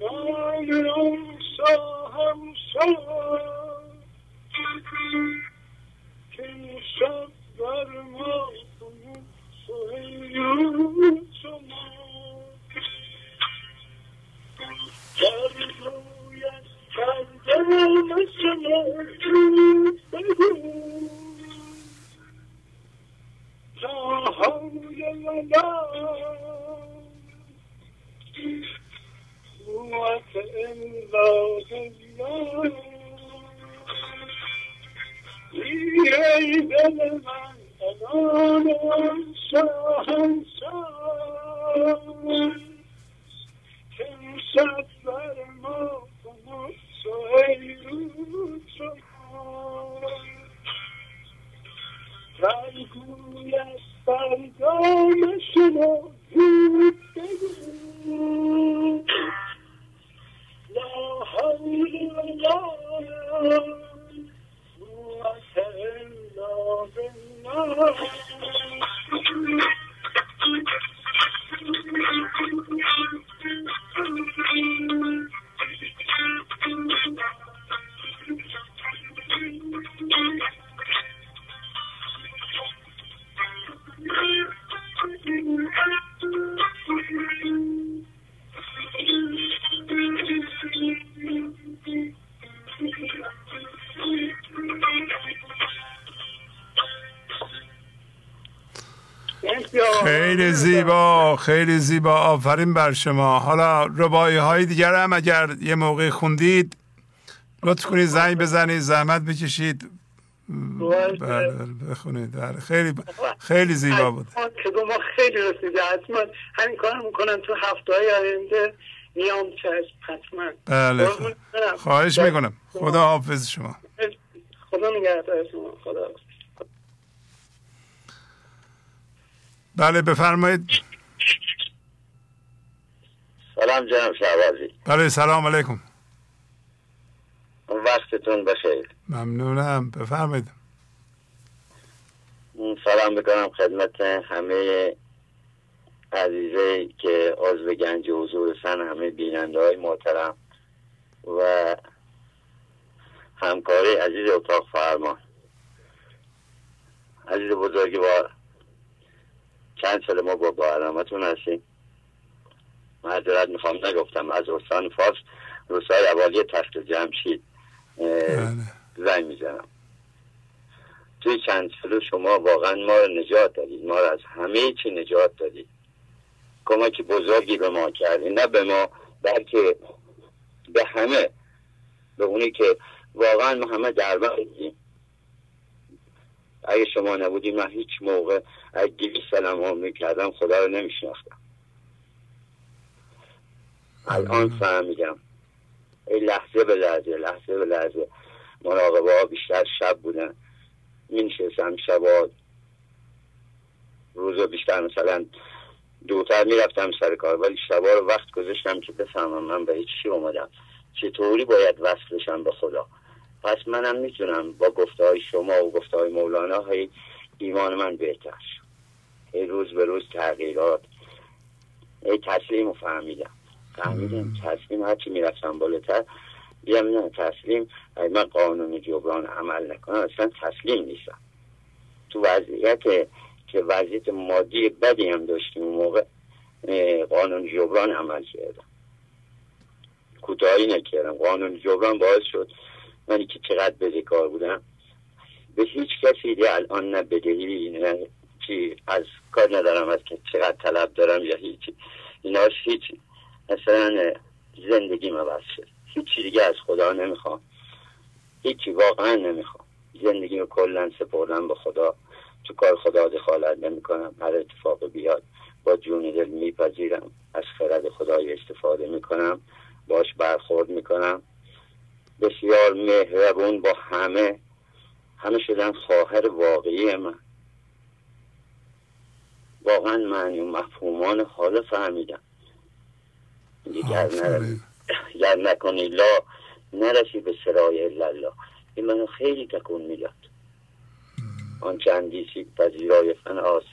Cemal olsa hemşer Kimse vermez Sayın sana Derduya Derduya Derduya La havle la la قوت الا بالله ای دل من تنان شاهنشاه امشب بر ما کن سهیرو شما رنگوی از فردا نشنا زود بگو خیلی خیلی زیبا. آفرین بر شما. حالا ربایی های دیگر هم اگر یه موقع خوندید لطف کنید زنگ بزنید زحمت بکشید. بله, بله، بخونید. بله خیلی خیلی زیبا بود. که ما خیلی رسیده. حتما همین کار می‌کنم تو هفته های آینده. میام چشم حتما. بله خواهش می‌کنم. خدا حافظ شما. خدا نگهدار شما. خدا. بله بفرمایید. سلام جناب شعبازی بله سلام علیکم. وقتتون بخیر. ممنونم. بفرمایید. سلام می‌کنم خدمت همه عزیزه که عضو گنج حضور سن همه بیننده های محترم و همکاری عزیز اتاق فرمان. عزیز بزرگوار چند سال ما با برنامهتون هستیم. معذرت می‌خوام نگفتم. از استان فارس روزهای اوالی تخت جمشید بله. زنگ می‌زنم. توی چند سال شما واقعا ما رو نجات دادید. ما رو از همه چی نجات دادید. کمک بزرگی به ما کردید نه به ما بلکه به همه. به اونی که واقعا ما همه در اگه شما نبودی من هیچ موقع اگه دیوی سلام ها می‌کردم خدا رو نمیشناختم. الان فهمیدم. ای لحظه به لحظه لحظه به لحظه. مراقبه ها بیشتر شب بودن. می نشستم شبا روز بیشتر مثلا دوتر می‌رفتم سر کار ولی شبا رو وقت گذاشتم که بفهمم من به چی اومدم. چطوری باید وصلشم به خدا؟ پس منم می‌تونم با گفته های شما و گفته های مولانا های ایمان من بهتر شد ای روز به روز تغییرات. ای تسلیم و فهمیدم. فهمیدیم تسلیم هرچی می‌رفتم بالاتر بیام نه تسلیم. اگه من قانون جبران عمل نکنم اصلا تسلیم نیستم. تو وضعیت که وضعیت مادی بدی هم داشتیم اون موقع قانون جبران عمل کردم. کوتاهی نکردم. قانون جبران باعث شد منی که چقدر بدهکار بودم. به هیچ کسی دی الان نه بدهی نه چی از کار ندارم از که چقدر طلب دارم یا هیچی. اینا هیچ مثلا زندگی بس شد. هیچی دیگه از خدا نمی‌خوام. هیچی واقعا نمی‌خوام. زندگی رو کلا سپردم به خدا. تو کار خدا دخالت نمی‌کنم. هر اتفاق بیاد با جون دل میپذیرم. از خرد خدای استفاده می‌کنم. باش برخورد می‌کنم. بسیار مهربون با همه. همه شدن خواهر واقعی من. واقعا معنی و مفهومان حال فهمیدم. گر نکنی لا نرسی به سرای الله این منو خیلی تکون می‌داد. آنچه اندیشی پذیرای فناست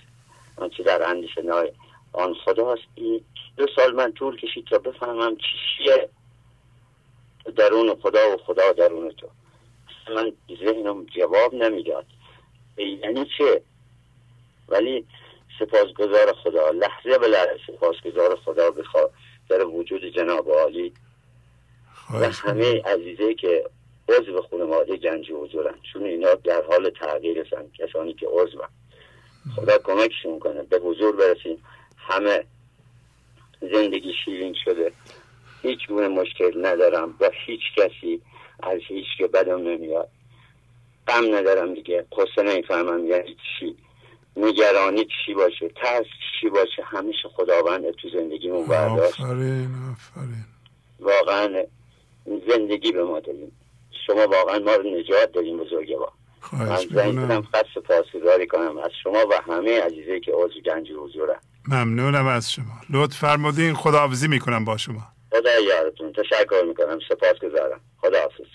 آنچه در اندیشه نای آن خداست. این دو سال من طول کشید تا بفهمم چیه درون خدا و خدا درون تو. من ذهنم جواب نمی‌داد. یعنی چه؟ ولی سپاسگزار خدا لحظه به لحظه سپاسگزار خدا بخواد در وجود جناب عالی و همه عزیزه که عضو خانواده گنج حضورن. چون اینا در حال تغییر هستن. کسانی که عضو خدا کمکشون کنه. به حضور برسیم. همه زندگی شیرین شده. هیچ گونه مشکل ندارم با هیچ کسی از هیچ که بدم نمیاد. غم ندارم دیگه. قصه نمی‌فهمم یعنی چی. نگرانی چی باشه؟ ترس چی باشه؟ همیشه خداوند تو زندگیمون برداشت. آفرین آفرین. واقعا زندگی به ما داریم. شما واقعا ما رو نجات داریم با من زنگ کنم خط سپاسگزاری کنم از شما و همه عزیزه که عضو گنج حضورم ممنونم از شما. لطف فرمودین خداحافظی می‌کنم با شما. خدا یارتون تشکر می‌کنم سپاس گذارم خدا حافظ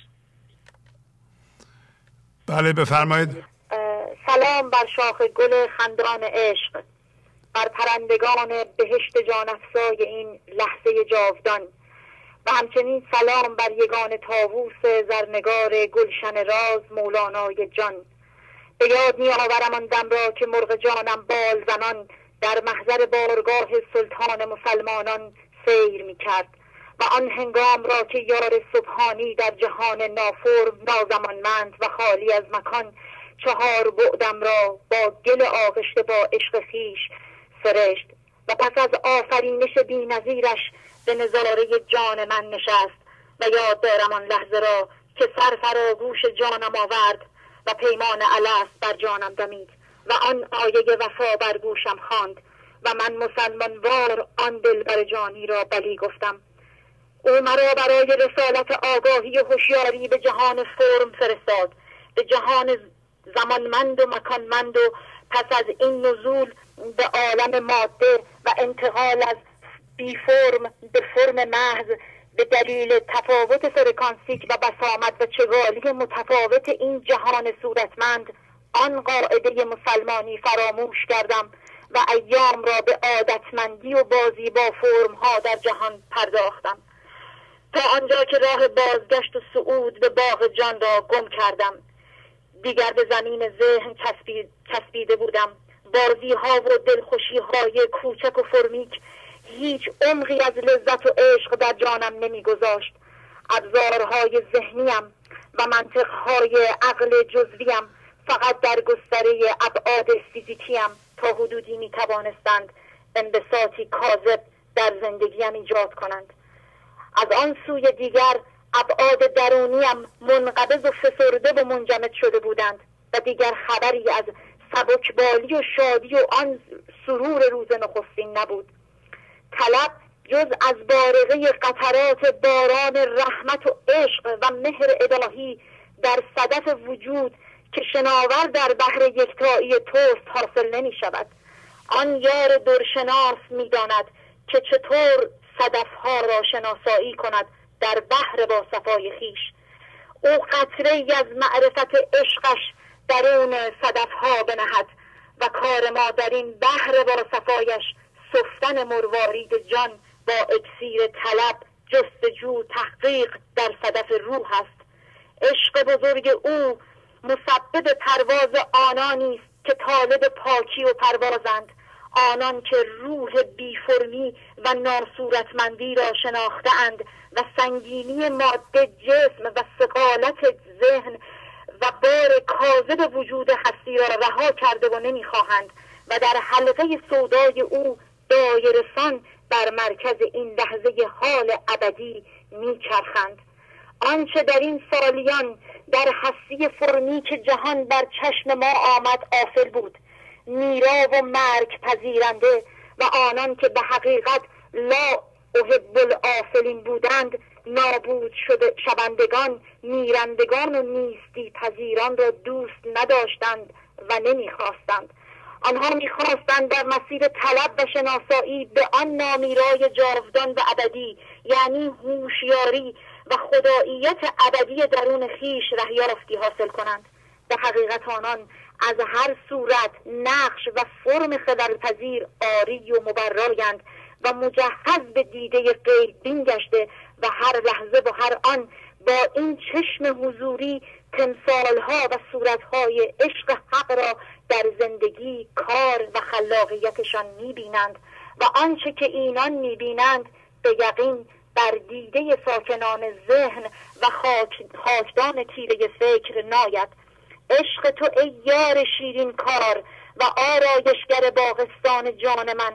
بله بفرمایید. سلام بر شاخ گل خندان عشق بر پرندگان بهشت جان افزای این لحظه جاودان. و همچنین سلام بر یگان تاووس زرنگار گلشن راز مولانای جان. به یاد می آورم آن دم را که مرغ جانم بال زنان در محضر بارگاه سلطان مسلمانان سیر می کرد و آن هنگام را که یار سبحانی در جهان نافرم نازمانمند و خالی از مکان چهار بعدم را با گل آغشته با عشق خیش سرشت و پس از آفرینش بی نظیرش به نظاره جان من نشست و یاد دارم آن لحظه را که سر فراگوش جانم آورد و پیمان الست بر جانم دمید و آن آیه وفا بر گوشم خواند و من مسلمان وار آن دل بر جانی را بلی گفتم. او مرا برای رسالت آگاهی و هوشیاری به جهان فرم فرستاد به جهان زمانمند و مکانمند و پس از این نزول به عالم ماده و انتقال از بی فرم به فرم محض به دلیل تفاوت فرکانسیک و بسامد و چگالی متفاوت این جهان صورتمند آن قاعده مسلمانی فراموش کردم و ایام را به عادتمندی و بازی با فرم ها در جهان پرداختم. تا آنجا که راه بازگشت و صعود به باغ جان را گم کردم. دیگر به زمین ذهن چسبیده بودم. بازی ها و دلخوشی های کوچک و فرمیک هیچ عمقی از لذت و عشق در جانم نمیگذاشت. ابزارهای ذهنیم و منطقهای عقل جزویم فقط در گستره ابعاد فیزیکیم تا حدودی می توانستند انبساطی کاذب در زندگیم ایجاد کنند. از آن سوی دیگر ابعاد درونیم منقبض و فسرده و منجمد شده بودند و دیگر خبری از سبکبالی و شادی و آن سرور روز نخستین نبود. طلب جز از بارقه قطرات باران رحمت و عشق و مهر الهی در صدف وجود که شناور در بحر یکتایی توست حاصل نمی شود. آن یار درشناس می داند که چطور صدفها را شناسایی کند در بحر با صفای خیش. او قطره ای از معرفت عشقش درون صدفها بنهد و کار ما در این بحر با صفایش سفتن مروارید جان با اکسیر طلب جستجو تحقیق در صدف روح است. عشق بزرگ او مسبب پرواز آنانی است که طالب پاکی و پروازند. آنان که روح بیفرمی و ناصورتمندی را شناختهاند و سنگینی ماده جسم و سقالت ذهن و بار کاذب وجود هستی را رها کرده و نمی‌خواهند و در حلقه سودای او دایرسان بر مرکز این لحظه حال ابدی میچرخند. آنچه در این سالیان در هستی فرمی که جهان بر چشم ما آمد آفل بود. میرا و مرگ پذیرنده و آنان که به حقیقت لا احب الافلین بودند نابود شده شوندگان میرندگان و نیستی پذیران را دوست نداشتند و نمی‌خواستند. آنها می‌خواستند در مسیر طلب و شناسایی به آن نامیرای جاودان و ابدی یعنی هوشیاری و خداییت ابدی درون خیش رهیافتی حاصل کنند. به حقیقت آنان از هر صورت نقش و فرم خللپذیر آری و مبرایند. و مجهز به دیده غیر بین گشته و هر لحظه و هر آن با این چشم حضوری تمثالها و صورتهای عشق حق را در زندگی کار و خلاقیتشان می‌بینند و آنچه که اینان می‌بینند به یقین بر دیده ساکنان ذهن و خاک خاکدان تیره فکر ناید. عشق تو ای یار شیرین کار و آرایشگر باغستان جان من.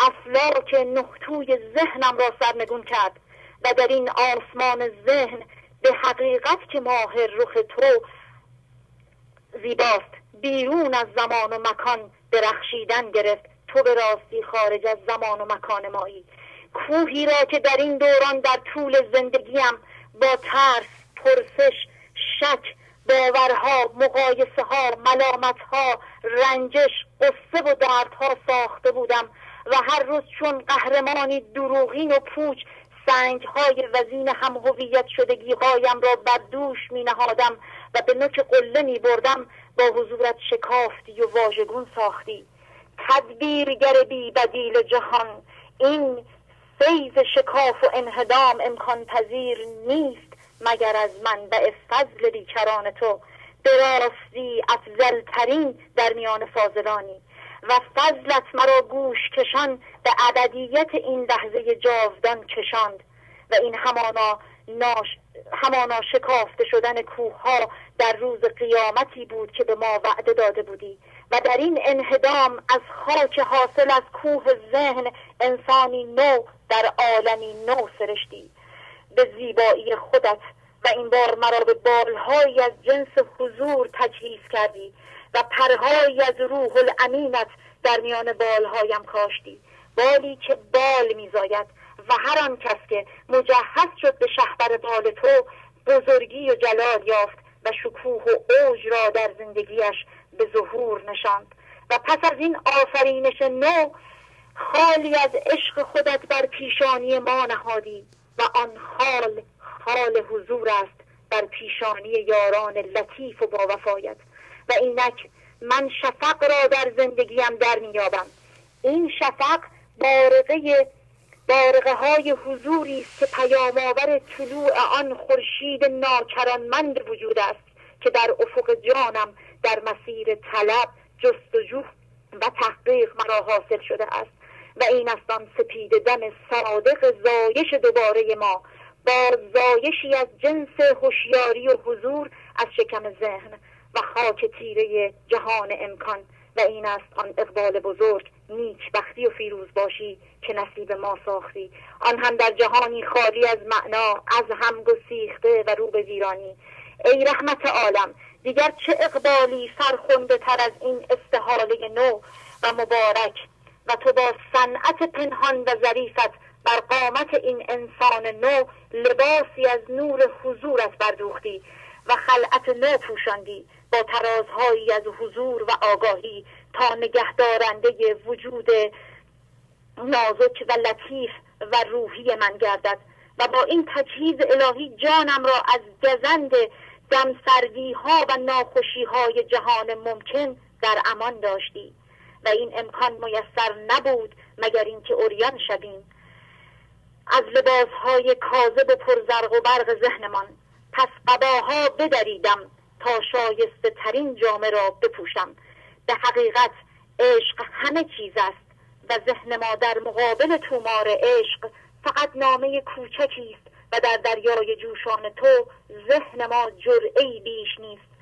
افلاک نهتوی ذهنم را سرنگون کرد و در این آسمان ذهن به حقیقت که ماه رخ تو زیباست بیرون از زمان و مکان درخشیدن گرفت. تو به راستی خارج از زمان و مکان مایی. کوهی را که در این دوران در طول زندگیم با ترس پرسش شک باورها مقایسه ها ملامت ها رنجش قصه و دردها ساخته بودم. و هر روز چون قهرمانی دروغین و پوچ سنگ های وزین هم هویت شدگی هایم را بر دوش می نهادم و به نوک قله می بردم با حضورت شکافتی و واژگون ساختی. تدبیرگر بی بدیل جهان این فیض شکاف و انهدام امکان پذیر نیست مگر از منبع فضل بیکران تو. به راستی افضل در میان فاضلانی. و فضلت مرا گوش کشان به ابدیت این لحظه جاودان کشاند و این همانا ناش همانا شکافته شدن کوه ها در روز قیامتی بود که به ما وعده داده بودی و در این انهدام از خاک حاصل از کوه ذهن انسانی نو در عالمی نو سرشتی. به زیبایی خودت و این بار مرا به بالهایی از جنس حضور تجهیز کردی و پرهایی از روح الامینت در میان بالهایم کاشتی. بالی که بال میزاید و هر آن کس که مجهز شد به شهبر بال تو بزرگی و جلال یافت و شکوه و اوج را در زندگیش به ظهور نشاند. و پس از این آفرینش نو خالی از عشق خودت بر پیشانی ما نهادی و آن خال خال حضور است بر پیشانی یاران لطیف و با وفایت. و اینک من شفق را در زندگیم در میابم این شفق بارقه بارقه های حضوری است که پیام آور طلوع آن خورشید ناکرانمند وجود است که در افق جانم در مسیر طلب جستجو و تحقیق مرا حاصل شده است و این است آن سپید دم صادق زایش دوباره ما با زایشی از جنس هوشیاری و حضور از شکم ذهن. و خاک تیره جهان امکان و این است آن اقبال بزرگ نیک بختی و فیروز باشی که نصیب ما ساختی. آن هم در جهانی خالی از معنا از هم گسیخته و رو به ویرانی. ای رحمت عالم دیگر چه اقبالی فرخنده تر از این استحاله نو و مبارک؟ و تو با صنعت پنهان و ظریفت بر قامت این انسان نو لباسی از نور حضورت بردوختی و خلعت نو پوشاندی. با ترازهایی از حضور و آگاهی تا نگهدارنده وجود نازک و لطیف و روحی من گردد و با این تجهیز الهی جانم را از گزند دمسردی ها و ناخوشی های جهان ممکن در امان داشتی و این امکان میسر نبود مگر اینکه اوریان شویم. از لباسهای کاذب و پرزرق و برق ذهنمان پس قباها بدریدم تا شایسته ترین جامه را بپوشم. به حقیقت عشق همه چیز است و ذهن ما در مقابل تومار عشق فقط نامه کوچکی است و در دریای جوشان تو ذهن ما جرعی بیش نیست.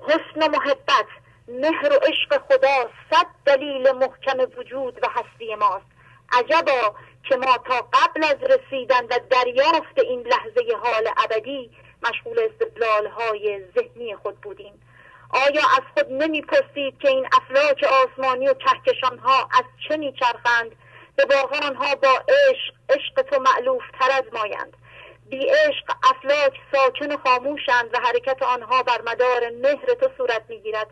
حسن و محبت مهر و عشق خدا صد دلیل محکم وجود و هستی ماست. عجبا که ما تا قبل از رسیدن و دریافت این لحظه حال ابدی مشغول استدلال های ذهنی خود بودیم. آیا از خود نمی‌پرسید که این افلاک آسمانی و کهکشان ها از چه میچرخند؟ به واقع آنها با عشق عشق تو معلوف تر از مایند. بی عشق افلاک ساکن و خاموشند و حرکت آنها بر مدار مهر تو صورت می‌گیرد.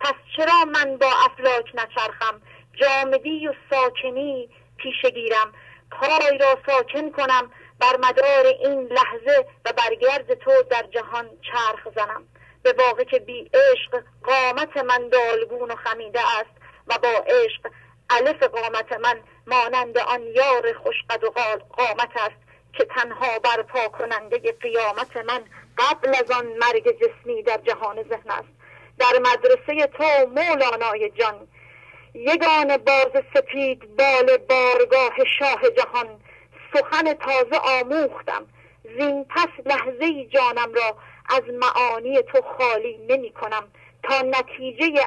پس چرا من با افلاک نچرخم؟ جامدی و ساکنی پیشه گیرم پای را ساکن کنم. بر مدار این لحظه و برگرد تو در جهان چرخ زنم. به واقع که بی عشق قامت من دالگون و خمیده است و با عشق الف قامت من مانند آن یار خوشقد و قامت است که تنها برپا کننده قیامت من قبل از آن مرگ جسمی در جهان ذهن است. در مدرسه تو مولانای جان یگان باز سپید بال بارگاه شاه جهان سخن تازه آموختم. زین پس لحظه جانم را از معانی تو خالی نمی کنم تا نتیجه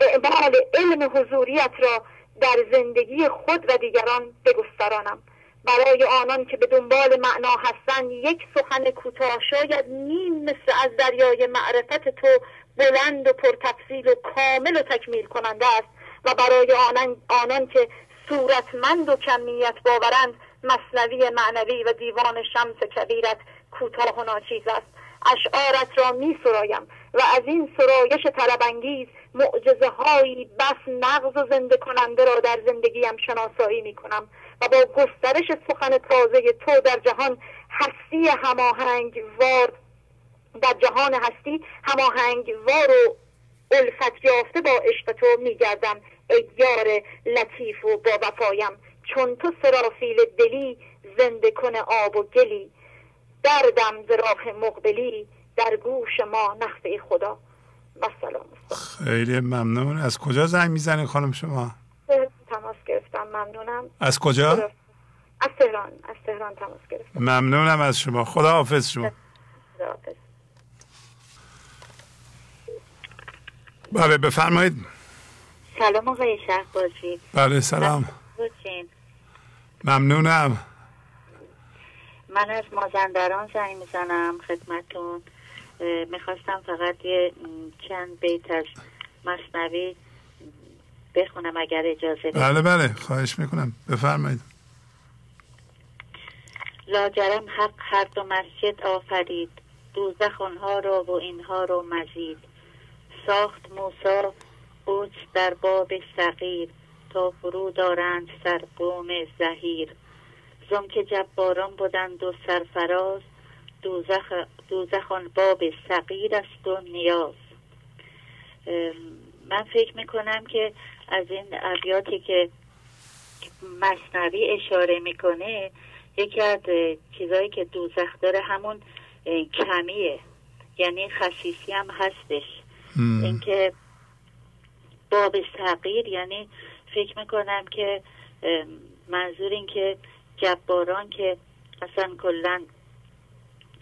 اعمال علم حضوریت را در زندگی خود و دیگران بگسترانم. برای آنان که به دنبال معنا هستند یک سخن کوتاه شاید نیم مثل از دریای معرفت تو بلند و پرتفصیل و کامل و تکمیل کننده است. و برای آنان, آنان که صورتمند و کمیت باورند مصنوی معنوی و دیوان شمس کبیرت کوتاه و ناچیز است. اشعارت را می سرایم و از این سرایش طلبانگیز معجزه هایی بس نغز و زنده کننده را در زندگیم شناسایی می کنم و با گسترش سخن تازه تو در جهان هستی هماهنگ وار در جهان هستی هماهنگ وار و الفت یافته با عشق تو میگردم ای یار لطیف و با وفایم. چون تو سرافیل دلی زنده کن آب و گلی. دردم ز راه مقبلی در گوش ما نخفه خدا. و سلام. خیلی ممنون. از کجا زنگ می‌زنی خانم شما؟ تماس گرفتم. ممنونم. از کجا؟ از تهران. از تهران تماس گرفتم. ممنونم از شما. خدا حافظ شما. خدا حافظ. بله بفرمایید. سلام آقای شهبازی. بله سلام. ممنونم. من از مازندران زنگ می‌زنم خدمتون. می‌خواستم فقط یه چند بیت از مصنوی بخونم اگر اجازه بله بله خواهش می‌کنم. بفرمایید. لاجرم حق هر دو مسجد آفرید. دوزخ اونها رو و اینها رو مزید. ساخت موسا اوچ در باب صغیر تا فرو دارند سر قوم زهیر که جباران بودند و سرفراز دوزخ, دوزخ باب صغیر است و نیاز. من فکر می‌کنم که از این ابیاتی که مصنوی اشاره می‌کنه یکی از چیزایی که دوزخ داره همون کمیه. یعنی خصیصی هم هستش. اینکه باب صغیر یعنی فکر می‌کنم که منظور این که جباران که اصلا کلا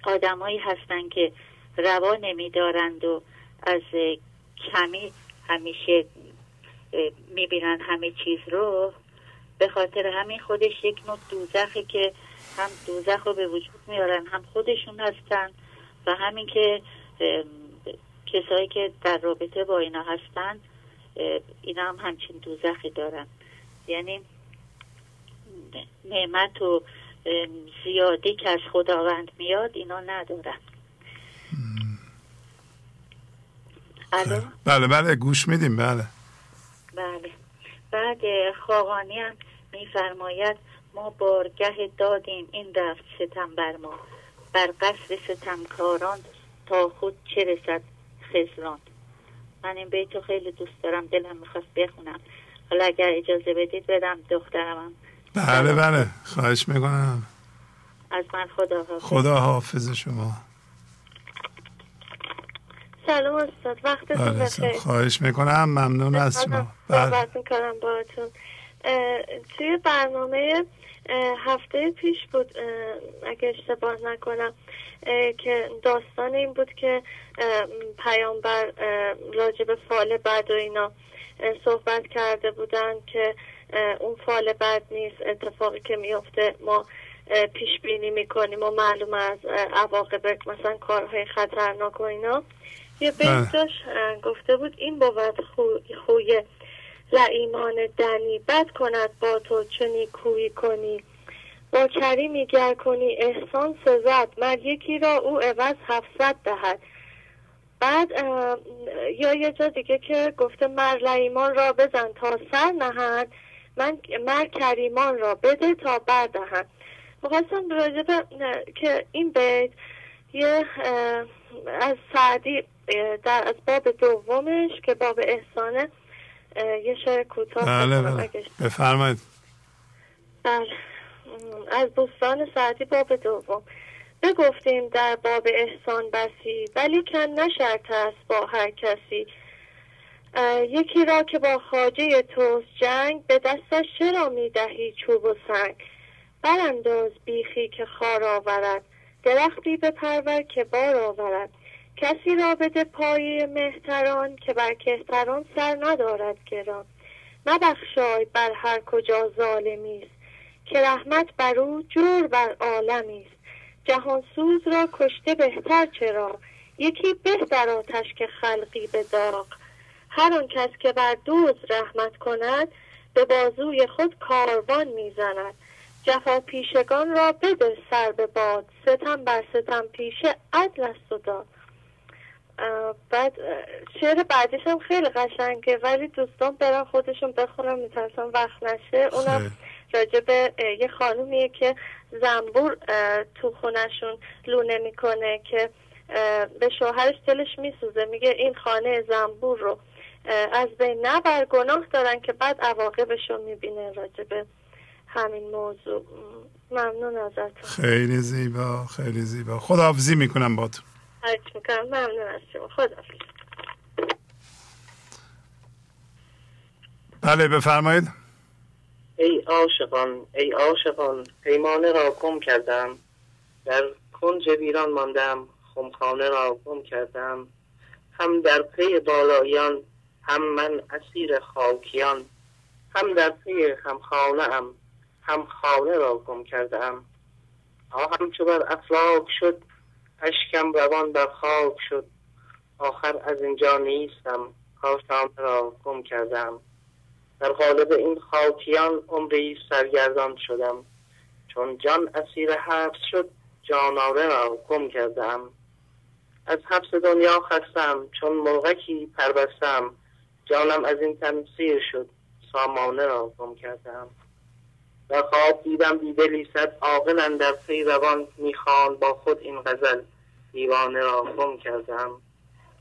آدمایی هستن که روا نمیدارند و از کمی همیشه می‌بینن همه چیز رو به خاطر همین خودش یک نوع دوزخی که هم دوزخ رو به وجود میارن هم خودشون هستن و همین که کسایی که در رابطه با اینا هستن اینا هم همچین دوزخی دارن یعنی نعمت و زیادی که از خداوند میاد اینا ندارن بله بله گوش میدیم بله. بله. بعد خواهانی هم میفرماید ما بارگه دادیم این رفت ستم بر ما. بر قصر ستمکاران تا خود چه رسد خزران من این بیتو خیلی دوست دارم دلم می‌خواست بخونم. حالا اگر اجازه بدید بدم دخترم. بله بله. خواهش می‌کنم. از من خدا حافظ خدا حافظ شما. سلام استاد وقتتون بله بخیر خواهش می‌کنم. ممنون از شما. بله. صحبت می‌کنم باهاتون. اه، توی برنامه هفته پیش بود اگه اشتباه نکنم که داستان این بود که پیامبر به فال بد و اینا صحبت کرده بودن که اون فال بد نیست اتفاقی که میفته ما پیش بینی می‌کنیم و معلوم از عواقب مثلا کارهای خطرناک و اینا. یه بیت گفته بود این بود خوی, خوی لعیمان دنی بد کند با تو چه نیکویی کنی. با کریمی گر کنی احسان سزد مر یکی را او عوض هفتصد دهد. بعد یا یه جا دیگه که گفته مر لعیمان را بزن تا سر نهند من مر کریمان را بده تا بردهند به اه، که این بیت یه از سعدی در از باب دومش که باب احسانه یه شعر کوتاه بله بله. بفرمایید. بله. از بستان سعدی باب دوم. بگفتیم در باب احسان بسی ولی کن نشرط است با هر کسی. یکی را که با خاجه توست جنگ به دستش چرا می‌دهی چوب و سنگ؟ برانداز بیخی که خار آورد درختی به پرور که بار آورد. کسی را بده پایه مهتران که بر کهتران سر ندارد گران. مبخشای بر هر کجا ظالمی است که رحمت بر او جور بر عالمی است. جهان سوز را کشته بهتر چرا؟ یکی به در آتش که خلقی به داغ. هر آن کس که بر دوز رحمت کند به بازوی خود کاروان می‌زند. جفا پیشگان را بده سر به باد ستم بر ستم پیشه عدل است و داد. بعد شعر بعدیش هم خیلی قشنگه ولی دوستان برن خودشون بخونم میترسم وقت نشه. اونم اه، یه خانومیه که زنبور تو خونشون لونه می‌کنه که به شوهرش دلش میسوزه. میگه این خانه زنبور رو از بین نبر گناه دارن که بعد عواقبش رو می‌بینه راجع به همین موضوع. ممنون ازتون. خیلی زیبا خیلی زیبا. خداحافظی می‌کنم با می‌کنم. ممنون از شما. خدا بله بفرمایید. ای عاشقان ای عاشقان پیمانه را گم کردم. در کنج ویران ماندم خمخانه را گم کردم. هم در پی بالایان هم من اسیر خاکیان. هم در پی همخانه ام هم خانه را گم کردم. آهم چو بر افلاک شد اشکم روان بر خاک شد. آخر از اینجا نیستم. کاشانه را گم کردم. در قالب این خاکیان عمری سرگردان شدم. چون جان اسیر حبس شد جانانه را گم کردم. از حبس دنیا خستم چون مرغکی پربستم. جانم از این تمثیر شد سامانه را گم کردم. در خواب دیدم بیدلی صد عاقل در پی روان می‌خوان با خود این غزل دیوانه را گم کردم.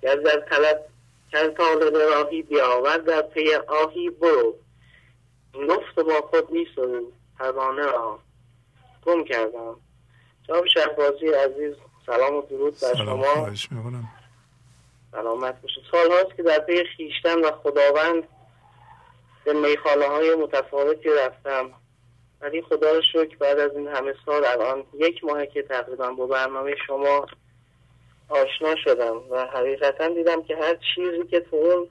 گر در طلب کر طالب راهی بیاور در پی آهی برو نفت با خود می پروانه را گم کردم. جناب شهبازی عزیز سلام و درود بر شما. سلامت باشید. سال هاست که در پی خیشتن و خداوند به میخانه های متفاوتی رفتم. ولی خدا رو شکر بعد از این همه سال الان یک ماه که تقریبا با برنامه شما آشنا شدم و حقیقتا دیدم که هر چیزی که تو اون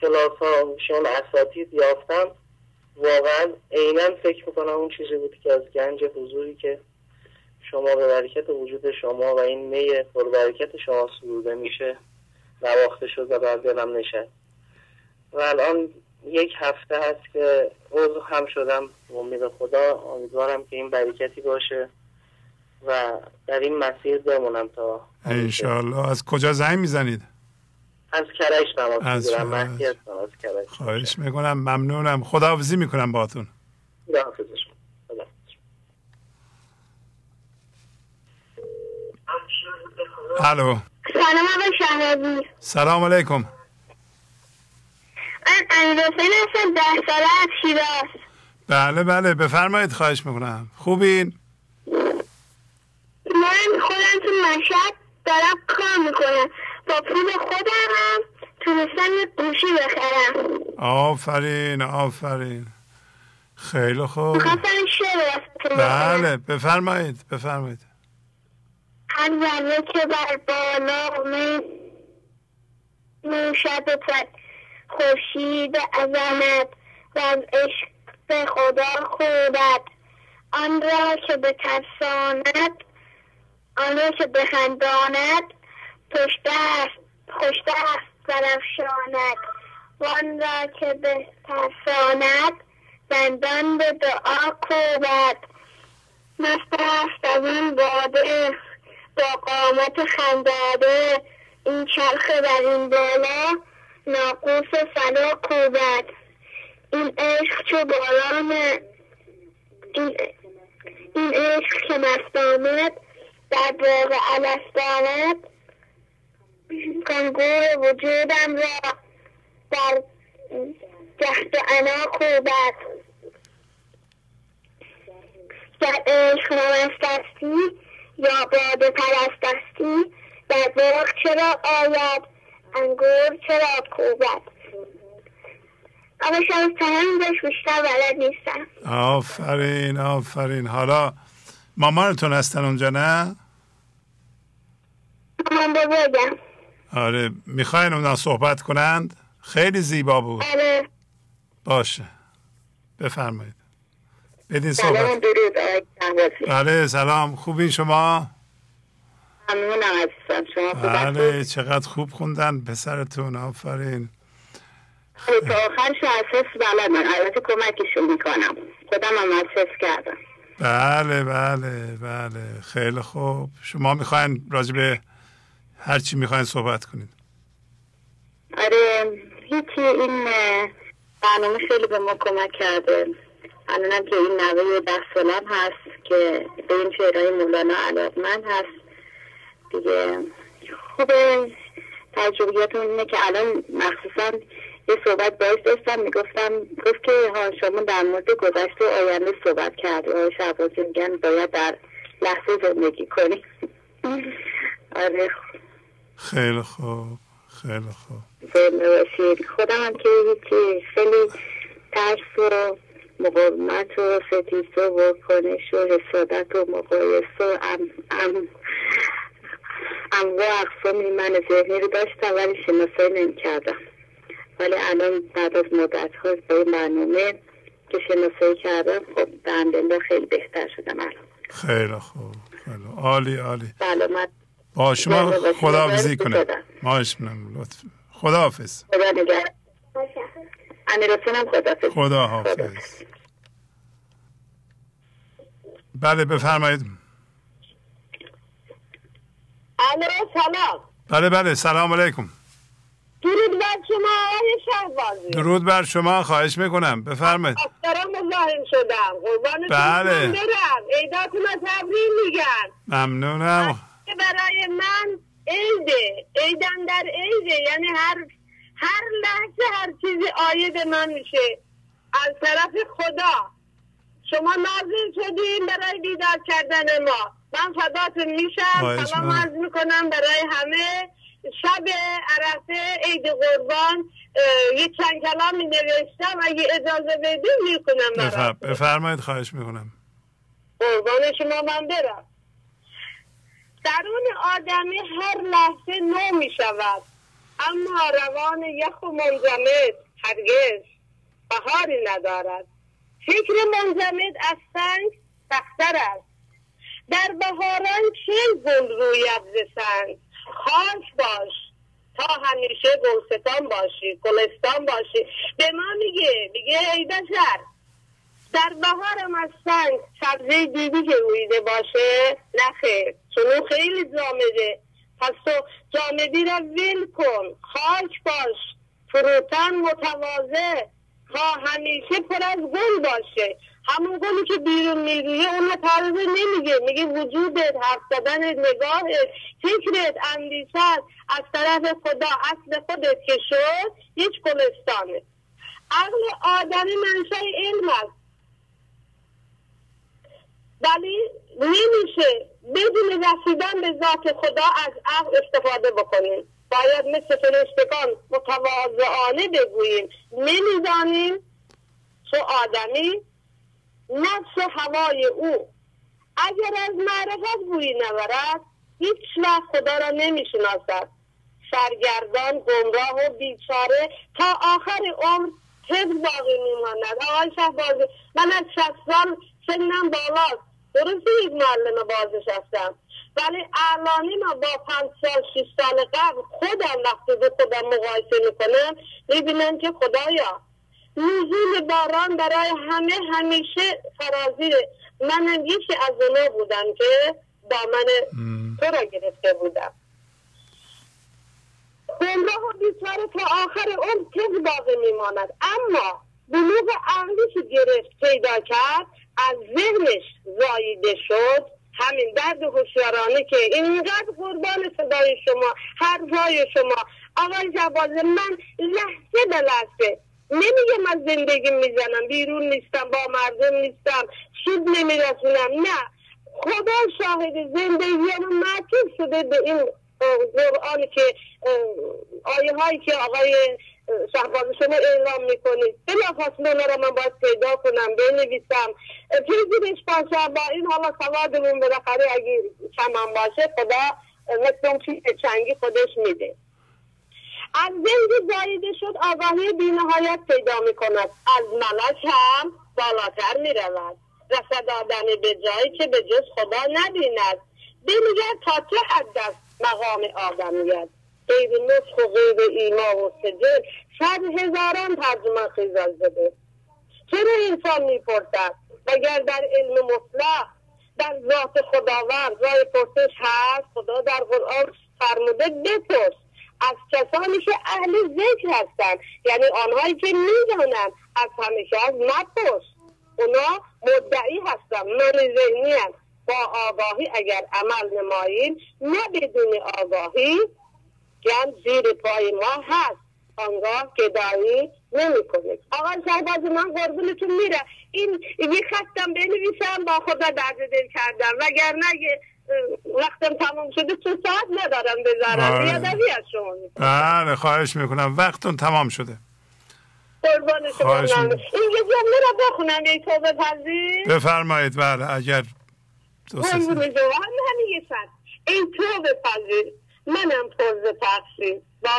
کلاس ها شون اساتید یافتم واقعا عینا فکر می‌کنم اون چیزی بود که از گنج حضوری که شما به برکت وجود شما و این می پر برکت شما سروده میشه نواخته شد و بر دلم نشد و الان یک هفته هست که عضو هم شدم. به امید خدا امیدوارم که این برکتی باشه و در این مسیر بمونم تا انشالله از کجا زنگ می‌زنید؟ از کرش تماس از هستم از کرش خواهش می‌کنم. ممنونم. خداحافظی می‌کنم باتون خداحافظ شما. خدا. الو. سلام آقای سلام علیکم. من امیر حسین هستم ده ساله از شیراز بله بله بفرمایید خواهش می‌کنم. خوبین؟ من خودم تو مشهد دارم کار می‌کنم. با پول خودم هم تونستم یه گوشی بخرم. آفرین آفرین. خیلی خوب. بله بفرمایید بفرمایید. هر ذره که بر بالا می موشد تد خورشید عظمت و از عشق به خدا خوبت. آن را که به ترساند آن را که بخنداند پشت است خوش است وان را که به ترساند دندان به دعا کوبد. مست است از این باده با قامت خنداده. این چرخ بر این بالا ناقوس فنا کوبد. این عشق چو باران این, این عشق که مست آمد در باغ الست آمد کنگور وجودم را در جهد و عنا کوبد. در عشق نمستستی یا باده پرستستی در باغ چرا آید؟ انگور چرا کوبد. اما شاید تا همینجاش بیشتر بلد نیستم. آفرین آفرین. حالا مامانتون هستن اونجا نه؟ من بگم آره می‌خواین اونا صحبت کنند؟ خیلی زیبا بود. آره. باشه. بفرمایید. بدین سلام صحبت. درود بله سلام. خوبین شما؟ ممنونم عزیزم. شما بله چقدر خوب خوندن پسرتون آفرین. هستید؟ تا آخرش رو اساس بلدن البته کمکشون می‌کنم. خودم هم اساس کردم. بله بله بله. خیلی خوب. شما می‌خواین راجع به هر چی می‌خواین صحبت کنید. آره هیچی. این برنامه خیلی به ما کمک کرده. الانم که این نوه ده سالم هست که به این شعرهای مولانا علاقمند هست. دیگه. خوبه تجربیاتون اینه که الان مخصوصا یه صحبت باش داشتم می‌گفتم گفت که ها شما در مورد گذشته و آینده صحبت کردی آقای شعبازی میگن باید در لحظه زندگی کنی. آره. خیلی خوب خیلی خوب. باشید خودم هم که هیچی خیلی ترس و مقاومت و ستیزه و کنش و حسادت و مقایسه و ام ام انواع اقسامی من ذهنی رو داشتم ولی شناسایی نمی کردم ولی الان بعد از مدت ها با این برنامه که شناسایی کردم خب به خیلی بهتر شدم الان. خیلی خوب خیلی عالی عالی. سلامت. با شما باشید. خداحافظی کنم. خدا. ماهش منم لطف خداحافظ. خدا نگه امیر حسین هم خدا. خداحافظ بله بفرمایید. الو سلام. بله بله سلام علیکم. درود بر شما آقای شهبازی. درود بر شما خواهش می‌کنم. بفرمایید. دارم مزاحم شدم. قربانتون بله. برم. عیداتون رو تبریک میگن ممنونم. برای من عیده. عیدم در عیده. یعنی هر هر لحظه هر چیزی آید من میشه. از طرف خدا. شما نازل شدین برای دیدار کردن ما. من فداتون میشم سلام می‌کنم. عرض می‌کنم برای همه. شب عرفه عید قربان. یه چند کلامی نوشتم. اگه اجازه بدین می‌کنم. برات بفرمایید خواهش می‌کنم. قربان شما من برم. درون آدمی هر لحظه نو می شود اما روان یخ و منجمد هرگز بهاری ندارد. فکر منجمد از سنگ سختتر است. در بهاران چه گل روید ز سنگ؟ باش. تا همیشه گلستان باشی گلستان باشی. به ما میگه میگه ای بشر در بهارم از سنگ سبزه دیدی که رویده باشه؟ نخیر چون خیلی جامده. پس تو جامدی را ول کن. خاک باش. فروتن متواضع. تا همیشه پر از گل باشه. همون گلی که بیرون میرویه اون رو نمیگه. میگه وجودت حرف زدن نگاهت فکرت اندیشت از طرف خدا اصل خودت که شد یک گلستانه. عقل آدمی منشأ علم است. ولی نمیشه بدون رسیدن به ذات خدا از عقل استفاده بکنیم. باید مثل فرشتگان متواضعانه بگوییم. نمی‌دانیم تو آدمی نفس هوای او. اگر از معرفت بویی نبرد هیچ وقت خدا را نمی‌شناسد. سرگردان گمراه و بیچاره تا آخر عمر حفظ باقی میماند؟ آقای شهبازی من از شست سال سنم بالاست. درسته یک معلم بازش هستم ولی الانی ما با پنج سال شیش سال قبل خودم وقتی به خودم مقایسه می‌کنم می‌بینم که خدایا نزول باران برای همه همیشه فرازیره. منم یکی از اونا بودم که دامن تو را گرفته بودم. گمراه و بیچاره تا آخر اون تز باقی میماند. اما بلوغ عقلی که گرفت پیدا کرد از ذهنش زاییده شد. همین درد هوشیارانه که اینقدر قربان صدای شما حرفهای شما. آقای جوازه من لحظه به لحظه نمیگم از زندگی می‌زنم بیرون نیستم با مردم نیستم سود نمیرسونم نه. خدا شاهد زندگی من معطوب شده به این قرآن که آیه هایی که آقای شهباز شما اعلام می‌کنید. بلا فاصله اونا رو من باید پیدا کنم بنویسم. پیزیرش باشه با این حالا سوادمون بالاخره اگه کم باشه خدا مثل چیز چنگی خودش میده. از زنگ زایده شد آگاهی بینهایت پیدا می‌کند. از ملک هم بالاتر می‌رود. رسد آدمی به جایی که به جز خدا نبیند. بمیگرد تا چه حد است مقام آدمیت. غیر نسخ و غیر ایما و سجل صد هزاران ترجمه خیزل زده. چرا انسان می‌پرسد؟ وگر در علم مطلق در ذات خداوند. رای پرسش هست خدا در قرآن فرموده بپرس. از کسانی که اهل ذکر هستند یعنی آنهایی که می‌دانند از همیشه از نپرس. اونا مدعی هستن من ذهنی هست. با آگاهی اگر عمل نماییم نه بدون آگاهی گم زیر پای ما هست. آنگاه گدایی کنید آقای شهباز من قربونتون میره این یه خطم بنویسم با خدا درد دل کردم. وگرنه وقتم تمام شده تو ساعت ندارم بذارم بیادبی از شما بله خواهش می‌کنم. وقتون تمام شده. قربان شما. این یه جمله را بخونم یه توبه پذیر. بفرمایید بله اگر قربون شما همین یه سر ای توبه پذیر منم پرز تقصیر. با,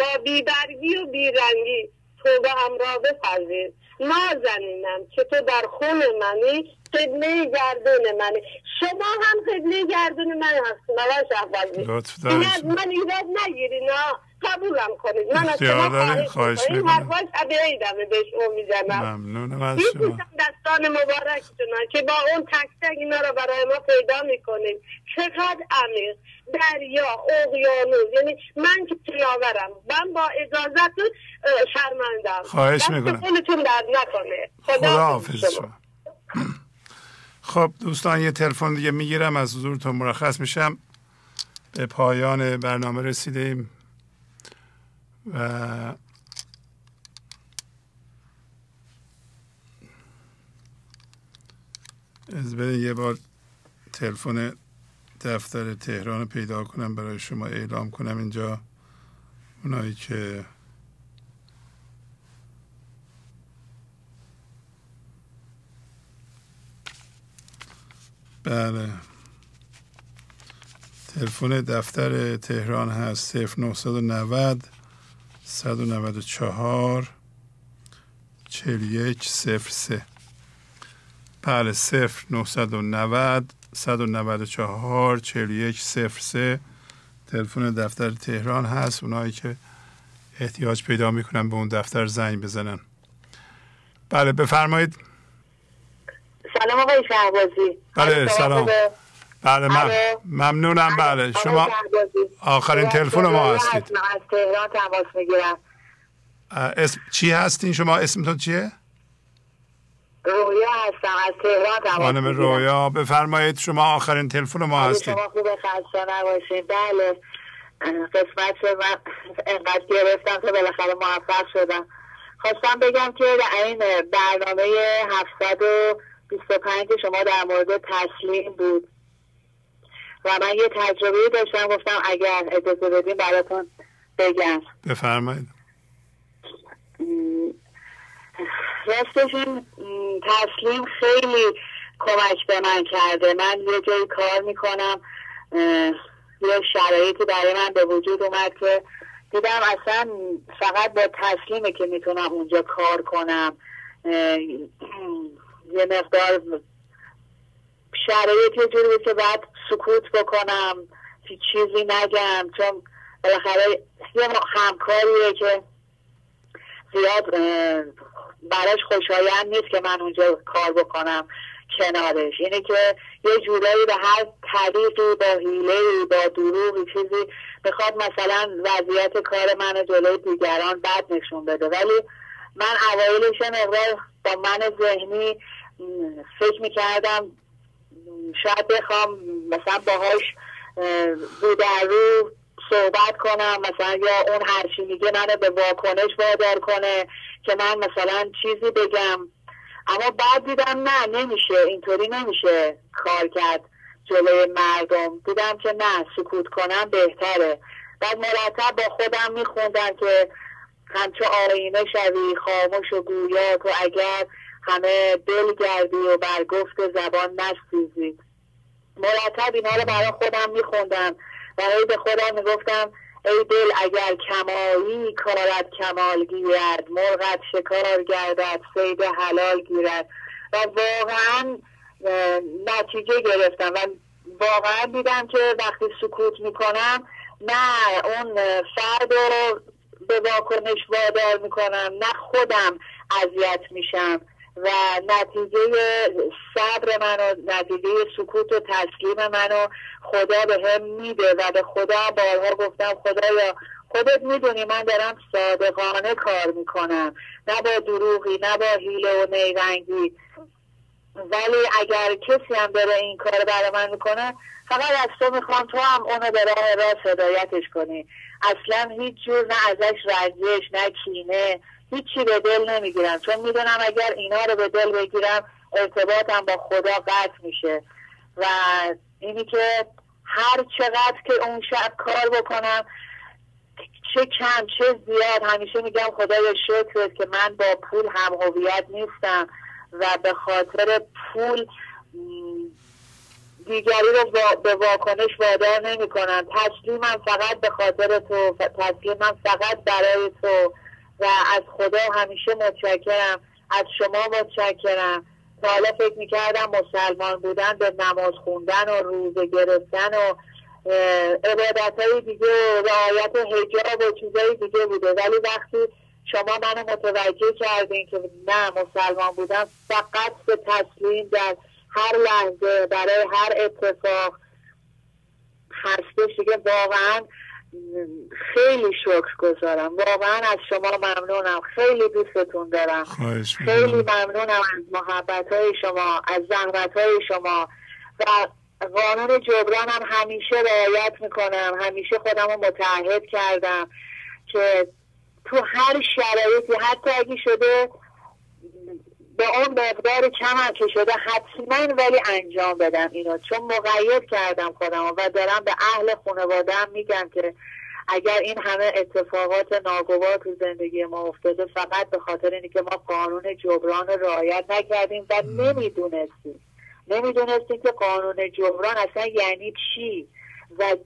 با بیبرگی و بیرنگی. توبه هم را بپذیر. نازنینم که تو در خون منی قبله گردون منی. شما هم قبله گردون من هستیم شهبازی. این از من ایراد نگیری نه قبولم کنید. من از شما خواهش می‌کنم. حرفاش طبیعی دمه بهش اون می‌زنم. ممنونم از شما دستان مبارکتون که با اون تک تک اینا رو برای ما پیدا می‌کنیم چقدر عمیق. دریا اقیانوس. یعنی من که پیاورم. من با اجازتون شرمندم. خواهش می‌کنم. خودتون درد نکنه. خدا حافظ شما. خب دوستان یه تلفن دیگه می‌گیرم. از حضورتون مرخص میشم. به پایان برنامه رسیدیم. و از یه بار تلفن دفتر تهران پیدا کنم برای شما اعلام کنم اینجا. اونایی که بله. تلفن دفتر تهران هست 0990 194 41 03 بله 0990 194 41 03 تلفن دفتر تهران هست اونایی که احتیاج پیدا می‌کنن به اون دفتر زنگ بزنن. بله بفرمایید. سلام آقای شهبازی. بله سلام. بله من ممنونم بله. شما آخرین تلفن ما هستید. از تهران تماس می‌گیرم. اسم چی هستین؟ شما اسمتون چیه؟ رویا هستم. از تهران تماس خانم رویا بفرمایید شما آخرین تلفن ما هستید. شما خوب خسته نباشید بله. قسمت من انقدر گرفتم که بالاخره موفق شدم. خواستم بگم که در این برنامه 700 25 شما در مورد تسلیم بود. و من یه تجربه داشتم گفتم اگر اجازه بدیم براتون بگم. بفرمایید. راستش این تسلیم خیلی کمک به من کرده. من یه جایی کار می‌کنم یه شرایطی برای من به وجود اومد که دیدم اصلا فقط با تسلیمه که می‌تونم اونجا کار کنم. یه مقدار شرایط یه جوری که بعد سکوت بکنم چیزی نگم چون بالاخره یه همکاریه که زیاد براش خوشایند نیست که من اونجا کار بکنم کنارش. اینه که یه جورایی به هر طریقی با حیله با دروغی چیزی می‌خواد مثلا وضعیت کار من جلوی دیگران بد نشون بده. ولی من اوایلش مقدار با من ذهنی فکر می‌کردم شاید بخوام مثلا باهاش رو در رو صحبت کنم مثلا یا اون هرچی میگه منو به واکنش وادار کنه که من مثلا چیزی بگم. اما بعد دیدم نه نمیشه اینطوری نمیشه کار کرد جلوی مردم. دیدم که نه سکوت کنم بهتره. بعد مرتب با خودم میخوندم که همچه آینه شوی خاموش و گویا تو اگر همه دل گردی و بر گفت زبان نستیزی مرتب اینا رو برای خودم میخوندم. برای به خودم می‌گفتم ای دل اگر کمایی کارت کمال گیرد مرغت شکار گردد سید حلال گیرد. و واقعا نتیجه گرفتم و واقعا دیدم که وقتی سکوت می‌کنم نه اون فرد رو به واکنش وادار می‌کنم نه خودم اذیت میشم. و نتیجه صبر منو نتیجه سکوت و تسلیم منو خدا به هم میده و به خدا بارها گفتم خدایا خودت می‌دونی من دارم صادقانه کار می‌کنم نه با دروغی نه با حیله و نیرنگی. ولی اگر کسی هم داره این کار برای من می‌کنه فقط از تو می‌خوام تو هم اونو به راه راست هدایتش کنی. اصلا هیچ جور نه ازش رنجش نه کینه هیچی به دل نمی‌گیرم. چون می‌دونم اگر اینا رو به دل بگیرم ارتباطم با خدا قطع میشه. و اینی که هر چقدر که اون شب کار بکنم چه کم چه زیاد همیشه میگم خدای شکر که من با پول هم هویت نیستم و به خاطر پول دیگری رو به واکنش وادار نمی کنم تسلیمم فقط به خاطر تو تسلیمم فقط برای تو. و از خدا همیشه متشکرم. از شما متشکرم. تا حالا فکر می‌کردم مسلمان بودن به نماز خوندن و روزه گرفتن و عبادت های دیگه و رعایت هجاب و چیزهای دیگه بوده. ولی وقتی شما منو متوجه کردین که نه مسلمان بودن فقط به تسلیم در هر لحظه برای هر اتفاق هستش. دیگه واقعا خیلی شکر گذارم. واقعا از شما ممنونم. خیلی دوستتون دارم. خیلی ممنونم از محبت های شما از زحمت های شما. و قانون جبران هم همیشه رعایت می‌کنم. همیشه خودم رو متعهد کردم که تو هر شرایطی حتی اگه شده به اون مقدار کم هم که شده حتما ولی انجام بدم اینو. چون مقید کردم خودم و دارم به اهل خانوادم میگم که اگر این همه اتفاقات ناگوار تو زندگی ما افتاده فقط به خاطر اینکه ما قانون جبران رو رعایت نکردیم و نمی‌دونستیم. نمی‌دونستیم که قانون جبران اصلا یعنی چی و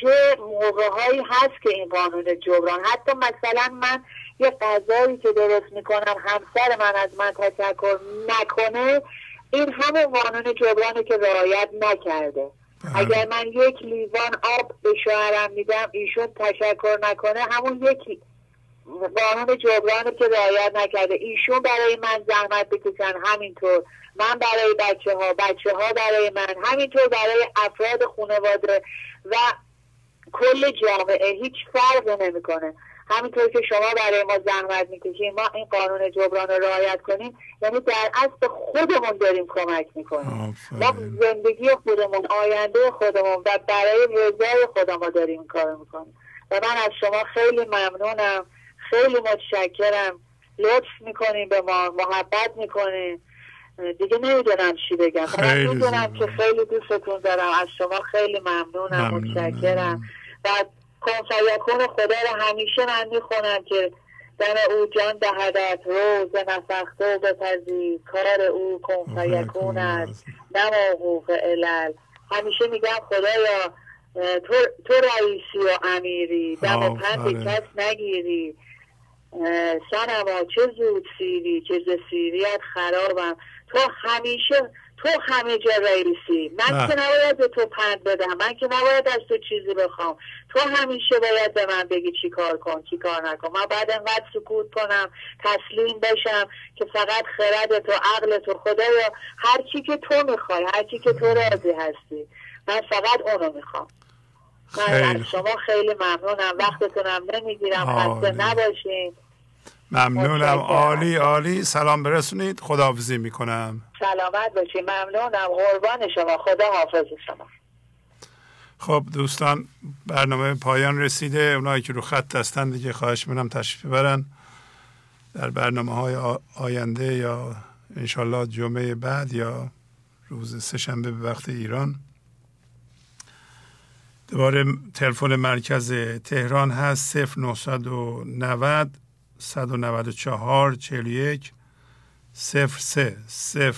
چه موقع هست که این قانون جبران. حتی مثلا من یه غذایی که درست می‌کنم همسر من از من تشکر نکنه این همه قانون جبرانه که رعایت نکرده. بله. اگر من یک لیوان آب به شوهرم میدم ایشون تشکر نکنه همون یکی قانون جبرانه که رعایت نکرده. ایشون برای من زحمت بکشن همینطور. من برای بچه ها بچه ها برای من همینطور برای افراد خانواده و کل جامعه. هیچ فرق نمی‌کنه. همینطور که شما برای ما زحمت می‌کشیم ما این قانون جبران رو رعایت کنیم. یعنی در اصل خودمون داریم کمک می‌کنیم. ما زندگی خودمون آینده خودمون و برای رضای خودمون داریم کار می‌کنیم. و من از شما خیلی ممنونم. خیلی متشکرم. لطف می‌کنیم به ما محبت می‌کنیم دیگه نمی‌دونم چی بگم. خیلی می‌دونم که خیلی دوستتون دارم. از شما خیلی ممنونم متشکرم. و کنفیکون خدا رو همیشه من می‌خونم که در او جان دهدت روز نفخته بپذی. کار او کنفیکون است. نما حقوق علل. همیشه میگم خدایا تو, تو رئیسی و امیری. دم پند کس نگیری. سنما چه زود سیری که ز سیریت خرابم. تو همیشه تو همه جا رئیسی من که نباید به تو پند بدم. من که نباید از تو چیزی بخوام. تو همیشه باید به من بگی چی کار کن چی کار نکن. من بعد انقدر سکوت کنم تسلیم بشم که فقط خرد تو عقل تو خدایا هر چی که تو می‌خوای هر چی که تو راضی هستی. من فقط اونو می‌خوام. من از شما خیلی ممنونم. وقتتونم نمی‌گیرم. خسته نباشین. ممنونم. عالی عالی. سلام برسونید. خداحافظی می‌کنم. سلامت باشید ممنونم. قربان شما. خدا حافظ شما. خب دوستان برنامه پایان رسیده. اونایی که رو خط هستن دیگه خواهش می‌کنم تشریف ببرن. در برنامه های آینده یا انشالله جمعه بعد یا روز سهشنبه به وقت ایران. دوباره تلفن مرکز تهران هست. 0990 194 41 03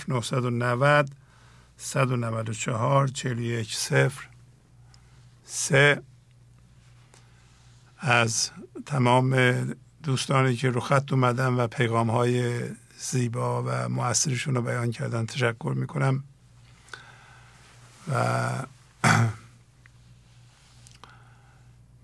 0990 194 41 0 3 از تمام دوستانی که رو خط اومدن و پیغام های زیبا و موثرشون رو بیان کردن تشکر می‌کنم. و